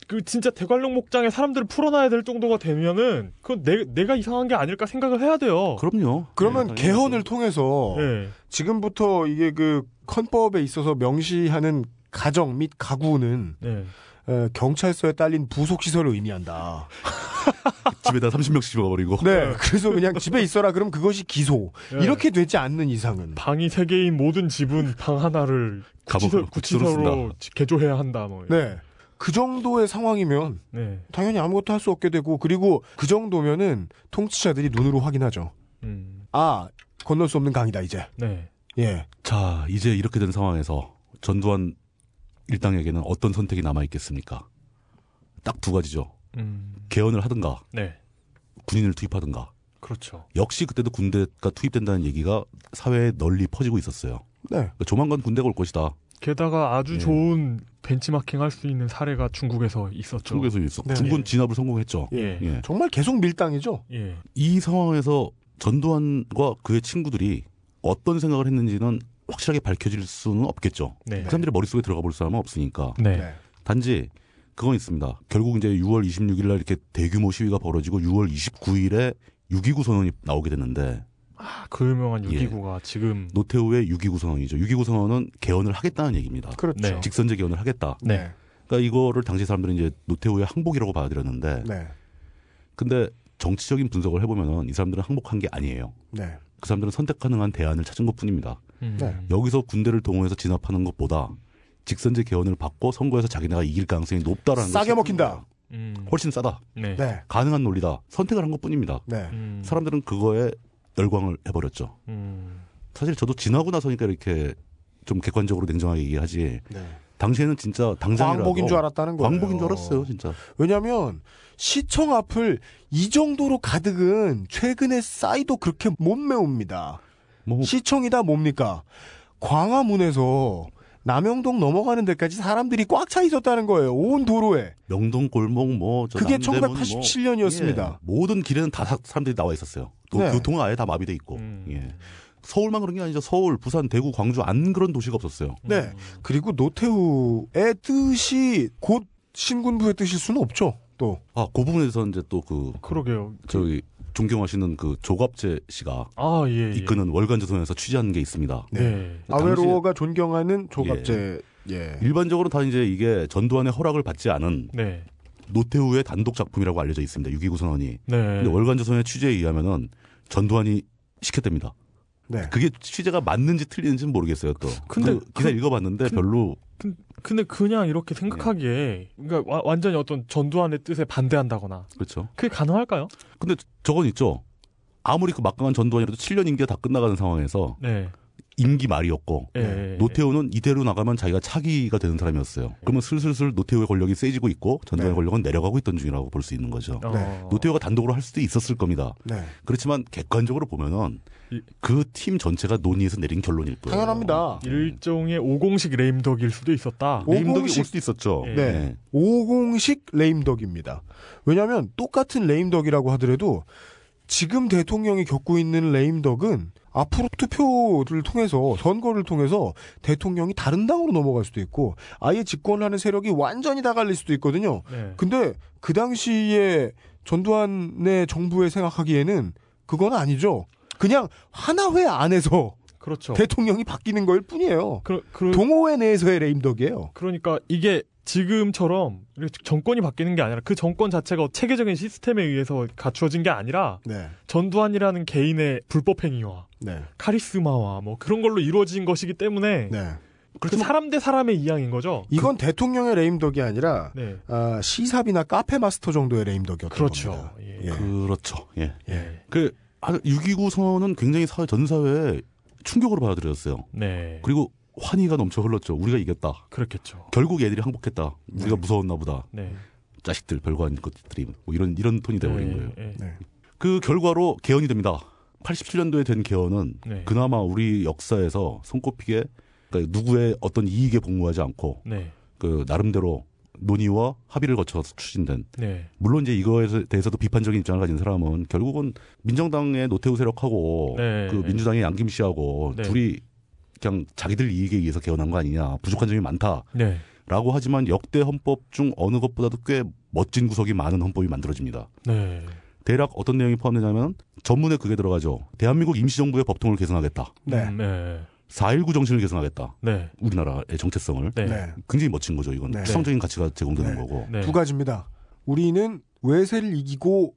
B: 그 진짜 대관령 목장에 사람들을 풀어놔야 될 정도가 되면은 그건 내, 내가 이상한 게 아닐까 생각을 해야 돼요.
D: 그럼요.
A: 그러면
D: 네,
A: 개헌을 통해서
B: 예.
A: 지금부터 이게 그 헌법에 있어서 명시하는 가정 및 가구는
B: 네.
A: 에, 경찰서에 딸린 부속 시설을 의미한다.
D: 집에다 30명씩 집어버리고.
A: 네. 그래서 그냥 집에 있어라 그럼 그것이 기소.
B: 네.
A: 이렇게 되지 않는 이상은.
B: 방이 세 개인 모든 집은 방 하나를 구치소,
D: 구치소로
B: 개조해야 한다. 뭐.
A: 네. 그 정도의 상황이면
B: 네.
A: 당연히 아무것도 할 수 없게 되고 그리고 그 정도면은 통치자들이 눈으로 확인하죠.
B: 음.
A: 아 건널 수 없는 강이다 이제.
B: 네.
A: 예.
D: 자, 이제 이렇게 된 상황에서 전두환 일당에게는 어떤 선택이 남아 있겠습니까? 딱 두 가지죠.
B: 음.
D: 개헌을 하든가
B: 네.
D: 군인을 투입하든가.
B: 그렇죠.
D: 역시 그때도 군대가 투입된다는 얘기가 사회에 널리 퍼지고 있었어요.
A: 네.
D: 그러니까 조만간 군대가 올 것이다.
B: 게다가 아주
D: 예.
B: 좋은 벤치마킹 할 수 있는 사례가 중국에서 있었죠.
D: 중국에서 있어.
A: 네.
D: 중군 진압을 성공했죠.
B: 예.
D: 예.
A: 정말 계속 밀당이죠.
B: 예.
D: 이 상황에서 전두환과 그의 친구들이 어떤 생각을 했는지는 확실하게 밝혀질 수는 없겠죠.
B: 네.
D: 그 사람들의 머릿속에 들어가 볼 사람은 없으니까.
B: 네.
D: 단지 그건 있습니다. 결국 이제 6월 26일 날 이렇게 대규모 시위가 벌어지고 6월 29일에 6.29 선언이 나오게 됐는데
B: 아, 그 유명한
D: 예.
B: 6.29가 지금
D: 노태우의 6.29 선언이죠. 6.29 선언은 개헌을 하겠다는 얘기입니다.
A: 그렇죠.
B: 네.
D: 직선제 개헌을 하겠다.
B: 네.
D: 그러니까 이거를 당시 사람들은 이제 노태우의 항복이라고 받아들였는데
A: 네.
D: 근데 정치적인 분석을 해보면은 이 사람들은 항복한 게 아니에요.
A: 네.
D: 그 사람들은 선택 가능한 대안을 찾은 것 뿐입니다.
B: 음.
A: 네.
D: 여기서 군대를 동원해서 진압하는 것보다 직선제 개헌을 받고 선거에서 자기네가 이길 가능성이 높다라는
A: 싸게
D: 걸
A: 먹힌다.
B: 음.
D: 훨씬 싸다.
B: 네.
A: 네.
D: 가능한 논리다. 선택을 한 것 뿐입니다.
A: 네.
B: 음.
D: 사람들은 그거에 열광을 해버렸죠.
B: 음.
D: 사실 저도 지나고 나서니까 이렇게 좀 객관적으로 냉정하게 얘기하지.
A: 네.
D: 당시에는 진짜 당장이라도
A: 광복인 줄 알았다는 거예요.
D: 광복인 줄 알았어요, 진짜.
A: 왜냐하면 시청 앞을 이 정도로 가득은 최근에 싸이도 그렇게 못 메웁니다.
D: 뭐
A: 시청이다 뭡니까? 광화문에서 남영동 넘어가는 데까지 사람들이 꽉 차 있었다는 거예요. 온 도로에.
D: 명동 골목 뭐저
A: 그게
D: 남대문 뭐,
A: 1987 년이었습니다.
D: 예, 모든 길에는 다 사- 사람들이 나와 있었어요. 또
A: 네.
D: 교통은 아예 다 마비돼 있고.
B: 음.
D: 예. 서울만 그런 게 아니죠. 서울, 부산, 대구, 광주 안 그런 도시가 없었어요.
A: 네. 그리고 노태우의 뜻이 곧 신군부의 뜻일 수는 없죠. 또.
D: 아, 그 부분에서 이제 또 그
B: 그러게요.
D: 저기 존경하시는 그 조갑재 씨가
B: 아, 예. 예.
D: 이끄는 월간조선에서 취재한 게 있습니다.
B: 네.
A: 아웨로가 존경하는 조갑재. 예.
D: 일반적으로 다 이제 이게 전두환의 허락을 받지 않은
B: 네.
D: 노태우의 단독 작품이라고 알려져 있습니다. 6.29 선언이.
B: 네.
D: 근데 월간조선의 취재에 의하면은 전두환이 시켰답니다.
A: 네.
D: 그게 취재가 맞는지 틀리는지는 모르겠어요. 또.
B: 근데
D: 그 기사
B: 그-
D: 읽어봤는데
B: 그-
D: 별로
B: 근데 그냥 이렇게 생각하기에 그러니까 와- 완전히 어떤 전두환의 뜻에 반대한다거나
D: 그렇죠.
B: 그게 가능할까요?
D: 근데 저건 있죠. 아무리 그 막강한 전두환이라도 7년 임기가 다 끝나가는 상황에서
B: 네.
D: 임기 말이었고
B: 예.
A: 네.
D: 노태우는 이대로 나가면 자기가 차기가 되는 사람이었어요. 그러면 슬슬슬 노태우의 권력이 세지고 있고 전두환의
A: 네.
D: 권력은 내려가고 있던 중이라고 볼 수 있는 거죠.
B: 어.
A: 네.
D: 노태우가 단독으로 할 수도 있었을 겁니다.
A: 네.
D: 그렇지만 객관적으로 보면은
B: 이-
D: 그팀 전체가 논의해서 내린 결론일 거예요.
A: 당연합니다.
B: 일종의 오공식 레임덕일 수도 있었다.
A: 오-
D: 레임덕이 올
A: 오공식-
D: 수도 있었죠.
B: 네.
D: 네.
A: 50식 레임덕입니다. 왜냐하면 똑같은 레임덕이라고 하더라도 지금 대통령이 겪고 있는 레임덕은 앞으로 투표를 통해서 선거를 통해서 대통령이 다른 당으로 넘어갈 수도 있고 아예 집권하는 세력이 완전히 다 갈릴 수도 있거든요.
B: 네.
A: 근데 그 당시에 전두환의 정부에 생각하기에는 그건 아니죠. 그냥 하나회 안에서
B: 그렇죠.
A: 대통령이 바뀌는 거일 뿐이에요.
B: 그, 그,
A: 동호회 내에서의 레임덕이에요.
B: 그러니까 이게 지금처럼 정권이 바뀌는 게 아니라 그 정권 자체가 체계적인 시스템에 의해서 갖추어진 게 아니라
A: 네.
B: 전두환이라는 개인의 불법 행위와
A: 네.
B: 카리스마와 뭐 그런 걸로 이루어진 것이기 때문에
A: 네.
B: 그 사람 대 사람의 이양인 거죠.
A: 이건 대통령의 레임덕이 아니라
B: 네.
A: 아, 시삽이나 카페 마스터 정도의 레임덕이었던
B: 그렇죠.
A: 겁니다.
B: 예.
A: 예.
D: 그렇죠. 예.
B: 예.
D: 그6.29 선언은 굉장히 사회 전 사회에 충격으로 받아들였어요.
B: 네.
D: 그리고 환희가 넘쳐 흘렀죠. 우리가 이겼다.
B: 그렇겠죠.
D: 결국 얘들이 항복했다. 우리가
A: 네.
D: 무서웠나 보다.
B: 네.
D: 자식들 별거 아닌 것들이 뭐 이런 이런 톤이 돼버린
B: 네,
D: 거예요.
B: 네.
A: 네.
D: 그 결과로 개헌이 됩니다. 87년도에 된 개헌은
B: 네.
D: 그나마 우리 역사에서 손꼽히게 그러니까 누구의 어떤 이익에 복무하지 않고
B: 네.
D: 그 나름대로 논의와 합의를 거쳐서 추진된
B: 네.
D: 물론 이제 이거에 대해서도 비판적인 입장을 가진 사람은 결국은 민정당의 노태우 세력하고
B: 네.
D: 그 민주당의 양김 씨하고
B: 네.
D: 둘이 그냥 자기들 이익에 의해서 개헌한 거 아니냐 부족한 점이 많다라고
B: 네.
D: 하지만 역대 헌법 중 어느 것보다도 꽤 멋진 구석이 많은 헌법이 만들어집니다.
B: 네.
D: 대략 어떤 내용이 포함되냐면 전문에 그게 들어가죠. 대한민국 임시정부의 법통을 개선하겠다.
A: 네.
B: 음, 네.
D: 4.19 정신을 개선하겠다.
B: 네.
D: 우리나라의 정체성을.
B: 네.
A: 네.
D: 굉장히 멋진 거죠. 이건
A: 네.
D: 추상적인 가치가 제공되는
A: 네.
D: 거고.
B: 네.
A: 두 가지입니다. 우리는 외세를 이기고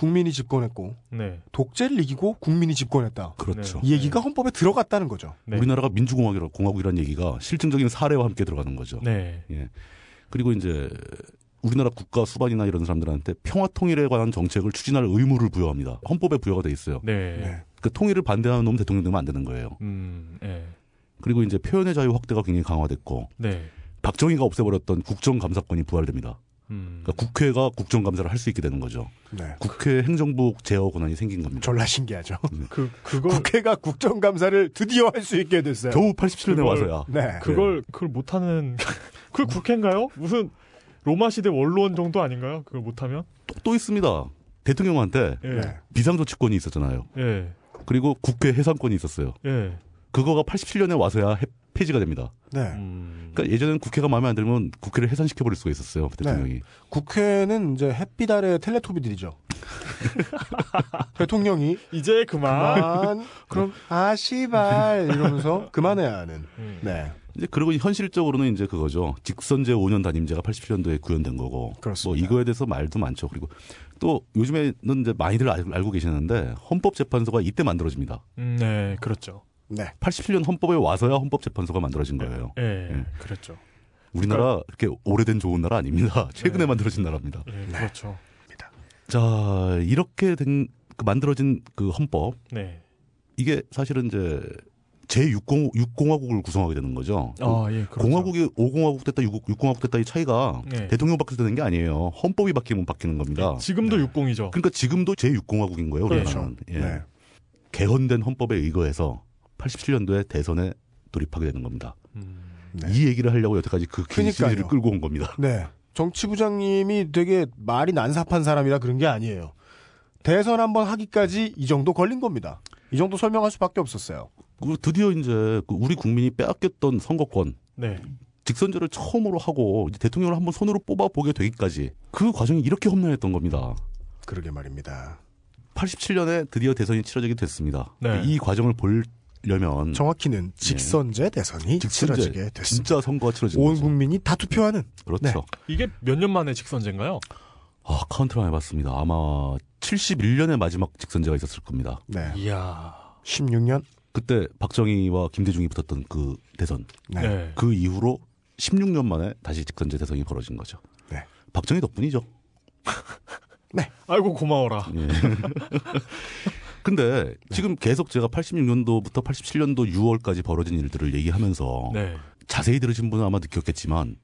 A: 국민이 집권했고
B: 네.
A: 독재를 이기고 국민이 집권했다.
D: 그렇죠.
A: 이 얘기가 헌법에 들어갔다는 거죠.
B: 네.
D: 우리나라가 민주공화국이라 공화국이라는 얘기가 실증적인 사례와 함께 들어가는 거죠.
B: 네.
D: 예. 그리고 이제 우리나라 국가 수반이나 이런 사람들한테 평화 통일에 관한 정책을 추진할 의무를 부여합니다. 헌법에 부여가 돼 있어요.
B: 네.
A: 네.
D: 그 통일을 반대하는 놈 대통령 되면 안 되는 거예요.
B: 음. 네.
D: 그리고 이제 표현의 자유 확대가 굉장히 강화됐고
B: 네.
D: 박정희가 없애버렸던 국정감사권이 부활됩니다.
B: 음.
D: 그러니까 국회가 국정감사를 할 수 있게 되는 거죠.
A: 네.
D: 국회 행정부 제어 권한이 생긴 겁니다.
A: 졸라 신기하죠.
B: 그 그거
A: 국회가 국정감사를 드디어 할 수 있게 됐어요.
D: 겨우 87년에
B: 그걸-
D: 와서야.
A: 네.
B: 그걸 그걸 못하는 그 국회인가요? 무슨 로마 시대 원로원 정도 아닌가요? 그걸 못하면?
D: 또, 또 있습니다. 대통령한테
B: 예.
A: 네.
D: 비상조치권이 있었잖아요.
B: 예.
D: 그리고 국회 해산권이 있었어요.
B: 예.
D: 그거가 87년에 와서야 해- 폐지가 됩니다.
A: 네.
B: 음.
D: 그러니까 예전에는 국회가 마음에 안 들면 국회를 해산시켜 버릴 수가 있었어요. 대통령이.
A: 국회는 이제 햇빛 아래 텔레토비들이죠. 대통령이
B: 이제 그만.
A: 그만 그럼 아 씨발 이러면서 그만해야 하는.
B: 음.
A: 네.
D: 이제 그리고 현실적으로는 이제 그거죠. 직선제 5년 단임제가 87년도에 구현된 거고.
A: 그렇습니다.
D: 뭐 이거에 대해서 말도 많죠. 그리고 또 요즘에는 이제 많이들 알- 알고 계시는데 헌법재판소가 이때 만들어집니다.
B: 음, 네, 그렇죠.
A: 네.
D: 87년 헌법에 와서야 헌법재판소가 만들어진 거예요.
B: 예.
D: 예.
B: 그렇죠.
D: 우리나라 그렇게 오래된 좋은 나라 아닙니다. 최근에 만들어진 나라입니다.
B: 예, 그렇죠.
D: 자 이렇게 된 그 만들어진 그 헌법
B: 네.
D: 이게 사실은 이제 제6공 6공화국을 구성하게 되는 거죠.
B: 아, 예, 그렇죠.
D: 공화국이 5공화국 됐다 6, 6공화국 됐다 이 차이가
B: 네.
D: 대통령 바뀌어서 되는 게 아니에요. 헌법이 바뀌면 바뀌는 겁니다.
B: 지금도 육공이죠.
D: 그러니까 지금도 제6공화국인 거예요. 우리나라는. 예.
A: 네.
D: 개헌된 헌법에 의거해서 87년도에 대선에 돌입하게 되는 겁니다.
B: 음.
A: 네.
D: 이 얘기를 하려고 여태까지 그긴
A: 그러니까요.
D: 시리즈를 끌고 온 겁니다.
A: 네. 정치부장님이 되게 말이 난삽한 사람이라 그런 게 아니에요. 대선 한번 하기까지 이 정도 걸린 겁니다. 이 정도 설명할 수밖에 없었어요.
D: 그리고 드디어 이제 그 우리 국민이 빼앗겼던 선거권
B: 네.
D: 직선제를 처음으로 하고 이제 대통령을 한번 손으로 뽑아 보게 되기까지 그 과정이 이렇게 험난했던 겁니다.
A: 그러게 말입니다.
D: 87년에 드디어 대선이 치러지게 됐습니다.
B: 네.
D: 이 과정을 보 려면
A: 정확히는 직선제 대선이
D: 직선제,
A: 치러지게 됐습니다.
D: 진짜 선거가 치러진
A: 온
D: 거죠.
A: 국민이 다 투표하는
D: 그렇죠.
A: 네.
B: 이게 몇 년 만에 직선제인가요?
D: 아, 카운트를 해봤습니다. 아마 71년에 마지막 직선제가 있었을 겁니다.
A: 네.
B: 이야.
A: 16년.
D: 그때 박정희와 김대중이 붙었던 그 대선.
A: 네.
B: 네.
D: 그 이후로 16년 만에 다시 직선제 대선이 벌어진 거죠.
A: 네.
D: 박정희 덕분이죠.
B: 아이고 고마워라.
D: 예. 근데 지금 계속 제가 86년도부터 87년도 6월까지 벌어진 일들을 얘기하면서
B: 네.
D: 자세히 들으신 분은 아마 느꼈겠지만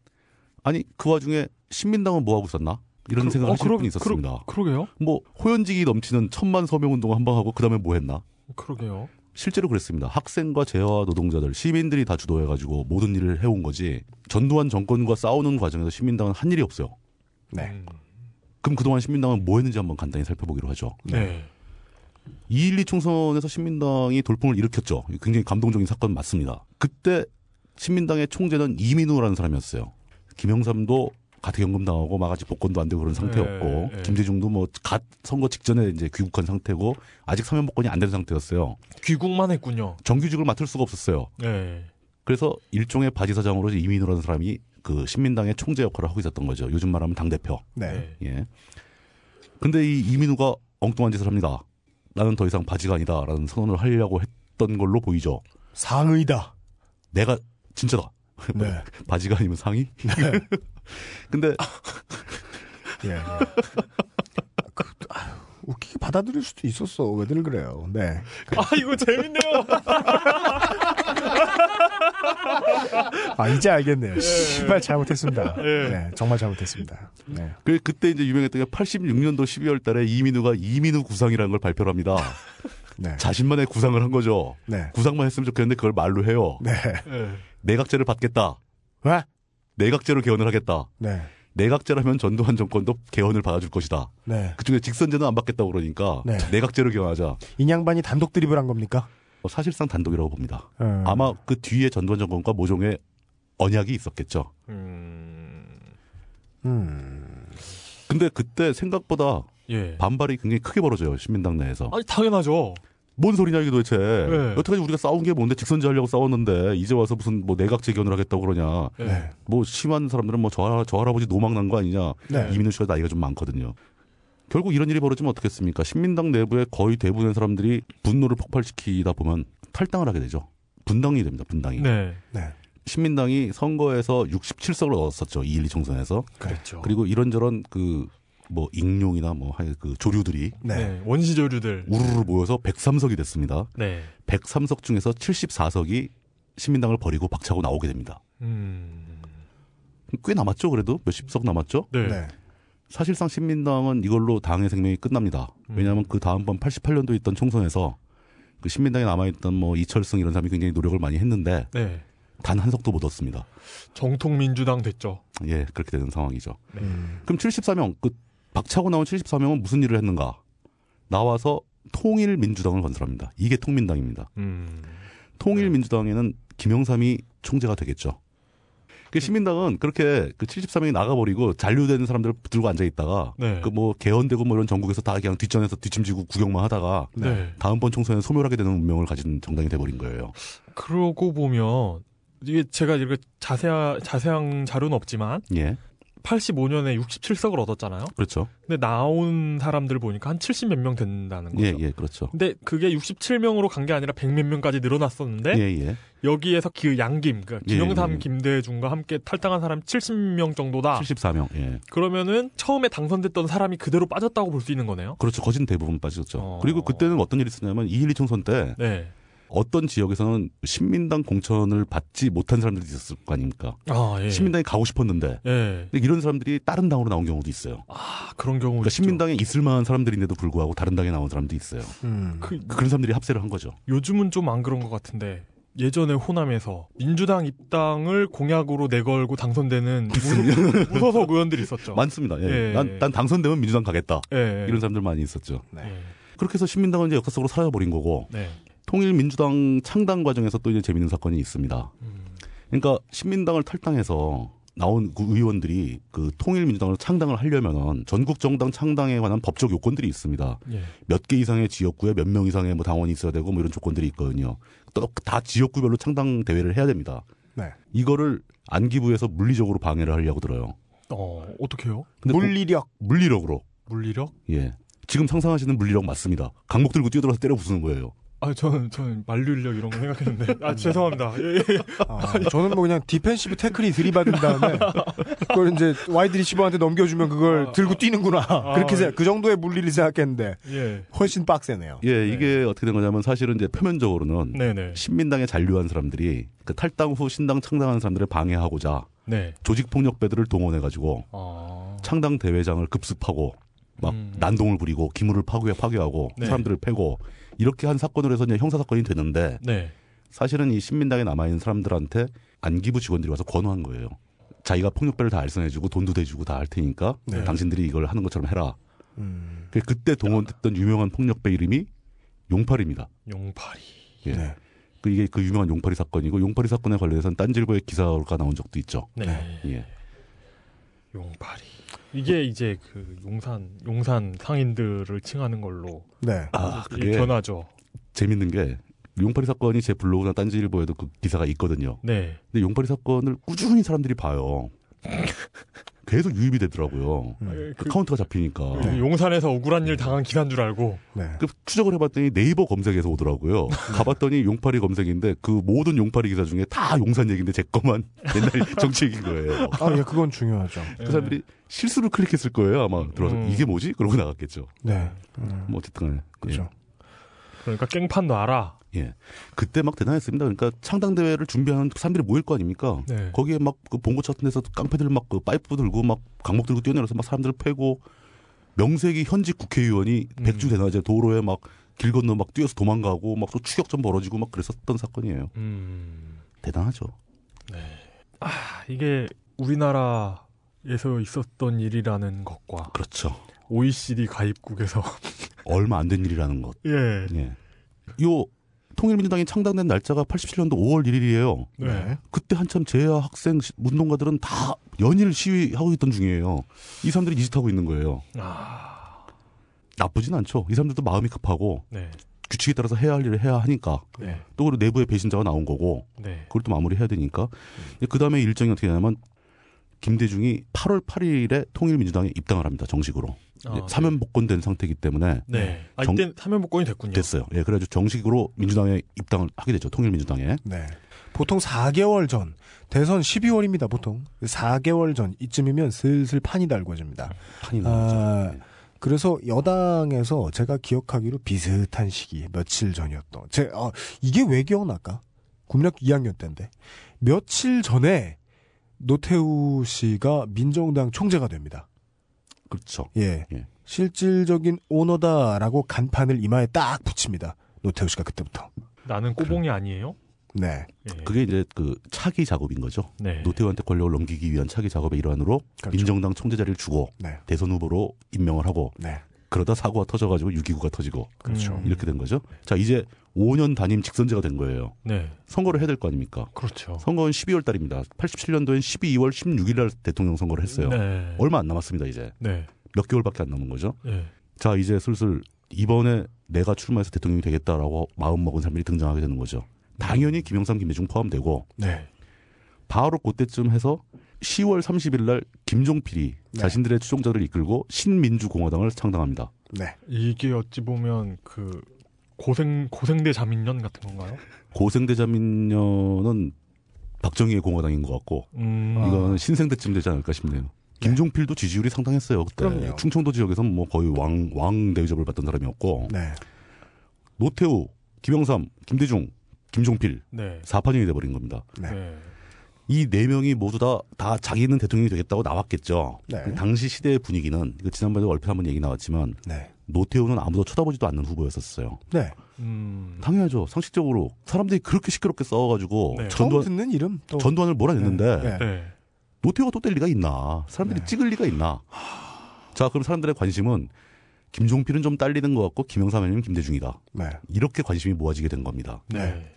D: 아니 그 와중에 신민당은 뭐 하고 있었나? 이런
B: 그-
D: 생각을
B: 어,
D: 하실
B: 그러-
D: 분이 있었습니다.
B: 그러게요.
D: 뭐 호연직이 넘치는 천만 서명 운동 한번 하고 그다음에 뭐 했나?
B: 그러게요.
D: 실제로 그랬습니다. 학생과 재화 노동자들, 시민들이 다 주도해가지고 모든 일을 해온 거지. 전두환 정권과 싸우는 과정에서 시민당은 한 일이 없어요.
A: 네.
B: 음.
D: 그럼 그동안 시민당은 뭐 했는지 한번 간단히 살펴보기로 하죠.
B: 네.
D: 2.12 총선에서 신민당이 돌풍을 일으켰죠. 굉장히 감동적인 사건 맞습니다. 그때 신민당의 총재는 이민우라는 사람이었어요. 김영삼도 가택연금 당하고 막 아직 복권도 안 되고 그런 상태였고
B: 네, 네.
D: 김대중도 뭐 갓 선거 직전에 이제 귀국한 상태고 아직 사면 복권이 안 된 상태였어요.
B: 귀국만 했군요.
D: 정규직을 맡을 수가 없었어요.
B: 네.
D: 그래서 일종의 바지 사장으로 이민우라는 사람이 그 신민당의 총재 역할을 하고 있었던 거죠. 요즘 말하면 당 대표.
A: 네.
B: 네.
D: 예. 근데 이 이민우가 엉뚱한 짓을 합니다. 나는 더 이상 바지가 아니다라는 선언을 하려고 했던 걸로 보이죠.
A: 상의다.
D: 내가 진짜다.
A: 네.
D: 바지가 아니면 상의? 근데
A: 예. 예. 그, 아유, 웃기게 받아들일 수도 있었어. 왜들 그래요. 네.
B: 아 이거 재밌네요.
A: 아, 이제 알겠네요. 씨발 잘못했습니다.
B: 예.
A: 네. 정말 잘못했습니다. 네.
D: 그 그때 이제 유명했던 게 86년도 12월 달에 이민우가 이민우 구상이라는 걸 발표를 합니다.
A: 네.
D: 자신만의 구상을 한 거죠.
A: 네.
D: 구상만 했으면 좋겠는데 그걸 말로 해요.
A: 네.
B: 네.
D: 내각제를 받겠다.
A: 왜?
D: 내각제로 개헌을 하겠다.
A: 네.
D: 내각제라면 전두환 정권도 개헌을 받아줄 것이다.
A: 네.
D: 그중에 직선제는 안 받겠다고 그러니까
A: 네.
D: 내각제로 개헌하자.
A: 인양반이 단독 드립을 한 겁니까?
D: 어, 사실상 단독이라고 봅니다.
A: 음.
D: 아마 그 뒤에 전두환 정권과 모종의 언약이 있었겠죠.
B: 음.
A: 음.
D: 근데 그때 생각보다
B: 예.
D: 반발이 굉장히 크게 벌어져요. 신민당 내에서.
B: 아니 당연하죠.
D: 뭔 소리냐 이게 도대체.
B: 네.
D: 여태까지 우리가 싸운 게 뭔데 직선제 하려고 싸웠는데 이제 와서 무슨 뭐 내각제 개헌을 하겠다고 그러냐.
B: 예.
A: 네.
D: 뭐 심한 사람들은 뭐 저 할아버지 노망 난 거 아니냐.
A: 네.
D: 이민우 씨가 나이가 좀 많거든요. 결국 이런 일이 벌어지면 어떻겠습니까? 신민당 내부의 거의 대부분의 사람들이 분노를 폭발시키다 보면 탈당을 하게 되죠. 분당이 됩니다. 분당이.
B: 네.
A: 네.
D: 신민당이 선거에서 67석을 얻었었죠. 212 총선에서.
B: 그랬죠.
D: 그리고 이런저런 그 뭐 익룡이나 뭐 하여 그 조류들이
A: 네.
B: 네. 원시 조류들.
D: 우르르 모여서 103석이 됐습니다.
B: 네.
D: 103석 중에서 74석이 신민당을 버리고 박차고 나오게 됩니다.
B: 음.
D: 꽤 남았죠, 그래도 몇십 석 남았죠.
B: 네.
A: 네.
D: 사실상 신민당은 이걸로 당의 생명이 끝납니다.
B: 음.
D: 왜냐하면 그 다음번 88년도에 있던 총선에서 그 신민당에 남아있던 뭐 이철승 이런 사람이 굉장히 노력을 많이 했는데
B: 네.
D: 단 한 석도 못 얻습니다.
B: 정통 민주당 됐죠.
D: 예, 그렇게 되는 상황이죠.
A: 음.
D: 그럼 74명, 그 박차고 나온 74명은 무슨 일을 했는가? 나와서 통일 민주당을 건설합니다. 이게 통민당입니다.
B: 음.
D: 통일 민주당에는 김영삼이 총재가 되겠죠. 그 시민당은 그렇게 그 73명이 나가버리고 잔류된 사람들 들고 앉아 있다가
B: 네.
D: 그뭐 개헌되고 뭐 이런 전국에서 다 그냥 뒷전에서 뒷짐지고 구경만 하다가
B: 네.
D: 다음번 총선에 소멸하게 되는 운명을 가진 정당이 돼버린 거예요.
B: 그러고 보면 이게 제가 이렇게 자세한 자세한 자료는 없지만
D: 예,
B: 85년에 67석을 얻었잖아요.
D: 그렇죠.
B: 근데 나온 사람들 보니까 한 70 몇 명 된다는 거죠.
D: 예, 예, 그렇죠.
B: 근데 그게 67명으로 간 게 아니라 100몇 명까지 늘어났었는데
D: 예, 예.
B: 여기에서 그 양김, 그러니까
D: 예,
B: 김영삼,
D: 예.
B: 김대중과 함께 탈당한 사람 70명 정도다.
D: 74명. 예.
B: 그러면은 처음에 당선됐던 사람이 그대로 빠졌다고 볼 수 있는 거네요.
D: 그렇죠. 거진 대부분 빠졌죠.
B: 어.
D: 그리고 그때는 어떤 일이 있었냐면 212 총선 때
B: 네.
D: 어떤 지역에서는 신민당 공천을 받지 못한 사람들이 있었을 거 아닙니까?
B: 아, 예.
D: 신민당이 가고 싶었는데
B: 예.
D: 이런 사람들이 다른 당으로 나온 경우도 있어요.
B: 아, 그런 경우
D: 그러니까. 신민당에 있을 만한 사람들인데도 불구하고 다른 당에 나온 사람도 있어요.
A: 음.
B: 그,
D: 그런 사람들이 합세를 한 거죠.
B: 요즘은 좀 안 그런 것 같은데 예전에 호남에서 민주당 입당을 공약으로 내걸고 당선되는 무- 무소속 의원들이 있었죠.
D: 많습니다. 예.
B: 예.
D: 난, 난 당선되면 민주당 가겠다.
B: 예.
D: 이런 사람들 많이 있었죠.
A: 네.
B: 예.
D: 그렇게 해서 신민당은 이제 역사 속으로 사라져버린 거고
B: 네.
D: 통일민주당 창당 과정에서 또 이제 재밌는 사건이 있습니다.
B: 음.
D: 그러니까 신민당을 탈당해서 나온 그 의원들이 그 통일민주당을 창당을 하려면은 전국 정당 창당에 관한 법적 요건들이 있습니다.
B: 예.
D: 몇개 이상의 지역구에 몇 명 이상의 뭐 당원이 있어야 되고 뭐 이런 조건들이 있거든요. 또 다 지역구별로 창당 대회를 해야 됩니다.
A: 네.
D: 이거를 안기부에서 물리적으로 방해를 하려고 들어요.
B: 어, 어떻게요?
A: 물리력.
D: 물리력으로.
B: 물리력?
D: 예. 지금 상상하시는 물리력 맞습니다. 각목 들고 뛰어들어서 때려 부수는 거예요.
B: 아, 저는 저는 만유인력 이런 거 생각했는데. 아, 죄송합니다. 예, 예.
A: 아, 저는 뭐 그냥 defensive tackle이 들이받은 다음에 그걸 이제 wide receiver한테 넘겨주면 그걸
B: 아,
A: 들고 뛰는구나. 그렇게
B: 아,
A: 생각, 그 정도의 물리를 생각했는데
B: 예.
A: 훨씬 빡세네요.
D: 예, 이게 어떻게 된 거냐면 사실은 이제 표면적으로는
B: 네, 네.
D: 신민당에 잔류한 사람들이 그 탈당 후 신당 창당하는 사람들을 방해하고자
B: 네.
D: 조직 폭력배들을 동원해 가지고
B: 아.
D: 창당 대회장을 급습하고 막
B: 음.
D: 난동을 부리고 기물을 파괴 파괴하고
B: 네.
D: 사람들을 패고 이렇게 한 사건으로 해서 이제 형사 사건이 되는데
B: 네.
D: 사실은 이 신민당에 남아 있는 사람들한테 안기부 직원들이 와서 권유한 거예요. 자기가 폭력배를 다 알선해주고 돈도 대주고 다 할 테니까
A: 네.
D: 당신들이 이걸 하는 것처럼 해라.
A: 음,
D: 그- 그때 동원됐던 유명한 폭력배 이름이 용팔입니다.
B: 용팔이.
D: 예.
A: 네.
D: 그 이게 그 유명한 용팔이 사건이고 용팔이 사건에 관련해서는 딴질보의 기사가 나온 적도 있죠.
B: 네.
D: 예.
B: 용팔이. 이게 이제 그 용산 용산 상인들을 칭하는 걸로
A: 네.
D: 아,
B: 이
D: 그게
B: 변하죠.
D: 재밌는 게 용팔이 사건이 제 블로그나 딴지일보에도 그 기사가 있거든요.
B: 네.
D: 근데 용팔이 사건을 꾸준히 사람들이 봐요. 계속 유입이 되더라고요.
A: 음,
D: 그 카운트가 잡히니까.
B: 그 용산에서 억울한 일 당한 기사인 줄 알고.
A: 네.
D: 그 추적을 해봤더니 네이버 검색에서 오더라고요. 가봤더니 용팔이 검색인데 그 모든 용팔이 기사 중에 다 용산 얘기인데 제 거만 옛날 정치 얘기인 거예요.
A: 아, 예, 그건 중요하죠.
D: 그 사람들이 실수로 클릭했을 거예요. 아마 들어서
B: 음.
D: 이게 뭐지? 그러고 나갔겠죠.
A: 네. 음,
D: 뭐 어쨌든 간에.
A: 그렇죠.
B: 그러니까 깽판 놔라.
D: 예. 그때 막 대단했습니다. 그러니까 창당 대회를 준비하는 사람들이 모일 거 아닙니까?
B: 네.
D: 거기에 막 그 봉고차 같은 데서 깡패들 막 그 파이프 들고 막 강목 들고 뛰어내려서 막 사람들을 패고 명색이 현직 국회의원이
B: 음.
D: 백주 대낮에 도로에 막 길 건너 막 뛰어서 도망가고 막 또 추격전 벌어지고 막 그랬었던 사건이에요.
B: 음.
D: 대단하죠.
B: 아, 이게 우리나라에서 있었던 일이라는 것과
D: 그렇죠.
B: OECD 가입국에서
D: 얼마 안 된 일이라는 것.
B: 예.
D: 예. 요 통일민주당이 창당된 날짜가 87년도 5월 1일이에요.
B: 네.
D: 그때 한참 재야 학생 시- 운동가들은 다 연일 시위하고 있던 중이에요. 이 사람들이 이 짓하고 있는 거예요.
B: 아.
D: 나쁘진 않죠. 이 사람들도 마음이 급하고
B: 네.
D: 규칙에 따라서 해야 할 일을 해야 하니까
B: 네.
D: 또 그리고 내부에 배신자가 나온 거고
B: 네.
D: 그걸 또 마무리해야 되니까 그 다음에 일정이 어떻게 되냐면 김대중이 8월 8일에 통일민주당에 입당을 합니다. 정식으로.
B: 아,
D: 이제 사면 복권된 상태이기 때문에
B: 네. 아,
D: 정-
B: 이때 사면 복권이 됐군요.
D: 됐어요. 예, 그래가지고 정식으로 민주당에 입당을 하게 되죠. 통일민주당에.
A: 네. 보통 4개월 전, 대선 12월입니다, 보통. 4개월 전, 이쯤이면 슬슬 판이 달궈집니다.
D: 판이
A: 아,
D: 나오죠.
A: 그래서 여당에서 제가 기억하기로 비슷한 시기, 며칠 전이었던. 제, 아, 이게 왜 기억날까? 국민학교 2학년 때인데. 며칠 전에 노태우 씨가 민정당 총재가 됩니다.
D: 그렇죠.
A: 예.
D: 예.
A: 실질적인 오너다라고 간판을 이마에 딱 붙입니다. 노태우 씨가 그때부터.
B: 나는 꼬봉이 아니에요?
A: 네.
B: 예.
D: 그게 이제 그 차기 작업인 거죠.
B: 네.
D: 노태우한테 권력을 넘기기 위한 차기 작업의 일환으로
A: 그렇죠.
D: 민정당 총재 자리를 주고
A: 네.
D: 대선 후보로 임명을 하고
A: 네.
D: 그러다 사고가 터져가지고 6.29가 터지고
A: 그렇죠.
B: 음.
D: 이렇게 된 거죠. 자 이제 5년 단임 직선제가 된 거예요.
B: 네.
D: 선거를 해야 될 거 아닙니까?
B: 그렇죠.
D: 선거는 12월 달입니다. 87년도엔 12월 16일 날 대통령 선거를 했어요.
B: 네.
D: 얼마 안 남았습니다 이제
B: 네.
D: 몇 개월밖에 안 남은 거죠.
B: 네.
D: 자 이제 슬슬 이번에 내가 출마해서 대통령이 되겠다라고 마음 먹은 사람들이 등장하게 되는 거죠. 당연히 김영삼, 김대중 포함되고
B: 네.
D: 바로 그때쯤 해서 10월 30일 날 김종필이
A: 네.
D: 자신들의 추종자들을 이끌고 신민주공화당을 창당합니다.
A: 네.
B: 이게 어찌 보면 그 고생 고생대 자민련 같은 건가요?
D: 고생대 자민련은 박정희의 공화당인 것 같고
B: 음.
D: 이거는 신생대쯤 되지 않을까 싶네요. 김종필도 지지율이 상당했어요. 그때
A: 그럼요.
D: 충청도 지역에서는 뭐 거의 왕, 왕 대접을 받던 사람이었고
A: 네.
D: 노태우, 김영삼, 김대중, 김종필
B: 네.
D: 4판형이 돼버린 겁니다.
A: 네.
B: 네.
D: 이네 명이 모두 다, 다 자기는 대통령이 되겠다고 나왔겠죠.
A: 네.
D: 그 당시 시대의 분위기는 이거 지난번에 얼핏 한번 얘기 나왔지만
A: 네.
D: 노태우는 아무도 쳐다보지도 않는 후보였었어요.
A: 네.
B: 음.
D: 당연하죠. 상식적으로 사람들이 그렇게 시끄럽게 싸워가지고
B: 네.
D: 전두환,
A: 듣는 이름 또.
D: 전두환을 몰아냈는데
A: 네. 네.
B: 네.
D: 노태우가 또뗄 리가 있나? 사람들이
A: 네.
D: 찍을 리가 있나? 자, 그럼 사람들의 관심은 김종필은 좀 딸리는 것 같고 김영삼 아니면 김대중이다.
A: 네.
D: 이렇게 관심이 모아지게 된 겁니다.
B: 네.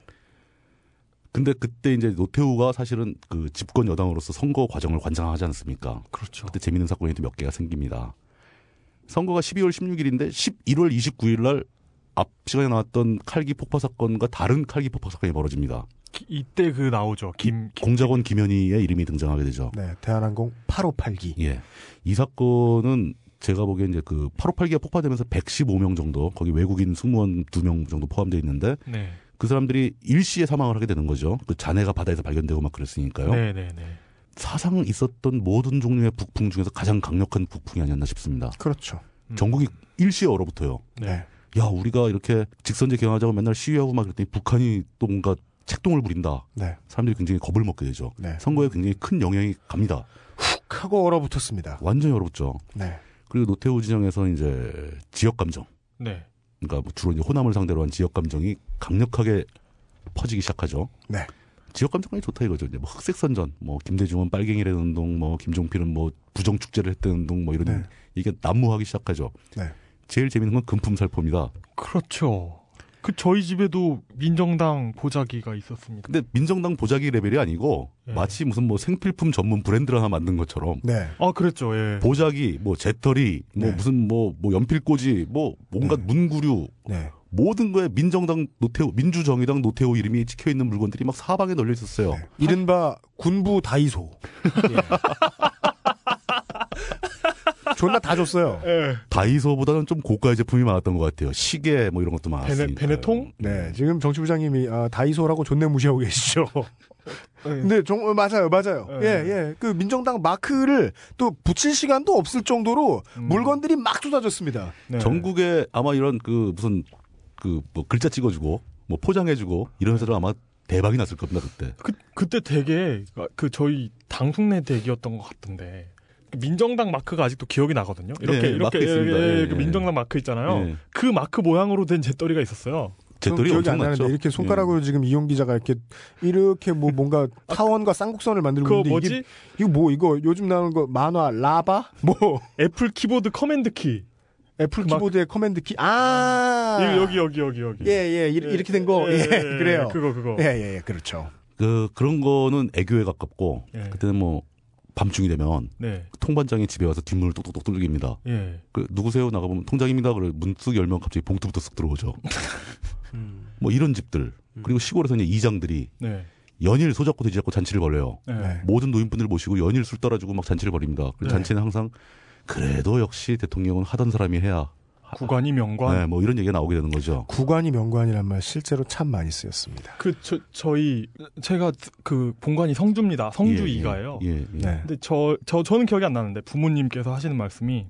D: 근데 그때 이제 노태우가 사실은 그 집권 여당으로서 선거 과정을 관장하지 않습니까?
B: 그렇죠.
D: 그때 재밌는 사건이 또 몇 개가 생깁니다. 선거가 12월 16일인데 11월 29일 날 앞 시간에 나왔던 칼기 폭파 사건과 다른 칼기 폭파 사건이 벌어집니다.
B: 기- 이때 그 나오죠. 김, 김
D: 공작원 김현희의 이름이 등장하게 되죠.
A: 네. 대한항공 8582.
D: 예. 이 사건은 제가 보기엔 이제 그 858기가 폭파되면서 115명 정도, 거기 외국인 승무원 2명 정도 포함되어 있는데
B: 네.
D: 그 사람들이 일시에 사망을 하게 되는 거죠. 그 잔해가 바다에서 발견되고 막 그랬으니까요.
B: 네, 네, 네.
D: 사상 있었던 모든 종류의 북풍 중에서 가장 강력한 북풍이 아니었나 싶습니다.
A: 그렇죠.
B: 음.
D: 전국이 일시에 얼어붙어요.
B: 네.
A: 네.
D: 야, 우리가 이렇게 직선제 경하자고 맨날 시위하고 막 그랬더니 북한이 또 뭔가 책동을 부린다.
A: 네.
D: 사람들이 굉장히 겁을 먹게 되죠.
A: 네.
D: 선거에 굉장히 큰 영향이 갑니다.
A: 훅 하고 얼어붙었습니다.
D: 완전히 얼어붙죠.
A: 네.
D: 그리고 노태우 진영에서 이제 지역 감정,
B: 네.
D: 그러니까 뭐 주로 이제 호남을 상대로 한 지역 감정이 강력하게 퍼지기 시작하죠.
A: 네.
D: 지역 감정이 좋다 이거죠. 이제 뭐 흑색 선전, 뭐 김대중은 빨갱이라는 운동, 뭐 김종필은 뭐 부정 축제를 했다는 운동, 뭐 이런
A: 네.
D: 이게 난무하기 시작하죠.
A: 네.
D: 제일 재밌는 건 금품살포입니다.
B: 그렇죠. 그 저희 집에도 민정당 보자기가 있었습니다.
D: 근데 민정당 보자기 레벨이 아니고
B: 네.
D: 마치 무슨 뭐 생필품 전문 브랜드를 하나 만든 것처럼
A: 네.
B: 아, 그랬죠. 예.
D: 보자기, 뭐 재떨이, 뭐
A: 네.
D: 무슨 뭐, 뭐 연필꽂이, 뭐 뭔가
A: 네.
D: 문구류,
A: 네.
D: 모든 거에 민정당 노태우, 민주정의당 노태우 이름이 찍혀 있는 물건들이 막 사방에 널려 있었어요.
A: 네. 이른바 군부 다이소. 예. 존나 다 줬어요.
B: 예.
D: 다이소보다는 좀 고가의 제품이 많았던 것 같아요. 시계 뭐 이런 것도 많았어요.
B: 베네, 베네통?
A: 네, 지금 정치부장님이 아, 다이소라고 존내 무시하고 계시죠.
B: 네.
A: 근데 정 어, 맞아요, 맞아요.
B: 네.
A: 예, 예. 그 민정당 마크를 또 붙일 시간도 없을 정도로
B: 음.
A: 물건들이 막 쏟아졌습니다.
B: 네.
D: 전국에 아마 이런 그 무슨 그 뭐 글자 찍어주고 뭐 포장해주고 이런 회사들 아마 대박이 났을 겁니다 그때.
B: 그, 그때 되게, 그 저희 당숙네 댁이었던 것 같은데. 그 민정당 마크가 아직도 기억이 나거든요. 이렇게,
D: 네,
B: 이렇게,
D: 마크 있습니다.
B: 예,
D: 예,
B: 그
D: 예.
B: 민정당 마크 있잖아요.
D: 예.
B: 그 마크 모양으로 된 재떨이가 있었어요.
D: 재떨이
A: 기억이 안. 나는데 이렇게 손가락으로 지금 이용 기자가 이렇게 이렇게 뭐 뭔가 타원과 쌍곡선을 만들고 있는데
B: 뭐지?
A: 이게 이거 뭐 이거 요즘 나오는 거 만화 라바 뭐
B: 애플 키보드 command key.
A: 애플
B: 그 막-
A: 키보드의 command key. 아.
B: 여기, 여기, 여기, 여기.
A: 예, 예. 이렇게, 이렇게 된 거. 예, 그래요.
B: 그거, 그거.
A: 예, 예, 예. 그렇죠.
D: 그 그런 거는 애교에 가깝고
B: 예.
D: 그때는 뭐 밤중이 되면
B: 네.
D: 통반장이 집에 와서 뒷문을 똑똑똑 뚫립니다.
B: 예.
D: 그 누구세요 나가보면 통장입니다. 그래 문득 열면 갑자기 봉투부터 쓱 들어오죠. 뭐 이런 집들 그리고 시골에서 이제 이장들이
B: 네.
D: 연일 소잡고 돼지 잡고 잔치를 벌여요.
B: 네.
A: 네.
D: 모든 노인분들 모시고 연일 술 따라주고 막 잔치를 벌입니다. 그
B: 네.
D: 잔치는 항상 그래도 역시 대통령은 하던 사람이 해야
B: 구관이 명관.
D: 네, 뭐 이런 얘기가 나오게 되는 거죠.
A: 구관이 명관이란 말 실제로 참 많이 쓰였습니다.
B: 그 저 저희 제가 그 본관이 성주입니다. 성주 이가예요.
D: 예, 예.
A: 네.
B: 근데 저, 저, 저는 기억이 안 나는데 부모님께서 하시는 말씀이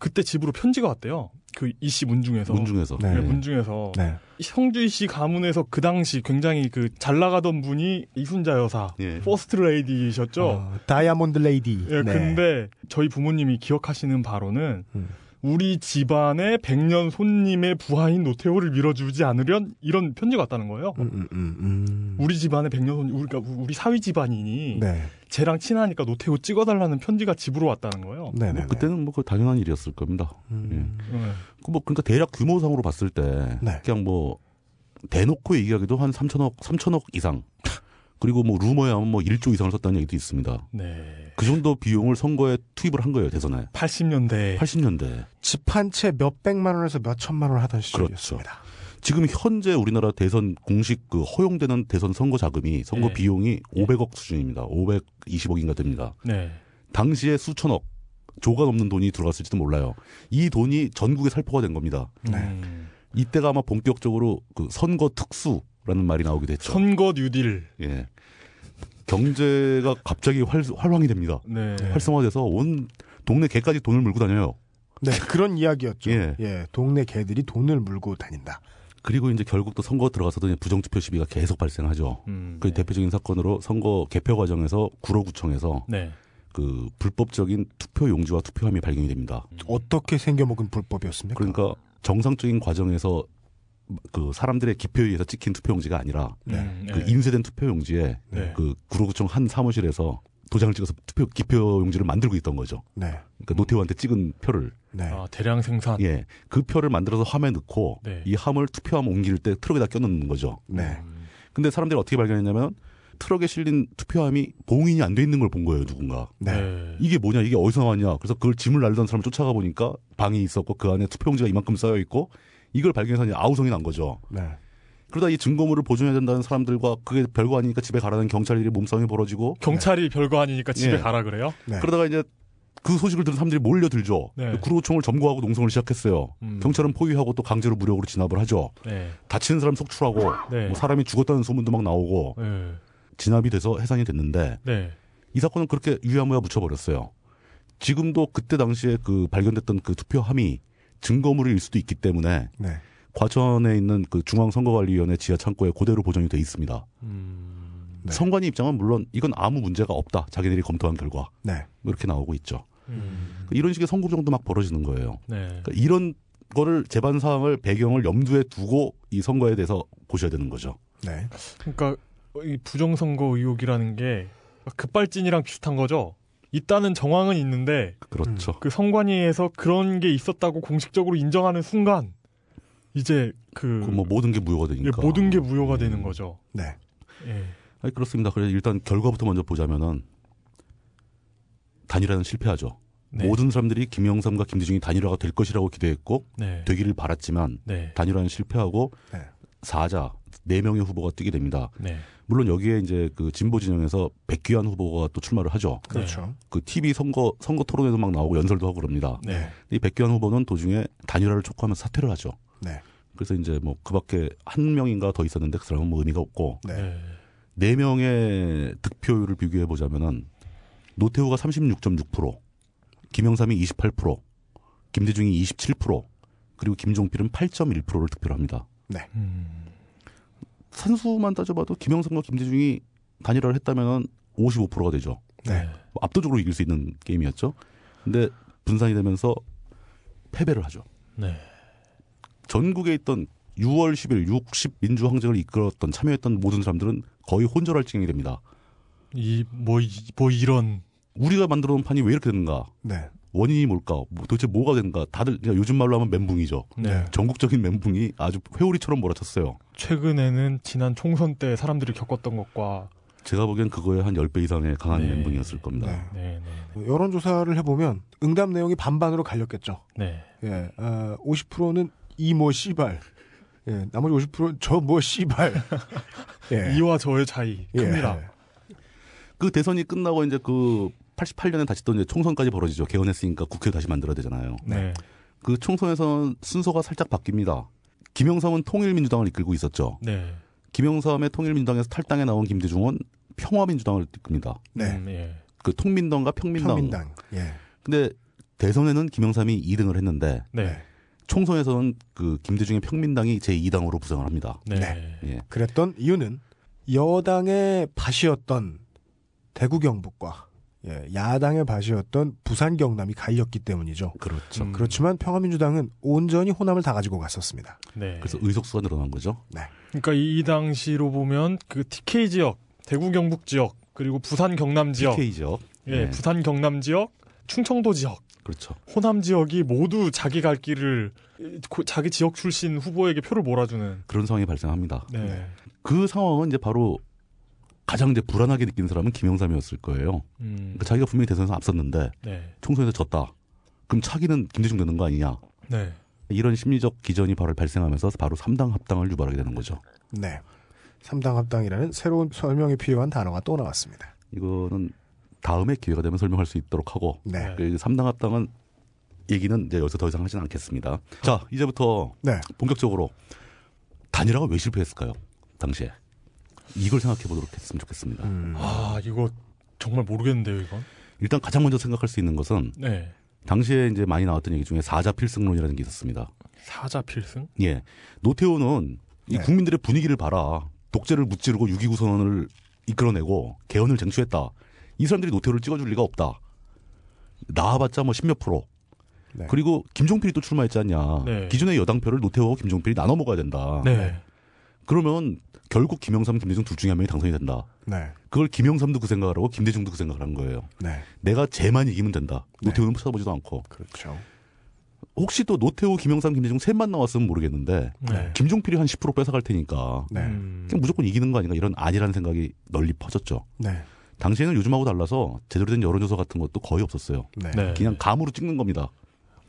B: 그때 집으로 편지가 왔대요. 그 이씨 문중에서.
D: 문중에서.
A: 네.
B: 네, 문중에서.
A: 네.
B: 성주이 씨 가문에서 그 당시 굉장히 그 잘 나가던 분이 이순자 여사.
D: 예.
B: 퍼스트 레이디셨죠.
A: 어, 다이아몬드 레이디.
B: 예,
A: 네.
B: 근데 저희 부모님이 기억하시는 바로는
A: 음.
B: 우리 집안의 백년 손님의 부하인 노태우를 밀어주지 않으련 이런 편지가 왔다는 거예요.
A: 음, 음, 음, 음.
B: 우리 집안의 백년 손님, 우리가 우리 사위 집안이니
A: 네.
B: 쟤랑 친하니까 노태우 찍어달라는 편지가 집으로 왔다는 거예요.
A: 네, 네.
D: 뭐 그때는 뭐 그 당연한 일이었을 겁니다.
A: 음.
B: 네.
D: 그뭐 그러니까 대략 규모상으로 봤을 때
A: 네.
D: 그냥 뭐 대놓고 얘기하기도 한 3천억 3천억 이상 그리고 뭐 루머에 하면 뭐 1조 이상을 썼다는 얘기도 있습니다.
B: 네.
D: 그 정도 비용을 선거에 투입을 한 거예요 대선에
B: 80년대
D: 80년대.
A: 집 한 채 몇백만 원에서 몇천만 원 하던
D: 그렇죠.
A: 시절이었습니다.
D: 지금 현재 우리나라 대선 공식 그 허용되는 대선 선거 자금이 선거
B: 네.
D: 비용이 500억 수준입니다. 520억인가 됩니다.
B: 네.
D: 당시에 수천억 조가 넘는 돈이 들어갔을지도 몰라요. 이 돈이 전국에 살포가 된 겁니다.
A: 네.
B: 음.
D: 이때가 아마 본격적으로 그 선거 특수라는 말이 나오게 됐죠.
B: 선거 뉴딜.
D: 예. 경제가 갑자기 활, 활황이 됩니다.
B: 네.
D: 활성화돼서 온 동네 개까지 돈을 물고 다녀요.
A: 네, 그런 이야기였죠.
D: 예.
A: 예. 동네 개들이 돈을 물고 다닌다.
D: 그리고 이제 결국 또 선거 들어가서도 부정투표 시비가 계속 발생하죠.
B: 음,
D: 그
B: 네.
D: 대표적인 사건으로 선거 개표 과정에서 구로구청에서
B: 네.
D: 그 불법적인 투표 용지와 투표함이 발견이 됩니다.
A: 어떻게 생겨먹은 불법이었습니까?
D: 그러니까 정상적인 과정에서 그 사람들의 기표에 의해서 찍힌 투표 용지가 아니라
A: 네.
B: 음,
D: 그
B: 네.
D: 인쇄된 투표 용지에
B: 네.
D: 그 구로구청 한 사무실에서 도장을 찍어서 투표 기표 용지를 만들고 있던 거죠.
A: 네.
D: 그러니까 노태우한테 찍은 표를
A: 네.
B: 아, 대량 생산.
D: 예, 그 표를 만들어서 함에 넣고
B: 네.
D: 이 함을 투표함 옮길 때 트럭에다 껴넣는 거죠.
A: 네.
B: 음,
D: 근데 사람들이 어떻게 발견했냐면 트럭에 실린 투표함이 봉인이 안 돼 있는 걸 본 거예요, 누군가.
A: 네.
B: 네.
D: 이게 뭐냐, 이게 어디서 나왔냐. 그래서 그걸 짐을 날리던 사람을 쫓아가 보니까 방이 있었고 그 안에 투표용지가 이만큼 쌓여 있고 이걸 발견해서 아우성이 난 거죠.
A: 네.
D: 그러다 이 증거물을 보존해야 된다는 사람들과 그게 별거 아니니까 집에 가라는 경찰들이 몸싸움이 벌어지고
B: 경찰이 별거 아니니까 집에
D: 예.
B: 가라 그래요?
A: 네.
D: 그러다가 이제 그 소식을 들은 사람들이 몰려들죠.
B: 네.
D: 구로구청을 점거하고 농성을 시작했어요.
B: 음.
D: 경찰은 포위하고 또 강제로 무력으로 진압을 하죠.
B: 네.
D: 다치는 사람 속출하고
B: 네.
D: 뭐 사람이 죽었다는 소문도 막 나오고
B: 네.
D: 진압이 돼서 해산이 됐는데
B: 네.
D: 이 사건은 그렇게 유야무야 묻혀버렸어요. 지금도 그때 당시에 그 발견됐던 그 투표함이 증거물일 수도 있기 때문에
A: 네.
D: 과천에 있는 그 중앙선거관리위원회 지하 창고에 그대로 보존이 돼 있습니다.
B: 음.
A: 네.
D: 선관위 입장은 물론 이건 아무 문제가 없다. 자기들이 검토한 결과
A: 네.
D: 뭐 이렇게 나오고 있죠.
B: 음.
D: 이런 식의 선구정도 막 벌어지는 거예요.
B: 네.
D: 그러니까 이런 거를 재반 사항을 배경을 염두에 두고 이 선거에 대해서 보셔야 되는 거죠.
A: 네.
B: 그러니까 이 부정선거 의혹이라는 게 급발진이랑 비슷한 거죠. 있다는 정황은 있는데
D: 그렇죠.
B: 그 선관위에서 그런 게 있었다고 공식적으로 인정하는 순간 이제 그,
D: 그뭐 모든 게 무효가 되니까.
B: 모든 게 무효가 되는
D: 음.
B: 거죠.
A: 네.
B: 예.
D: 아니, 그렇습니다. 그래서 일단 결과부터 먼저 보자면은 단일화는 실패하죠.
B: 네.
D: 모든 사람들이 김영삼과 김대중이 단일화가 될 것이라고 기대했고
B: 네.
D: 되기를 바랐지만
B: 네.
D: 단일화는 실패하고
A: 네.
D: 사자 네 명의 후보가 뛰게 됩니다.
B: 네.
D: 물론 여기에 이제 그 진보 진영에서 백기환 후보가 또 출마를 하죠.
A: 그렇죠.
D: 그 TV 선거 선거 토론에도 막 나오고 연설도 하고 그럽니다.
B: 네.
D: 이 백기환 후보는 도중에 단일화를 촉구하면서 사퇴를 하죠.
A: 네.
D: 그래서 이제 뭐 그밖에 한 명인가 더 있었는데 그 사람은 뭐 의미가 없고
A: 네.
B: 네.
D: 네 명의 득표율을 비교해 보자면은 노태우가 36.6%, 김영삼이 28%, 김대중이 27%, 그리고 김종필은 8.1%를 득표를 합니다.
B: 음.
D: 산수만 따져봐도 김영삼과 김대중이 단일화를 했다면은 55%가 되죠.
A: 네.
D: 뭐 압도적으로 이길 수 있는 게임이었죠. 근데 분산이 되면서 패배를 하죠.
B: 네.
D: 전국에 있던 6월 10일 60 민주항쟁을 이끌었던 참여했던 모든 사람들은 거의 혼절할 지경이 됩니다.
B: 이뭐 뭐 이런
D: 우리가 만들어 놓은 판이 왜 이렇게 되는가?
A: 네.
D: 원인이 뭘까? 뭐 도대체 뭐가 되는가? 다들 그냥 요즘 말로 하면 멘붕이죠.
B: 네.
D: 전국적인 멘붕이 아주 회오리처럼 몰아쳤어요.
B: 최근에는 지난 총선 때 사람들이 겪었던 것과
D: 제가 보기엔 그거에 한 10배 이상의 강한
B: 네.
D: 멘붕이었을 겁니다.
A: 네.
B: 네, 네,
A: 여론조사를 해보면 응답 내용이 반반으로 갈렸겠죠.
B: 네.
A: 예, 어, 50%는 이모 씨발. 예, 나머지 50%는 저뭐 씨발. 예.
B: 이와 저의 차이
A: 예.
B: 큽니다.
D: 그 대선이 끝나고 이제 그 88년에 다시 또 이제 총선까지 벌어지죠. 개헌했으니까 국회 다시 만들어야 되잖아요.
B: 네.
D: 그 총선에서는 순서가 살짝 바뀝니다. 김영삼은 통일민주당을 이끌고 있었죠.
B: 네.
D: 김영삼의 통일민주당에서 탈당에 나온 김대중은 평화민주당을 이끕니다.
A: 네.
B: 음, 예.
D: 그 통민당과 평민당.
A: 평민당. 예.
D: 근데 대선에는 김영삼이 2등을 했는데
B: 네.
D: 총선에서는 그 김대중의 평민당이 제2당으로 부상을 합니다.
B: 네.
A: 네.
D: 예.
A: 그랬던 이유는 여당의 밭이었던 대구 경북과 예, 야당의 밭이었던 부산 경남이 가이었기 때문이죠.
D: 그렇죠.
B: 음.
A: 그렇지만 평화민주당은 온전히 호남을 다 가지고 갔었습니다.
B: 네.
D: 그래서 의석수가 늘어난 거죠.
B: 그러니까 이, 이 당시로 보면 그 TK 지역, 대구 경북 지역, 그리고 부산 경남 지역,
D: TK 지역.
B: 예,
D: 네.
B: 부산 경남 지역, 충청도 지역,
D: 그렇죠.
B: 호남 지역이 모두 자기 갈 길을 고- 자기 지역 출신 후보에게 표를 몰아주는.
D: 그런 상황이 발생합니다.
B: 네.
A: 네.
D: 그 상황은 이제 바로 가장 이제 불안하게 느끼는 사람은 김영삼이었을 거예요.
B: 음.
D: 그러니까 자기가 분명히 대선에서 앞섰는데
B: 네.
D: 총선에서 졌다. 그럼 차기는 김대중 되는 거 아니냐.
B: 네.
D: 이런 심리적 기전이 바로 발생하면서 바로 3당 합당을 유발하게 되는 거죠.
A: 네. 삼당 합당이라는 새로운 설명이 필요한 단어가 또 나왔습니다.
D: 이거는 다음에 기회가 되면 설명할 수 있도록 하고
A: 네.
D: 그 3당 합당은 얘기는 이제 여기서 더 이상 하지는 않겠습니다. 자, 이제부터
A: 네.
D: 본격적으로 단일화가 왜 실패했을까요? 당시에. 이걸 생각해 보도록 했으면 좋겠습니다.
A: 음.
B: 아 이거 정말 모르겠는데요 이건.
D: 일단 가장 먼저 생각할 수 있는 것은
B: 네.
D: 당시에 이제 많이 나왔던 얘기 중에 사자 필승론이라는 게 있었습니다.
B: 사자 필승.
D: 예. 노태우는 이
A: 네.
D: 국민들의 분위기를 봐라. 독재를 무찌르고 6.29 선언을 이끌어내고 개헌을 쟁취했다. 이 사람들이 노태우를 찍어줄 리가 없다. 나와봤자 뭐 십몇 프로.
A: 네.
D: 그리고 김종필이 또 출마했지 않냐.
B: 네.
D: 기존의 여당표를 노태우하고 김종필이 나눠 먹어야 된다.
B: 네.
D: 그러면 결국 김영삼, 김대중 둘 중에 한 명이 당선이 된다.
A: 네.
D: 그걸 김영삼도 그 생각을 하고 김대중도 그 생각을 한 거예요.
A: 네.
D: 내가 쟤만 이기면 된다.
A: 네.
D: 노태우는 쳐다보지도 않고.
A: 그렇죠.
D: 혹시 또 노태우, 김영삼, 김대중 셋만 나왔으면 모르겠는데
B: 네.
D: 김종필이 한 10% 뺏어갈 테니까. 그냥 무조건 이기는 거 아닌가 이런 아니라는 생각이 널리 퍼졌죠.
A: 네.
D: 당시에는 요즘하고 달라서 제대로 된 여론조사 같은 것도 거의 없었어요.
A: 네.
B: 네.
D: 그냥 감으로 찍는 겁니다.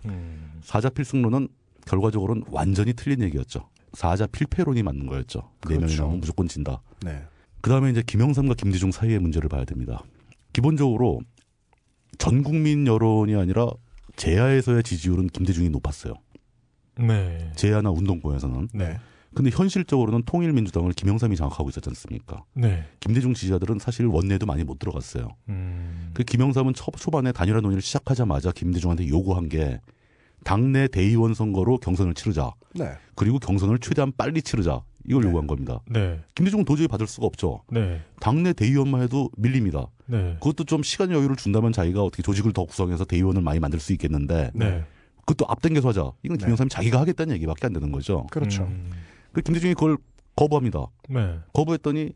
B: 음.
D: 사자 필승론은 결과적으로는 완전히 틀린 얘기였죠. 사자 필패론이 맞는 거였죠. 네 명이
A: 그렇죠.
D: 나오면 무조건 진다.
A: 네.
D: 그 다음에 이제 김영삼과 김대중 사이의 문제를 봐야 됩니다. 기본적으로 전 국민 여론이 아니라 제야에서의 지지율은 김대중이 높았어요.
B: 네.
D: 제야나 운동권에서는.
A: 네.
D: 근데 현실적으로는 통일민주당을 김영삼이 장악하고 있었지 않습니까?
B: 네.
D: 김대중 지지자들은 사실 원내도 많이 못 들어갔어요.
B: 음.
D: 그 김영삼은 초, 초반에 단일화 논의를 시작하자마자 김대중한테 요구한 게 당내 대의원 선거로 경선을 치르자.
A: 네.
D: 그리고 경선을 최대한 빨리 치르자. 이걸
A: 네.
D: 요구한 겁니다.
B: 네.
D: 김대중은 도저히 받을 수가 없죠.
B: 네.
D: 당내 대의원만 해도 밀립니다.
B: 네.
D: 그것도 좀 시간 여유를 준다면 자기가 어떻게 조직을 더 구성해서 대의원을 많이 만들 수 있겠는데
B: 네.
D: 그것도 앞당겨서 하자. 이건
A: 네.
D: 김영삼이 자기가 하겠다는 얘기밖에 안 되는 거죠.
A: 그렇죠.
B: 음.
D: 그 김대중이 그걸 거부합니다.
B: 네.
D: 거부했더니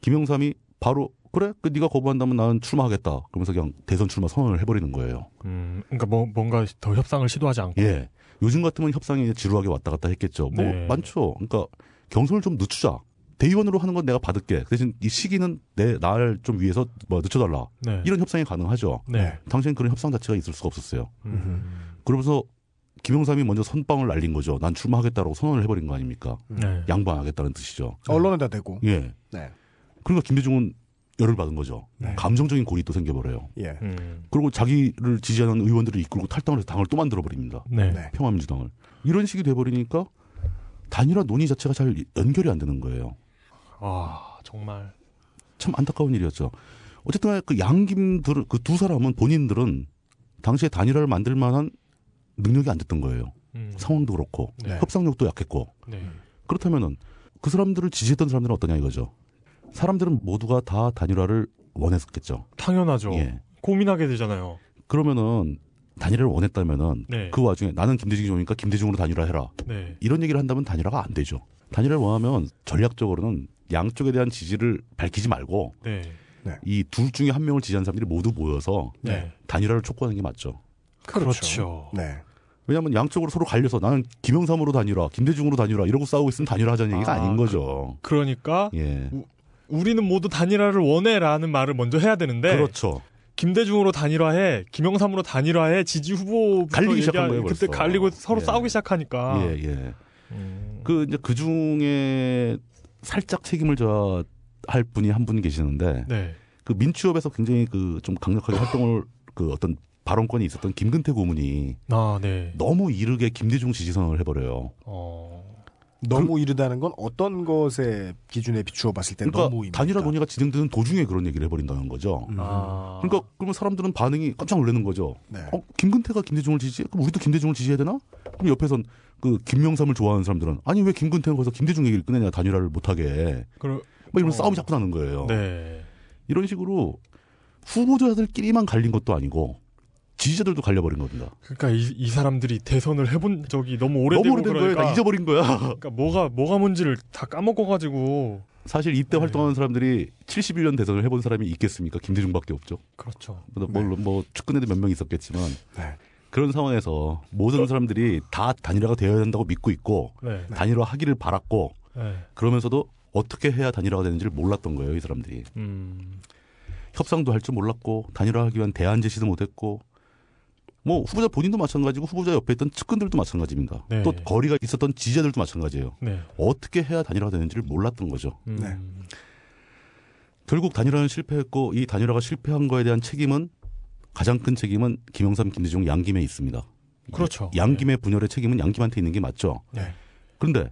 D: 김영삼이 바로 그래? 그 네가 거부한다면 나는 출마하겠다. 그러면서 그냥 대선 출마 선언을 해버리는 거예요.
B: 음. 그러니까 뭐 뭔가 더 협상을 시도하지 않고.
D: 예. 요즘 같으면 협상이 지루하게 왔다 갔다 했겠죠. 뭐
B: 네.
D: 많죠. 그러니까 경선을 좀 늦추자. 대의원으로 하는 건 내가 받을게. 그 대신 이 시기는 내날좀 위해서 뭐 늦춰달라.
B: 네.
D: 이런 협상이 가능하죠.
B: 네.
D: 당시엔 그런 협상 자체가 있을 수가 없었어요.
B: 음.
D: 그러면서 김영삼이 먼저 선빵을 날린 거죠. 난 출마하겠다라고 선언을 해버린 거 아닙니까?
B: 네.
D: 양보하겠다는 뜻이죠.
A: 언론에다 대고.
D: 예.
A: 네.
D: 그러니까 김대중은 열을 받은 거죠.
A: 네.
D: 감정적인 고립도 생겨버려요.
A: 예.
B: 음.
D: 그리고 자기를 지지하는 의원들을 이끌고 탈당을 해서 당을 또 만들어버립니다.
B: 네.
A: 네.
D: 평화민주당을. 이런 식이 돼버리니까 단일화 논의 자체가 잘 연결이 안 되는 거예요.
B: 아 정말.
D: 참 안타까운 일이었죠. 어쨌든 간에 그 양김들, 그 두 사람은 본인들은 당시에 단일화를 만들 만한 능력이 안 됐던 거예요.
B: 음.
D: 상황도 그렇고,
B: 네.
D: 협상력도 약했고.
B: 네.
D: 그렇다면은 그 사람들을 지지했던 사람들은 어떠냐 이거죠. 사람들은 모두가 다 단일화를 원했었겠죠.
B: 당연하죠.
D: 예.
B: 고민하게 되잖아요.
D: 그러면은 단일화를 원했다면은
B: 네.
D: 그 와중에 나는 김대중이 좋으니까 김대중으로 단일화해라.
B: 네.
D: 이런 얘기를 한다면 단일화가 안 되죠. 단일화를 원하면 전략적으로는 양쪽에 대한 지지를 밝히지 말고
B: 네.
D: 이둘 중에 한 명을 지지하는 사람들이 모두 모여서
B: 네.
D: 단일화를 촉구하는 게 맞죠.
B: 그렇죠.
A: 네.
D: 왜냐하면 양쪽으로 서로 갈려서 나는 김영삼으로 단일화, 김대중으로 단일화 이러고 싸우고 있으면 단일화 하자는 얘기가
B: 아,
D: 아, 닌 거죠.
B: 그러니까
D: 예.
B: 우리는 모두 단일화를 원해라는 말을 먼저 해야 되는데
D: 그렇죠.
B: 김대중으로 단일화해, 김영삼으로 단일화해 지지 후보
D: 갈리기 시작한 거예요,
B: 그때
D: 벌써.
B: 갈리고 서로
D: 예.
B: 싸우기 시작하니까.
D: 예, 예.
B: 음,
D: 그 이제 그 중에 살짝 책임을 져야 할 분이 한 분 계시는데
B: 네.
D: 그 민취업에서 굉장히 그 좀 강력하게 활동을 그 어떤 발언권이 있었던 김근태 고문이
B: 아, 네.
D: 너무 이르게 김대중 지지선을 해버려요.
B: 어.
A: 너무 이르다는 건 어떤 것에 기준에 비추어 봤을 때
D: 그러니까
A: 너무
D: 단일화 논의가 진행되는 도중에 그런 얘기를 해버린다는 거죠.
A: 음.
B: 아.
D: 그러니까 그러면 사람들은 반응이 깜짝 놀라는 거죠.
A: 네.
D: 어, 김근태가 김대중을 지지해? 그럼 우리도 김대중을 지지해야 되나? 그럼 옆에선 그 김명삼을 좋아하는 사람들은 아니 왜 김근태가 거기서 김대중 얘기를 꺼내냐 단일화를 못하게
B: 그러,
D: 막 이런
B: 어.
D: 싸움이 자꾸 나는 거예요.
B: 네.
D: 이런 식으로 후보자들끼리만 갈린 것도 아니고 지지자들도 갈려버린 겁니다.
B: 그러니까 이, 이 사람들이 대선을 해본 적이 너무 오래되고
D: 너무 오래된
B: 그러니까
D: 거예요. 다 잊어버린 거야.
B: 그러니까 뭐가 뭐가 뭔지를 다 까먹어 가지고
D: 사실 이때
B: 네.
D: 활동하는 사람들이 71년 대선을 해본 사람이 있겠습니까? 김대중밖에 없죠.
B: 그렇죠.
D: 뭐, 물론 뭐 축구내도 몇 명 있었겠지만
A: 네.
D: 그런 상황에서 모든 사람들이 다 단일화가 되어야 된다고 믿고 있고
B: 네.
D: 단일화 하기를 바랐고
B: 네.
D: 그러면서도 어떻게 해야 단일화가 되는지를 몰랐던 거예요, 이 사람들이.
B: 음.
D: 협상도 할 줄 몰랐고 단일화하기 위한 대안 제시도 못했고 뭐 후보자 본인도 마찬가지고 후보자 옆에 있던 측근들도 마찬가지입니다.
B: 네.
D: 또 거리가 있었던 지지자들도 마찬가지예요.
B: 네.
D: 어떻게 해야 단일화가 되는지를 몰랐던 거죠.
B: 음.
A: 네.
D: 결국 단일화는 실패했고 이 단일화가 실패한 거에 대한 책임은 가장 큰 책임은 김영삼, 김대중 양김에 있습니다.
B: 그렇죠.
D: 양김의 분열의 책임은 양김한테 있는 게 맞죠.
A: 네.
D: 그런데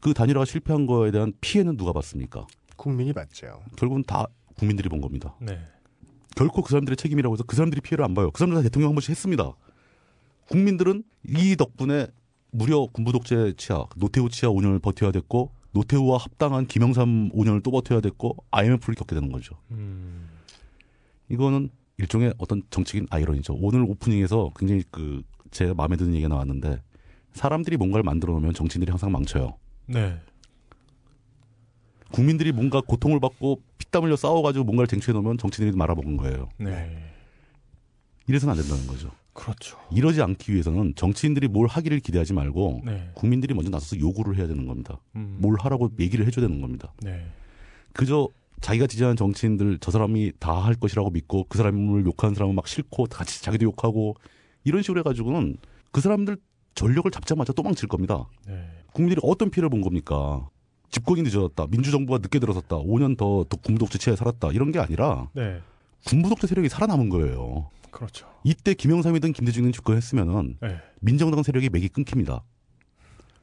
D: 그 단일화가 실패한 거에 대한 피해는 누가 받습니까?
A: 국민이 받죠.
D: 결국은 다 국민들이 본 겁니다.
B: 네.
D: 결코 그 사람들의 책임이라고 해서 그 사람들이 피해를 안 봐요. 그 사람들 다 대통령 한 번씩 했습니다. 국민들은 이 덕분에 무려 군부 독재 치하, 노태우 치하 5년을 버텨야 됐고 노태우와 합당한 김영삼 5년을 또 버텨야 됐고 IMF를 겪게 되는 거죠.
B: 음.
D: 이거는 일종의 어떤 정치적인 아이러니죠. 오늘 오프닝에서 굉장히 그 제 마음에 드는 얘기가 나왔는데 사람들이 뭔가를 만들어 놓으면 정치인들이 항상 망쳐요.
B: 네.
D: 국민들이 뭔가 고통을 받고 피땀 흘려 싸워가지고 뭔가를 쟁취해 놓으면 정치인들이 말아먹은 거예요.
B: 네.
D: 이래서는 안 된다는 거죠.
B: 그렇죠.
D: 이러지 않기 위해서는 정치인들이 뭘 하기를 기대하지 말고
B: 네.
D: 국민들이 먼저 나서서 요구를 해야 되는 겁니다.
B: 음.
D: 뭘 하라고 얘기를 해줘야 되는 겁니다.
B: 네.
D: 그저 자기가 지지하는 정치인들 저 사람이 다 할 것이라고 믿고 그 사람을 욕하는 사람은 막 싫고 같이 자기도 욕하고 이런 식으로 해가지고는 그 사람들 전력을 잡자마자 또 망칠 겁니다.
B: 네.
D: 국민들이 어떤 피해를 본 겁니까? 집권이 늦어졌다. 민주정부가 늦게 들어섰다. 5년 더, 더 군부독재 체에 살았다. 이런 게 아니라
B: 네.
D: 군부독재 세력이 살아남은 거예요.
B: 그렇죠.
D: 이때 김영삼이든 김대중이든 집권했으면은
B: 네.
D: 민정당 세력이 맥이 끊깁니다.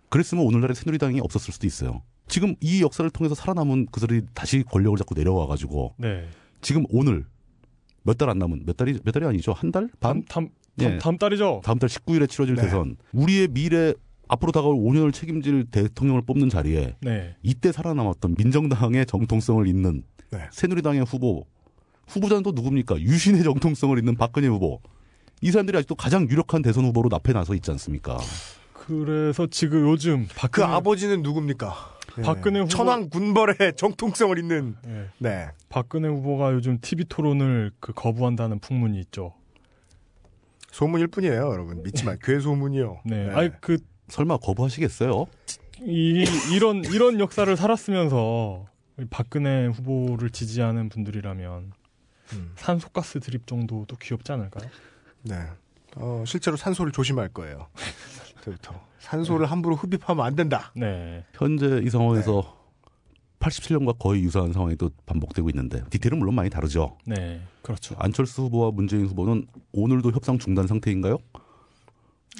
D: 그랬으면 오늘날의 새누리당이 없었을 수도 있어요. 지금 이 역사를 통해서 살아남은 그들이 다시 권력을 잡고 내려와 가지고
B: 네.
D: 지금 오늘 몇 달 안 남은 몇 달이 몇 달이 아니죠 한달
B: 다음
D: 반
B: 다음
D: 예.
B: 다음, 다음 달이죠.
D: 다음 달 19일에 치러질
A: 네.
D: 대선 우리의 미래 앞으로 다가올 5년을 책임질 대통령을 뽑는 자리에
B: 네.
D: 이때 살아남았던 민정당의 정통성을 잇는
A: 네.
D: 새누리당의 후보 후보자는 또 누굽니까 유신의 정통성을 잇는 박근혜 후보 이 사람들이 아직도 가장 유력한 대선 후보로 납해 나서 있지 않습니까?
B: 그래서 지금 요즘
A: 그
B: 박근혜
A: 아버지는 누굽니까? 예.
B: 박근혜 후보-
A: 천황 군벌의 정통성을 잇는
B: 예.
A: 네.
B: 박근혜 후보가 요즘 TV 토론을 그 거부한다는 풍문이 있죠.
A: 소문일 뿐이에요, 여러분. 믿지 마. 괴 소문이요.
B: 네. 아니 그
D: 설마 거부하시겠어요?
B: 이, 이런 이런 역사를 살았으면서 박근혜 후보를 지지하는 분들이라면
A: 음.
B: 산소가스 드립 정도도 귀엽지 않을까요?
A: 네. 어, 실제로 산소를 조심할 거예요. 그때부터 산소를 함부로 흡입하면 안 된다.
B: 네.
D: 현재 이 상황에서 87년과 거의 유사한 상황이 또 반복되고 있는데 디테일은 물론 많이 다르죠.
B: 네. 그렇죠.
D: 안철수 후보와 문재인 후보는 오늘도 협상 중단 상태인가요?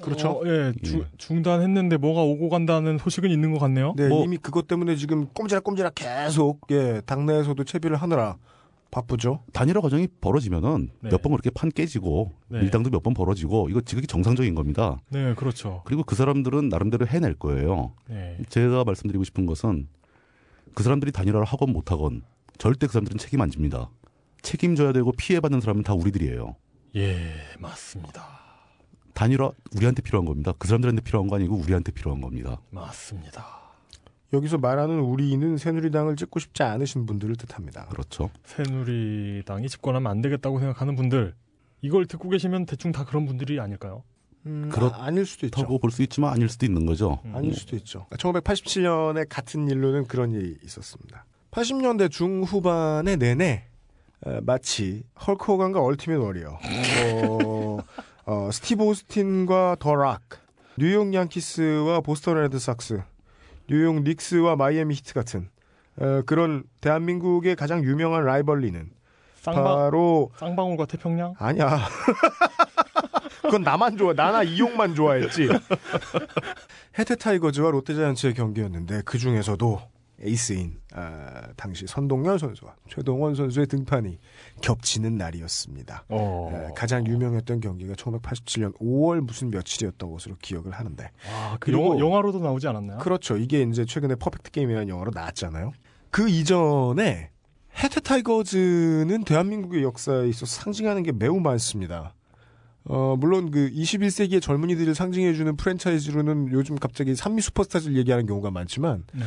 A: 그렇죠.
B: 어, 예, 주-
D: 예.
B: 중단했는데 뭐가 오고 간다는 소식은 있는 것 같네요.
A: 네,
D: 뭐-
A: 이미 그것 때문에 지금 꼼지락꼼지락 계속 예, 당내에서도 채비를 하느라 바쁘죠.
D: 단일화 과정이 벌어지면은
B: 네.
D: 몇번 그렇게 판 깨지고
B: 네.
D: 밀당도 몇 번 벌어지고 이거 지극히 정상적인 겁니다.
B: 네, 그렇죠.
D: 그리고 그 사람들은 나름대로 해낼 거예요.
B: 네.
D: 제가 말씀드리고 싶은 것은 그 사람들이 단일화를 하건 못 하건 절대 그 사람들은 책임 안 집니다. 책임져야 되고 피해받는 사람은 다 우리들이에요.
B: 예, 맞습니다.
D: 단일화 우리한테 필요한 겁니다. 그 사람들한테 필요한 거 아니고 우리한테 필요한 겁니다.
B: 맞습니다.
A: 여기서 말하는 우리는 새누리당을 찍고 싶지 않으신 분들을 뜻합니다.
D: 그렇죠.
B: 새누리당이 집권하면 안 되겠다고 생각하는 분들 이걸 듣고 계시면 대충 다 그런 분들이 아닐까요?
A: 음,
D: 그렇-
A: 아, 아닐 수도 있죠.
D: 타고 볼 수 있지만 아닐 수도 있는 거죠.
B: 음.
A: 아닐 수도 있죠. 1987년에 같은 일로는 그런 일이 있었습니다. 80년대 중후반의 내내 에, 마치 헐크 호간과 얼티밋 워리어, 어, 어, 스티브 오스틴과 더 락, 뉴욕 양키스와 보스턴 레드삭스 뉴욕 닉스와 마이애미 히트 같은 어, 그런 대한민국의 가장 유명한 rivalry는
B: 쌍방
A: 바로
B: 쌍방울과 태평양?
A: 아니야. 그건 나만 좋아. 나나 이용만 좋아했지. 해태 타이거즈와 롯데자이언츠의 경기였는데 그 중에서도 에이스인 아, 당시 선동열 선수와 최동원 선수의 등판이 겹치는 날이었습니다.
B: 어.
A: 에, 가장 유명했던 경기가 1987년 5월 무슨 며칠이었던 것으로 기억을 하는데
B: 와, 그
A: 그리고-
B: 영화, 영화 로도 나오지 않았나요?
A: 그렇죠. 이게 이제 최근에 퍼펙트 게임이라는 영화로 나왔잖아요. 그 이전에 해태 타이거즈는 대한민국의 역사에 있어서 상징하는 게 매우 많습니다. 어, 물론 그 21세기의 젊은이들을 상징해주는 프랜차이즈로는 요즘 갑자기 삼미 슈퍼스타즈를 얘기하는 경우가 많지만
B: 네.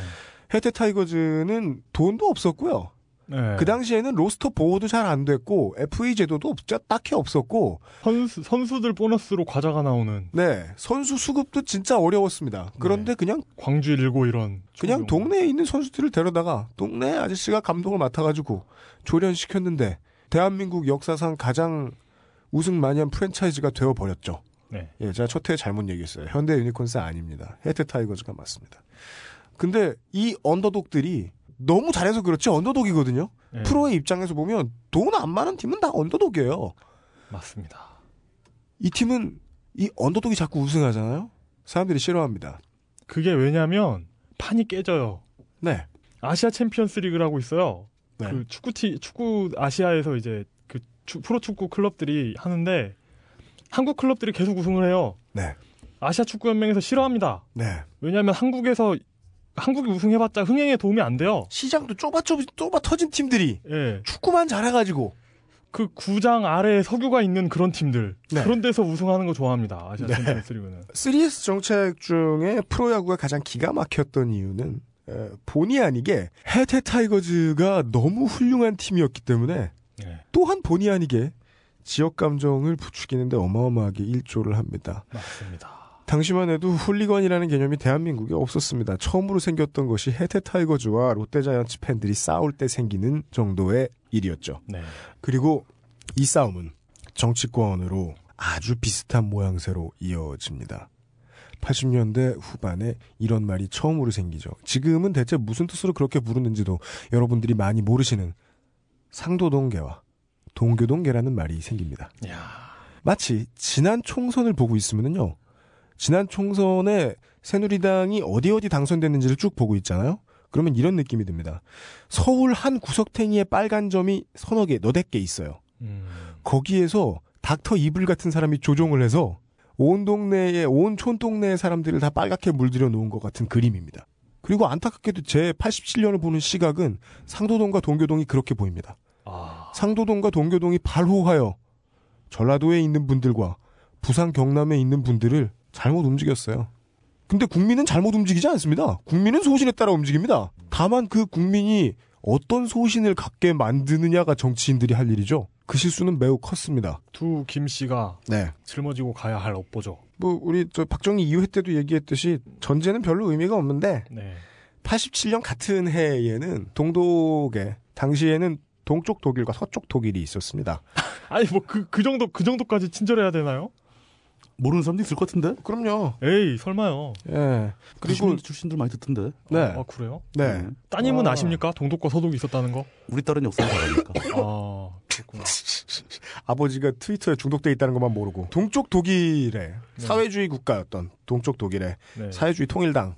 A: 해태 타이거즈는 돈도 없었고요.
B: 네.
A: 그 당시에는 roster 보호도 잘 안 됐고 FA 제도도 없- 딱히 없었고
B: 선수, 선수들 보너스로 과자가 나오는
A: 네 선수 수급도 진짜 어려웠습니다. 그런데 그냥
B: 광주 일고 이런
A: 그냥. 동네에 있는 선수들을 데려다가 동네 아저씨가 감독을 맡아가지고 조련시켰는데 대한민국 역사상 가장 우승 많이 한 프랜차이즈가 되어버렸죠.
B: 네.
A: 예, 제가 첫 회에 잘못 얘기했어요. 현대 유니콘스 아닙니다. 해태 타이거즈가 맞습니다. 근데 이 underdog들이 너무 잘해서 그렇지 underdog이거든요.
B: 네.
A: 프로의 입장에서 보면 돈 안 많은 팀은 다 underdog이에요.
B: 맞습니다.
A: 이 팀은 이 underdog이 자꾸 우승하잖아요. 사람들이 싫어합니다.
B: 그게 왜냐면 판이 깨져요.
A: 네.
B: 아시아 챔피언스 리그라고 있어요.
A: 네.
B: 그 축구티 축구 아시아에서 이제 그 추- 프로 축구 클럽들이 하는데 한국 클럽들이 계속 우승을 해요.
A: 네.
B: 아시아 축구 연맹에서 싫어합니다.
A: 네.
B: 왜냐하면 한국에서 한국이 우승해봤자 흥행에 도움이 안 돼요.
A: 시장도 좁아 좁아, 좁아 터진 팀들이
B: 예,
A: 축구만 잘해가지고
B: 그 구장 아래에 석유가 있는 그런 팀들
A: 네.
B: 그런 데서 우승하는 거 좋아합니다. 아시아
A: 네.
B: 챔피언스 리그는.
A: 3S 정책 중에 프로야구가 가장 기가 막혔던 이유는 에, 본의 아니게 해태 타이거즈가 너무 훌륭한 팀이었기 때문에
B: 예,
A: 또한 본의 아니게 지역 감정을 부추기는데 어마어마하게 일조를 합니다.
B: 맞습니다.
A: 당시만 해도 훌리건이라는 개념이 대한민국에 없었습니다. 처음으로 생겼던 것이 해태 타이거즈와 롯데자이언츠 팬들이 싸울 때 생기는 정도의 일이었죠.
B: 네.
A: 그리고 이 싸움은 정치권으로 아주 비슷한 모양새로 이어집니다. 80년대 후반에 이런 말이 처음으로 생기죠. 지금은 대체 무슨 뜻으로 그렇게 부르는지도 여러분들이 많이 모르시는 상도동계와 동교동계라는 말이 생깁니다.
B: 야,
A: 마치 지난 총선을 보고 있으면요. 지난 총선에 새누리당이 어디 어디 당선됐는지를 쭉 보고 있잖아요. 그러면 이런 느낌이 듭니다. 서울 한 구석탱이에 빨간 점이 서너 개, 너댓 개 있어요.
B: 음,
A: 거기에서 닥터 이블 같은 사람이 조종을 해서 온 동네에 온 촌동네의 사람들을 다 빨갛게 물들여 놓은 것 같은 그림입니다. 그리고 안타깝게도 제 87년을 보는 시각은 상도동과 동교동이 그렇게 보입니다.
B: 아,
A: 상도동과 동교동이 발호하여 전라도에 있는 분들과 부산 경남에 있는 분들을 잘못 움직였어요. 근데 국민은 잘못 움직이지 않습니다. 국민은 소신에 따라 움직입니다. 다만 그 국민이 어떤 소신을 갖게 만드느냐가 정치인들이 할 일이죠. 그 실수는 매우 컸습니다.
B: 두 김 씨가
A: 네.
B: 짊어지고 가야 할 업보죠.
A: 뭐 우리 저 박정희 2회 때도 얘기했듯이 전제는 별로 의미가 없는데
B: 네.
A: 87년 같은 해에는 동독에 당시에는 동쪽 독일과 서쪽 독일이 있었습니다.
B: 아니 뭐 그그 정도 그 정도까지 친절해야 되나요?
D: 모르는 사람도 있을 것 같은데?
A: 그럼요.
B: 에이 설마요.
A: 예. 그리고
D: 90년대 출신들 많이 듣던데.
A: 네.
B: 아 그래요?
A: 네.
B: 따님은
A: 아.
B: 아십니까? 동독과 서독이 있었다는 거?
D: 우리 딸은 역사를 잘하니까.
B: 아 그렇구나.
A: 아버지가 트위터에 중독돼 있다는 것만 모르고 동쪽 독일의 사회주의 국가였던 동쪽 독일의
B: 네.
A: 사회주의 통일당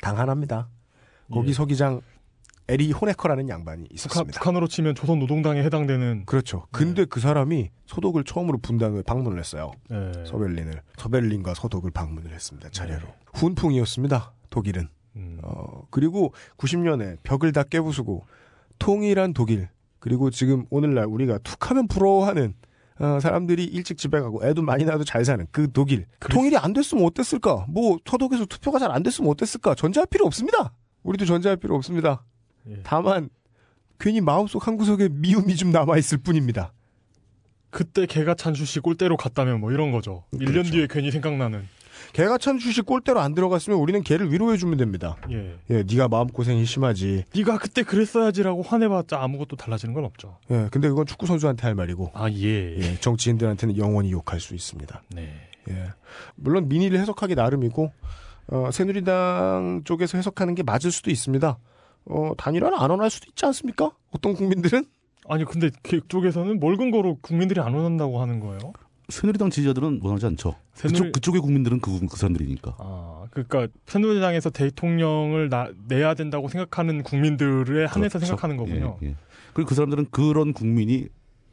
A: 당 하나입니다. 거기
B: 예.
A: 서기장 에리 호네커라는 양반이
B: 북한,
A: 있었습니다.
B: 북한 으로 치면 조선 노동당에 해당되는
A: 그렇죠. 근데 그 사람이 서독을 처음으로 분단 후에 방문을 했어요.
B: 네.
A: 서벨린을 서벨린과 서독을 방문을 했습니다. 차례로 훈풍이었습니다. 독일은
B: 음.
A: 어, 그리고 90년에 벽을 다 깨부수고 통일한 독일 그리고 지금 오늘날 우리가 툭하면 부러워하는 어, 사람들이 일찍 집에 가고 애도 많이 낳아도 잘 사는 그 독일
B: 그리-
A: 통일이 안 됐으면 어땠을까 뭐 서독에서 투표가 잘 안 됐으면 어땠을까 전제할 필요 없습니다 우리도 전제할 필요 없습니다
B: 예.
A: 다만 괜히 마음속 한 구석에 미움이 좀 남아 있을 뿐입니다
B: 그때 개가 찬 슛이 골대로 갔다면 뭐 이런 거죠. 1년
A: 그렇죠.
B: 뒤에 괜히 생각나는.
A: 개가 찬 슛이 골대로 안 들어갔으면 우리는 개를 위로해 주면 됩니다
B: 예.
A: 예, 네가 마음 고생이 심하지
B: 네가 그때 그랬어야지라고 화내봤자 아무것도 달라지는 건 없죠.
A: 예, 근데 그건 축구 선수한테 할 말이고
B: 아 예.
A: 예, 정치인들한테는 영원히 욕할 수 있습니다.
B: 네.
A: 예. 물론 민의를 해석하기 나름이고 어, 새누리당 쪽에서 해석하는 게 맞을 수도 있습니다. 어, 단일화를 안 원할 수도 있지 않습니까? 어떤 국민들은?
B: 아니 근데 그쪽에서는 뭘 근거로 국민들이 안 원한다고 하는 거예요?
D: 새누리당 지지자들은 원하지 않죠.
B: 새누리-
D: 그쪽 그쪽의 국민들은 그, 그 사람들이니까.
B: 아, 그러니까 새누리당에서 대통령을 나, 내야 된다고 생각하는 국민들에 한해서
D: 그렇죠.
B: 생각하는 거군요.
D: 예, 예. 그리고 그 사람들은 그런 국민이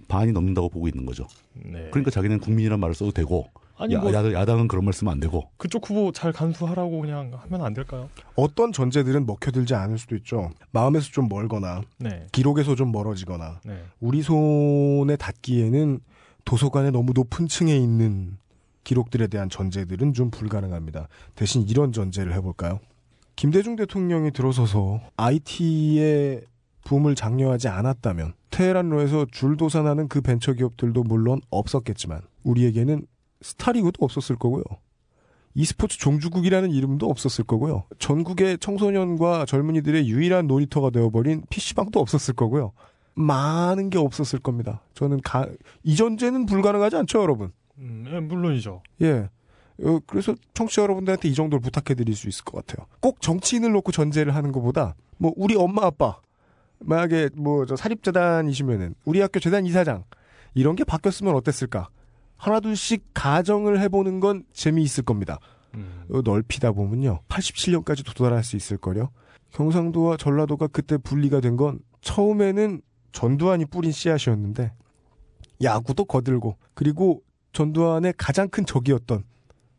D: 반이 넘는다고 보고 있는 거죠.
B: 네.
D: 그러니까 자기는 국민이란 말을 써도 되고
B: 아니
D: 야,
B: 뭐
D: 야, 야당은 그런 말 쓰면 안 되고
B: 그쪽 후보 잘 간수하라고 그냥 하면 안 될까요?
A: 어떤 전제들은 먹혀들지 않을 수도 있죠. 마음에서 좀 멀거나
B: 네.
A: 기록에서 좀 멀어지거나
B: 네.
A: 우리 손에 닿기에는 도서관에 너무 높은 층에 있는 기록들에 대한 전제들은 좀 불가능합니다. 대신 이런 전제를 해볼까요? 김대중 대통령이 들어서서 IT의 붐을 장려하지 않았다면 테헤란로에서 줄도산하는 그 벤처기업들도 물론 없었겠지만 우리에게는 스타리그도 없었을 거고요. e스포츠 종주국이라는 이름도 없었을 거고요. 전국의 청소년과 젊은이들의 유일한 놀이터가 되어버린 PC방도 없었을 거고요. 많은 게 없었을 겁니다. 저는 가, 이 전제는 불가능하지 않죠, 여러분?
B: 음, 예, 물론이죠.
A: 예. 어, 그래서 청취자 여러분들한테 이 정도를 부탁해 드릴 수 있을 것 같아요. 꼭 정치인을 놓고 전제를 하는 것보다, 뭐, 우리 엄마, 아빠, 만약에 뭐, 저 사립재단이시면은, 우리 학교 재단 이사장, 이런 게 바뀌었으면 어땠을까? 하나둘씩 가정을 해보는 건 재미있을 겁니다.
B: 음.
A: 어, 넓히다 보면요. 87년까지도 도달할 수 있을 거요. 경상도와 전라도가 그때 분리가 된 건 처음에는 전두환이 뿌린 씨앗이었는데 야구도 거들고 그리고 전두환의 가장 큰 적이었던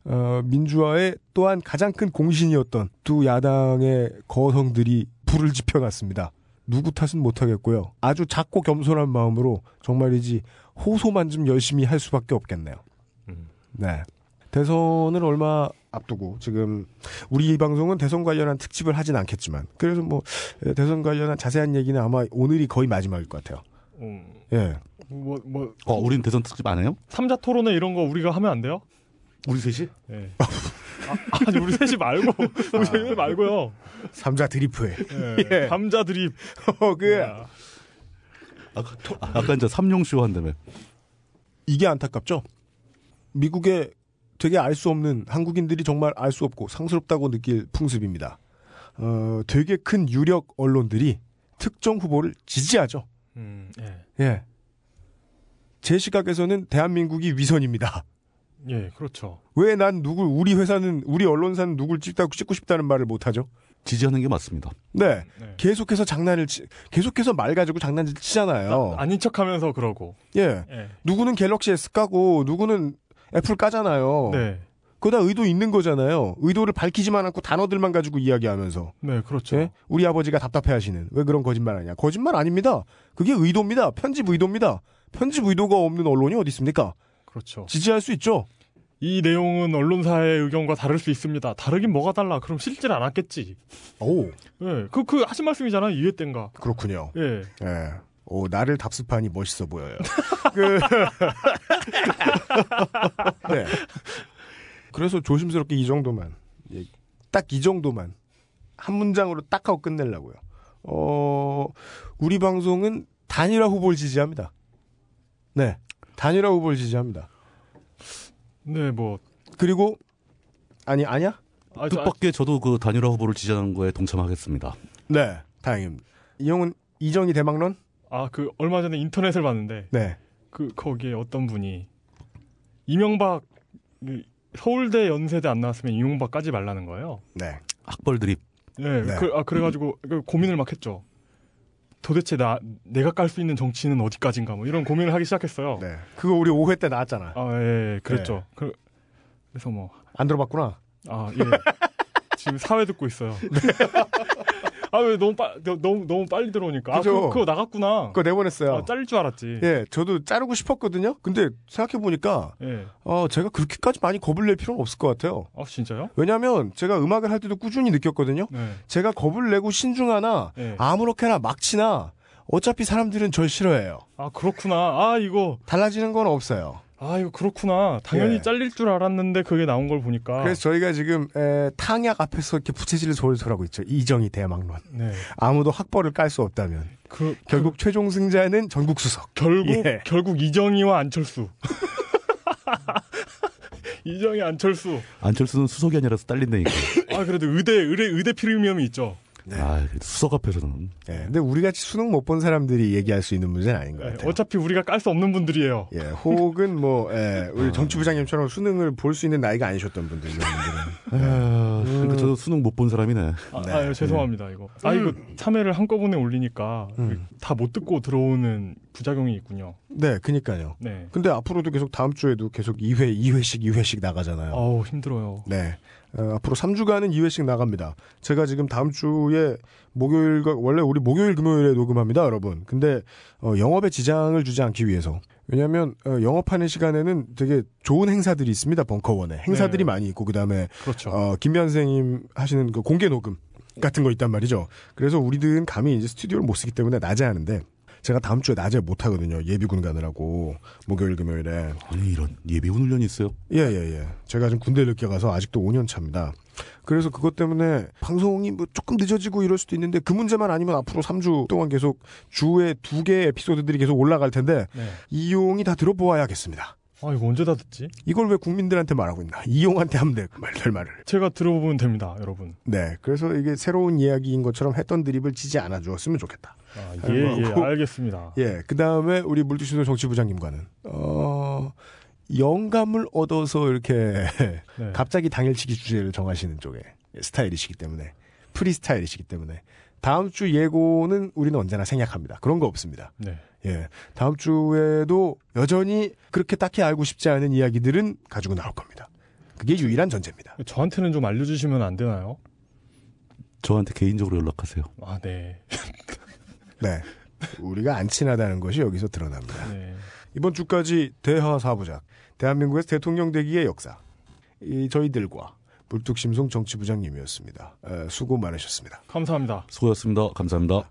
A: 어, 민주화의 또한 가장 큰 공신이었던 두 야당의 거성들이 불을 지펴갔습니다. 누구 탓은 못하겠고요. 아주 작고 겸손한 마음으로 정말이지 호소만 좀 열심히 할 수밖에 없겠네요.
B: 음.
A: 네. 대선을 얼마 앞두고 지금 우리 이 방송은 대선 관련한 특집을 하진 않겠지만 그래서 뭐 에, 대선 관련한 자세한 얘기는 아마 오늘이 거의 마지막일 것 같아요.
B: 음,
A: 예.
B: 뭐, 뭐,
D: 어, 우린 대선 특집 안 해요?
B: 삼자 토론회 이런 거 우리가 하면 안 돼요?
D: 우리 셋이?
B: 예. 아, 아니, 우리 셋이 말고, 우리 셋이 말고요.
A: 삼자 드리프에
B: 예. 감자 드립.
A: 어, 그
B: 야.
D: 아까, 아, 아까 이제 삼룡쇼 한다며.
A: 이게 안타깝죠. 미국의 되게 알 수 없는 한국인들이 정말 알 수 없고 상스럽다고 느낄 풍습입니다. 어, 되게 큰 유력 언론들이 특정 후보를 지지하죠.
B: 음, 예.
A: 예. 제 시각에서는 대한민국이 위선입니다.
B: 예, 그렇죠.
A: 왜 난 누굴 우리 회사는 우리 언론사는 누굴 찍다고 찍고 싶다는 말을 못 하죠?
D: 지지하는 게 맞습니다.
A: 네.
B: 네.
A: 계속해서 장난을 치, 계속해서 말 가지고 장난 치잖아요.
B: 아닌 척 하면서 그러고.
A: 예.
B: 예.
A: 누구는 갤럭시 S 까고 누구는 애플 까잖아요.
B: 네.
A: 그거 다 의도 있는 거잖아요. 의도를 밝히지만 않고 단어들만 가지고 이야기하면서.
B: 네, 그렇죠.
A: 예? 우리 아버지가 답답해 하시는 왜 그런 거짓말 하냐. 거짓말 아닙니다. 그게 의도입니다. 편집 의도입니다. 편집 의도가 없는 언론이 어디 있습니까?
B: 그렇죠.
A: 지지할 수 있죠.
B: 이 내용은 언론사의 의견과 다를 수 있습니다. 다르긴 뭐가 달라? 그럼 실질 않았겠지.
A: 오,
B: 예. 그, 그 하신 말씀이잖아요. 이해 땐가.
A: 그렇군요.
B: 예.
A: 예. 오, 나를 답습하니 멋있어 보여요. 그... 네. 그래서 조심스럽게 이 정도만, 딱이 정도만, 한 문장으로 딱 하고 끝내려고요. 어, 우리 방송은 단일화 후보를 지지합니다. 네. 단일화 후보를 지지합니다.
B: 네, 뭐.
A: 그리고, 아니, 아니야?
B: 아, 저-
D: 뜻밖의 저도 그 단일화 후보를 지지하는 거에 동참하겠습니다.
A: 네. 다행입니다. 이 형은 이정희 대망론?
B: 아, 그, 얼마 전에 인터넷을 봤는데,
A: 네.
B: 그, 거기에 어떤 분이, 이명박, 그 서울대 연세대 안 나왔으면 이명박 까지 말라는 거예요.
A: 네.
D: 학벌 드립.
B: 예,
A: 네.
B: 그, 아, 그래가지고, 그 고민을 막 했죠. 도대체 나, 내가 깔 수 있는 정치는 어디까지인가, 뭐, 이런 고민을 하기 시작했어요.
A: 네. 그거 우리 5회 때 나왔잖아.
B: 아, 예, 예, 그랬죠. 그, 그래서 뭐,
A: 안 들어봤구나.
B: 아, 예. 지금 사회 듣고 있어요. 아, 왜 너무 빠, 너무, 너무 빨리 들어오니까. 아,
A: 그죠.
B: 그거, 그거 나갔구나.
A: 그거 내보냈어요.
B: 아, 잘릴 줄 알았지.
A: 예, 저도 자르고 싶었거든요. 근데 생각해 보니까,
B: 예.
A: 어, 제가 그렇게까지 많이 겁을 낼 필요는 없을 것 같아요.
B: 아, 진짜요?
A: 왜냐면, 제가 음악을 할 때도 꾸준히 느꼈거든요.
B: 네.
A: 제가 겁을 내고 신중하나,
B: 네.
A: 아무렇게나 막 치나, 어차피 사람들은 절 싫어해요.
B: 아, 그렇구나. 아, 이거,
A: 달라지는 건 없어요.
B: 아, 이거 그렇구나. 당연히
A: 예.
B: 잘릴 줄 알았는데 그게 나온 걸 보니까.
A: 그래서 저희가 지금, 에, 탕약 앞에서 이렇게 부채질을 솔솔하고 있죠. 이정희 대망론.
B: 네.
A: 아무도 학벌을 깔 수 없다면.
B: 그,
A: 결국 최종 승자는 전국 수석.
B: 결국,
A: 예.
B: 결국 이정희와 안철수. 이정희 안철수.
D: 안철수는 수석이 아니라서 딸린다니까.
B: 아 그래도 의대 의대 의대 프리미엄이 있죠.
D: 아, 수석 앞에서는.
A: 예, 근데 우리 같이 수능 못 본 사람들이 얘기할 수 있는 문제는 아닌 것
B: 네,
A: 같아요.
B: 어차피 우리가 깔 수 없는 분들이에요.
A: 예, 혹은 뭐, 예, 우리 정치부장님처럼 수능을 볼 수 있는 나이가 아니셨던 분들, 이런 분들은.
D: 아, 그러니까 저도 수능 못 본 사람이네.
B: 아,
A: 네.
B: 아유, 죄송합니다 이거. 아 이거 참여를 한꺼번에 올리니까
A: 음.
B: 다못 듣고 들어오는 부작용이 있군요.
A: 네, 그니까요.
B: 네.
A: 근데 앞으로도 계속 다음 주에도 계속 2회, 2회씩, 2회씩 나가잖아요.
B: 아우 힘들어요.
A: 네. 어, 앞으로 3주간은 2회씩 나갑니다. 제가 지금 다음 주에 목요일과, 원래 우리 목요일, 금요일에 녹음합니다, 여러분. 근데, 어, 영업에 지장을 주지 않기 위해서. 왜냐면, 하 영업하는 시간에는 되게 좋은 행사들이 있습니다, 벙커원에. 행사들이
B: 네.
A: 많이 있고, 그 다음에,
B: 그렇죠.
A: 어, 김미안 선생님 하시는 그 공개 녹음 같은 거 있단 말이죠. 그래서 우리들은 감히 이제 스튜디오를 못 쓰기 때문에 낮에 하는데, 제가 다음 주에 낮에 못 하거든요. 예비군 가느라고. 목요일, 금요일에.
D: 아니, 이런 예비군 훈련이 있어요?
A: 예, 예, 예. 제가 지금 군대를 늦게 가서 아직도 5년 차입니다. 그래서 그것 때문에 방송이 뭐 조금 늦어지고 이럴 수도 있는데 그 문제만 아니면 앞으로 3주 동안 계속 주에 두 개의 에피소드들이 계속 올라갈 텐데
B: 네.
A: 이용이 다 들어보아야겠습니다.
B: 아 이거 언제 다 듣지?
A: 이걸 왜 국민들한테 말하고 있나? 이용한테 하면 될, 말을.
B: 제가 들어보면 됩니다, 여러분.
A: 네. 그래서 이게 새로운 이야기인 것처럼 했던 드립을 치지 않아 주었으면 좋겠다.
B: 아, 예, 예,
A: 아이고.
B: 알겠습니다.
A: 예. 그 다음에 우리 물티슈도 정치부장님과는, 어, 영감을 얻어서 이렇게
B: 네.
A: 갑자기 당일치기 주제를 정하시는 쪽의 스타일이시기 때문에 프리스타일이시기 때문에 다음 주 예고는 우리는 언제나 생략합니다. 그런 거 없습니다.
B: 네.
A: 예. 다음 주에도 여전히 그렇게 딱히 알고 싶지 않은 이야기들은 가지고 나올 겁니다. 그게 유일한 전제입니다.
B: 저한테는 좀 알려주시면 안 되나요?
D: 저한테 개인적으로 연락하세요.
B: 아 네.
A: 네. 우리가 안 친하다는 것이 여기서 드러납니다.
B: 네.
A: 이번 주까지 대하 사부작, 대한민국에서 대통령 되기의 역사, 이 저희들과 물뚝심송 정치부장님이었습니다. 에, 수고 많으셨습니다.
B: 감사합니다.
D: 수고하셨습니다. 감사합니다.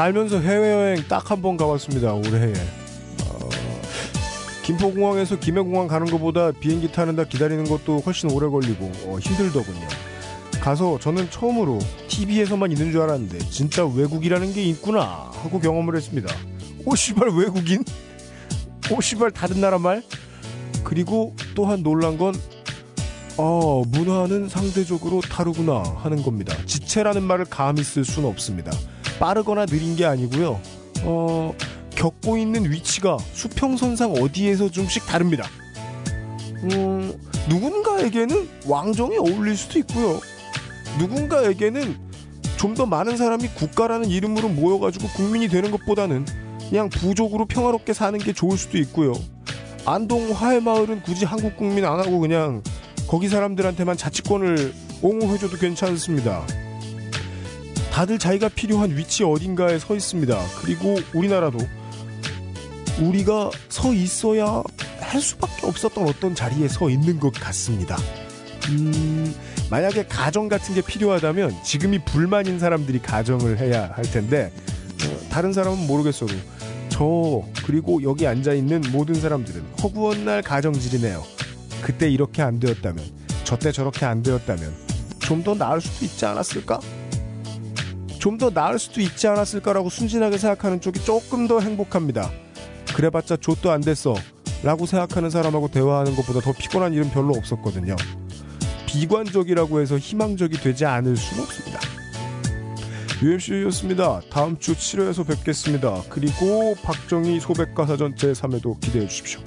A: 살면서 해외여행 딱 한 번 가봤습니다. 올해에. 어, 김포공항에서 김해공항 가는 것보다 비행기 타는다 기다리는 것도 훨씬 오래 걸리고 어, 힘들더군요. 가서 저는 처음으로 TV에서만 있는 줄 알았는데 진짜 외국이라는 게 있구나 하고 경험을 했습니다. 오 씨발 외국인? 오 씨발 다른 나라 말? 그리고 또한 놀란 건 어, 문화는 상대적으로 다르구나 하는 겁니다. 지체라는 말을 감히 쓸 수는 없습니다. 빠르거나 느린 게 아니고요. 어, 겪고 있는 위치가 수평선상 어디에서 좀씩 다릅니다. 음, 누군가에게는 왕정이 어울릴 수도 있고요. 누군가에게는 좀 더 많은 사람이 국가라는 이름으로 모여가지고 국민이 되는 것보다는 그냥 부족으로 평화롭게 사는 게 좋을 수도 있고요. 안동 화해마을은 굳이 한국 국민 안 하고 그냥 거기 사람들한테만 자치권을 옹호해줘도 괜찮습니다. 다들 자기가 필요한 위치 어딘가에 서 있습니다. 그리고 우리나라도 우리가 서 있어야 할 수밖에 없었던 어떤 자리에 서 있는 것 같습니다. 음, 만약에 가정 같은 게 필요하다면 지금이 불만인 사람들이 가정을 해야 할 텐데 어, 다른 사람은 모르겠어도 저 그리고 여기 앉아 있는 모든 사람들은 허구한 날 가정질이네요. 그때 이렇게 안 되었다면 저때 저렇게 안 되었다면 좀 더 나을 수도 있지 않았을까? 좀 더 나을 수도 있지 않았을까라고 순진하게 생각하는 쪽이 조금 더 행복합니다. 그래봤자 좆도 안 됐어. 라고 생각하는 사람하고 대화하는 것보다 더 피곤한 일은 별로 없었거든요. 비관적이라고 해서 희망적이 되지 않을 수는 없습니다. UMC였습니다. 다음 주 7회에서 뵙겠습니다. 그리고 박정희 소백과사전 제3회도 기대해 주십시오.